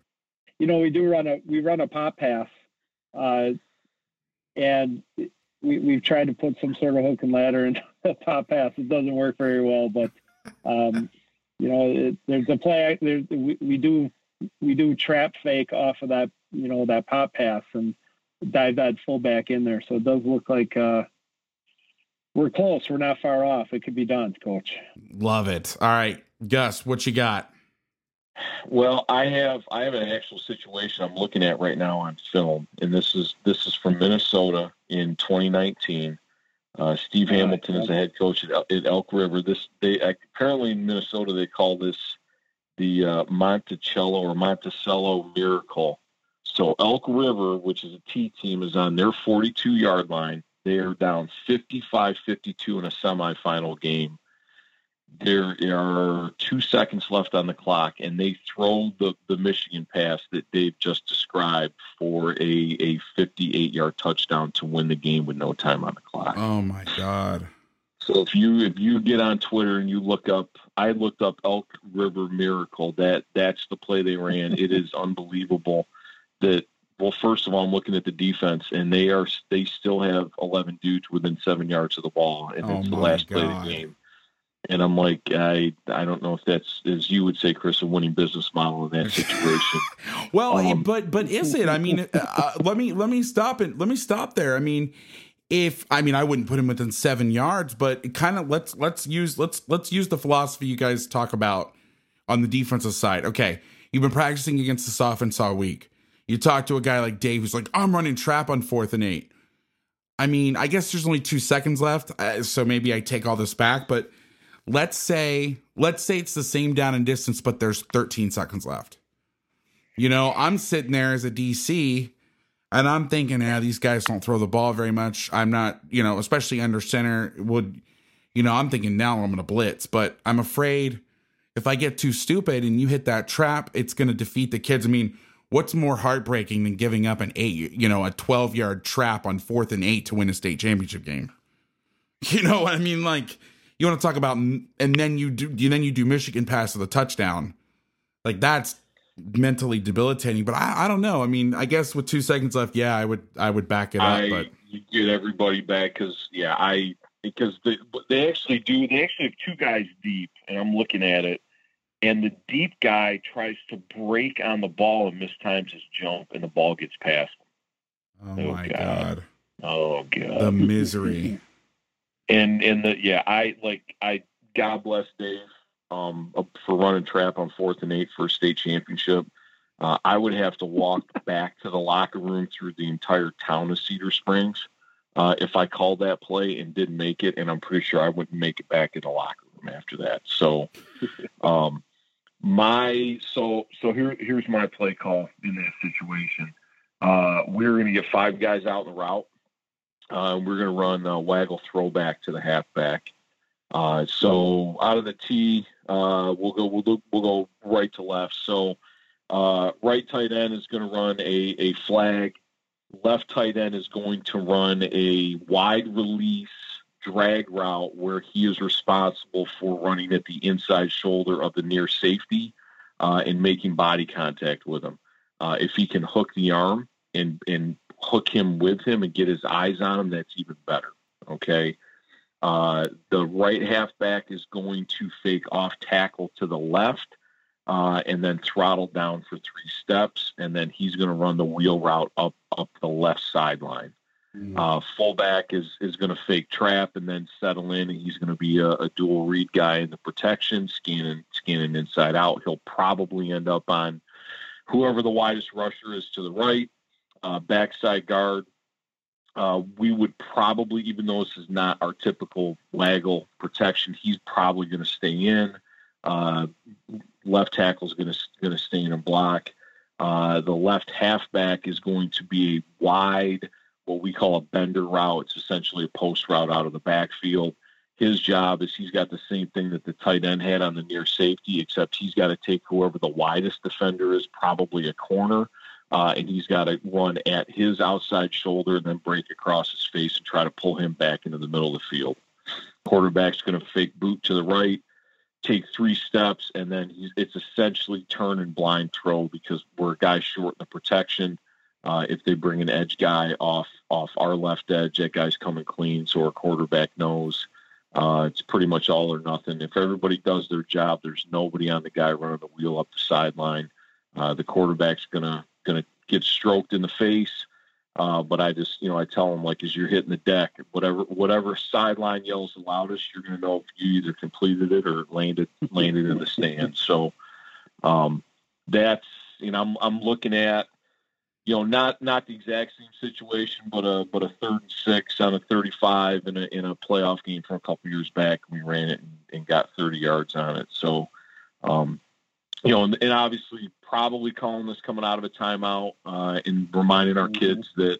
You know, we do run a we run a pop pass, uh, and we we've tried to put some sort of hook and ladder in a pop pass. It doesn't work very well, but um, you know, it, there's a play. There, we, we do we do trap fake off of that you know that pop pass and dive that fullback in there. So it does look like uh, we're close. We're not far off. It could be done, Coach. Love it. All right, Gus, what you got? Well, I have I have an actual situation I'm looking at right now on film, and this is this is from Minnesota in 2019. Uh, Steve Hamilton is the head coach at, at Elk River. This they apparently in Minnesota they call this the uh, Monticello or Monticello Miracle. So Elk River, which is a T team, is on their 42 yard line. They are down 55-52 in a semifinal game there are two seconds left on the clock, and they throw the, the Michigan pass that Dave just described for a, a 58 yard touchdown to win the game with no time on the clock. Oh my God. So if you if you get on Twitter and you look up, I looked up Elk River Miracle. That that's the play they ran. it is unbelievable. That well, first of all, I'm looking at the defense, and they are they still have 11 dudes within seven yards of the ball, and oh it's the last God. play of the game. And I'm like, I I don't know if that's as you would say, Chris, a winning business model in that situation. well, Um, but but is it? I mean, uh, let me let me stop it. Let me stop there. I mean, if I mean, I wouldn't put him within seven yards, but kind of let's let's use let's let's use the philosophy you guys talk about on the defensive side. Okay, you've been practicing against this offense all week. You talk to a guy like Dave who's like, I'm running trap on fourth and eight. I mean, I guess there's only two seconds left, uh, so maybe I take all this back, but let's say let's say it's the same down and distance but there's 13 seconds left. You know i'm sitting there as a dc and i'm thinking yeah these guys don't throw the ball very much. I'm not you know especially under center would you know i'm thinking now i'm gonna blitz but i'm afraid if i get too stupid and you hit that trap it's gonna defeat the kids. I mean what's more heartbreaking than giving up an eight you know a 12 yard trap on fourth and eight to win a state championship game you know what i mean like you want to talk about and then you do you then you do Michigan pass to the touchdown. Like that's mentally debilitating. But I, I don't know. I mean, I guess with two seconds left, yeah, I would I would back it up. I but you get everybody back because yeah, I because they they actually do they actually have two guys deep, and I'm looking at it, and the deep guy tries to break on the ball and mistimes his jump, and the ball gets past him. oh, Oh, my God. god. Oh god. The misery. and and the yeah i like i god bless dave um for running trap on fourth and eight for a state championship uh, i would have to walk back to the locker room through the entire town of cedar springs uh, if i called that play and didn't make it and i'm pretty sure i wouldn't make it back in the locker room after that so um my so so here here's my play call in that situation uh we're going to get five guys out in the route uh, we're going to run a waggle throwback to the halfback. Uh, so out of the T, uh, we'll go we'll, we'll go right to left. So uh, right tight end is going to run a, a flag. Left tight end is going to run a wide release drag route where he is responsible for running at the inside shoulder of the near safety uh, and making body contact with him. Uh, if he can hook the arm and and hook him with him and get his eyes on him, that's even better. Okay. Uh, the right halfback is going to fake off tackle to the left uh, and then throttle down for three steps. And then he's going to run the wheel route up, up the left sideline. Uh, fullback is, is going to fake trap and then settle in, and he's going to be a, a dual read guy in the protection, scanning scanning inside out. He'll probably end up on whoever the widest rusher is to the right uh, backside guard. Uh, we would probably, even though this is not our typical waggle protection, he's probably going to stay in. Uh, left tackle is going to going to stay in a block. Uh, the left halfback is going to be a wide, what we call a bender route. It's essentially a post route out of the backfield. His job is he's got the same thing that the tight end had on the near safety, except he's got to take whoever the widest defender is, probably a corner, uh, and he's got to run at his outside shoulder and then break across his face and try to pull him back into the middle of the field. Quarterback's going to fake boot to the right, take three steps, and then it's essentially turn and blind throw because we're a guy short in the protection. Uh, if they bring an edge guy off off our left edge, that guy's coming clean, so our quarterback knows. Uh, it's pretty much all or nothing. If everybody does their job, there's nobody on the guy running the wheel up the sideline. Uh, the quarterback's gonna gonna get stroked in the face. Uh, but I just, you know, I tell them like as you're hitting the deck, whatever whatever sideline yells the loudest, you're gonna know if you either completed it or landed landed in the stands. So, um, that's you know I'm I'm looking at you know not not the exact same situation, but a but a third and six on a 35 in a in a playoff game from a couple years back. We ran it and, and got 30 yards on it. So, um, you know, and, and, obviously probably calling this coming out of a timeout uh, and reminding our mm-hmm. kids that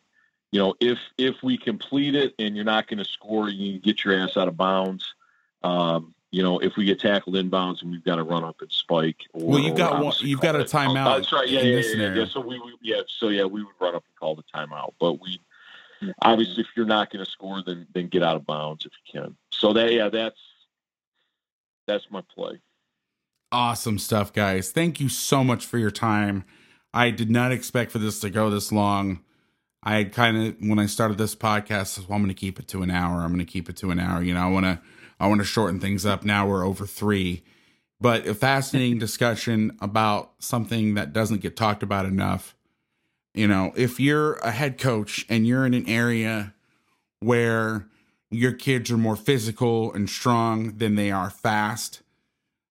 you know if if we complete it and you're not going to score, you get your ass out of bounds. Um, you know, if we get tackled inbounds and we've got to run up and spike. Or, well, you've got one, you've got a timeout. Oh, that's right. Yeah, yeah, yeah, yeah, So we, we, yeah, so yeah, we would run up and call the timeout. But we obviously, if you're not going to score, then then get out of bounds if you can. So that yeah, that's that's my play. Awesome stuff, guys. Thank you so much for your time. I did not expect for this to go this long. I kind of when I started this podcast, well, I'm going to keep it to an hour. I'm going to keep it to an hour. You know, I want to I want to shorten things up. Now we're over three, but a fascinating discussion about something that doesn't get talked about enough. You know, if you're a head coach and you're in an area where your kids are more physical and strong than they are fast,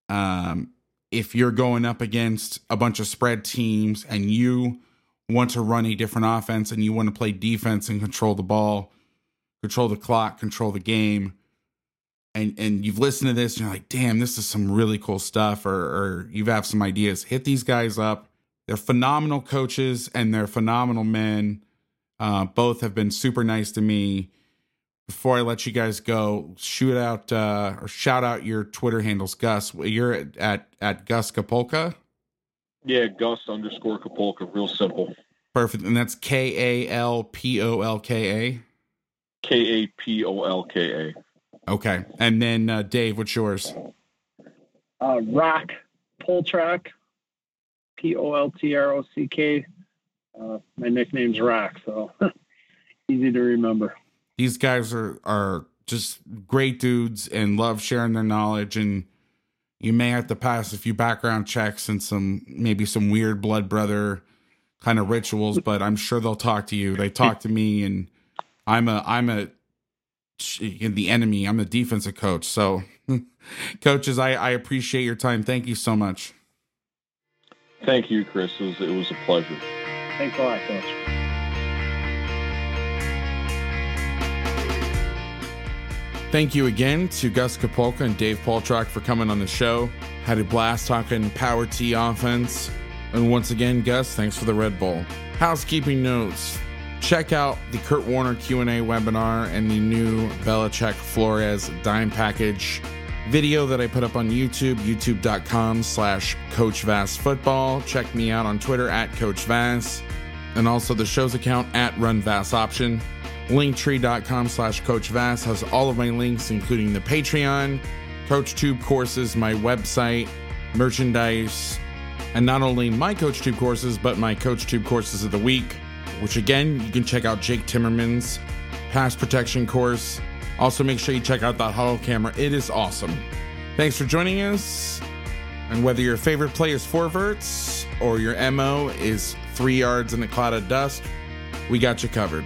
um, if you're going up against a bunch of spread teams and you want to run a different offense and you want to play defense and control the ball, control the clock, control the game, and and you've listened to this and you're like, damn, this is some really cool stuff, or or you have some ideas, hit these guys up. They're phenomenal coaches and they're phenomenal men. Uh, both have been super nice to me. Before I let you guys go, shoot out uh, or shout out your Twitter handles, Gus. You're at at, at Gus Kapolka. Yeah, Gus underscore Kapolka. Real simple. Perfect, and that's K A L P O L K A. K A P O L K A. Okay. And then uh, Dave, what's yours? Uh, Rock Poltrock, P O L T R O C K. Uh, my nickname's Rock, so easy to remember. These guys are are just great dudes and love sharing their knowledge and you may have to pass a few background checks and some maybe some weird blood brother kind of rituals but i'm sure they'll talk to you they talk to me and i'm a i'm a the enemy. I'm the defensive coach. So, coaches, I, I appreciate your time. Thank you so much. Thank you, Chris. It was, it was a pleasure. Thanks a lot, Coach. Thank you again to Gus Kapolka and Dave Poltrock for coming on the show. Had a blast talking power T offense. And once again, Gus, thanks for the Red Bull. Housekeeping notes check out the Kurt Warner Q&A webinar and the new Belichick Flores dime package video that I put up on YouTube, youtube.com slash Coach Vass Football. Check me out on Twitter at Coach Vass and also the show's account at Run Vass Option. Linktree.com slash Coach Vass has all of my links, including the Patreon, CoachTube courses, my website, merchandise, and not only my CoachTube courses, but my CoachTube courses of the week which again, you can check out Jake Timmerman's pass protection course. Also, make sure you check out that Hudl camera. It is awesome. Thanks for joining us. And whether your favorite play is four verts or your MO is three yards in a cloud of dust, we got you covered.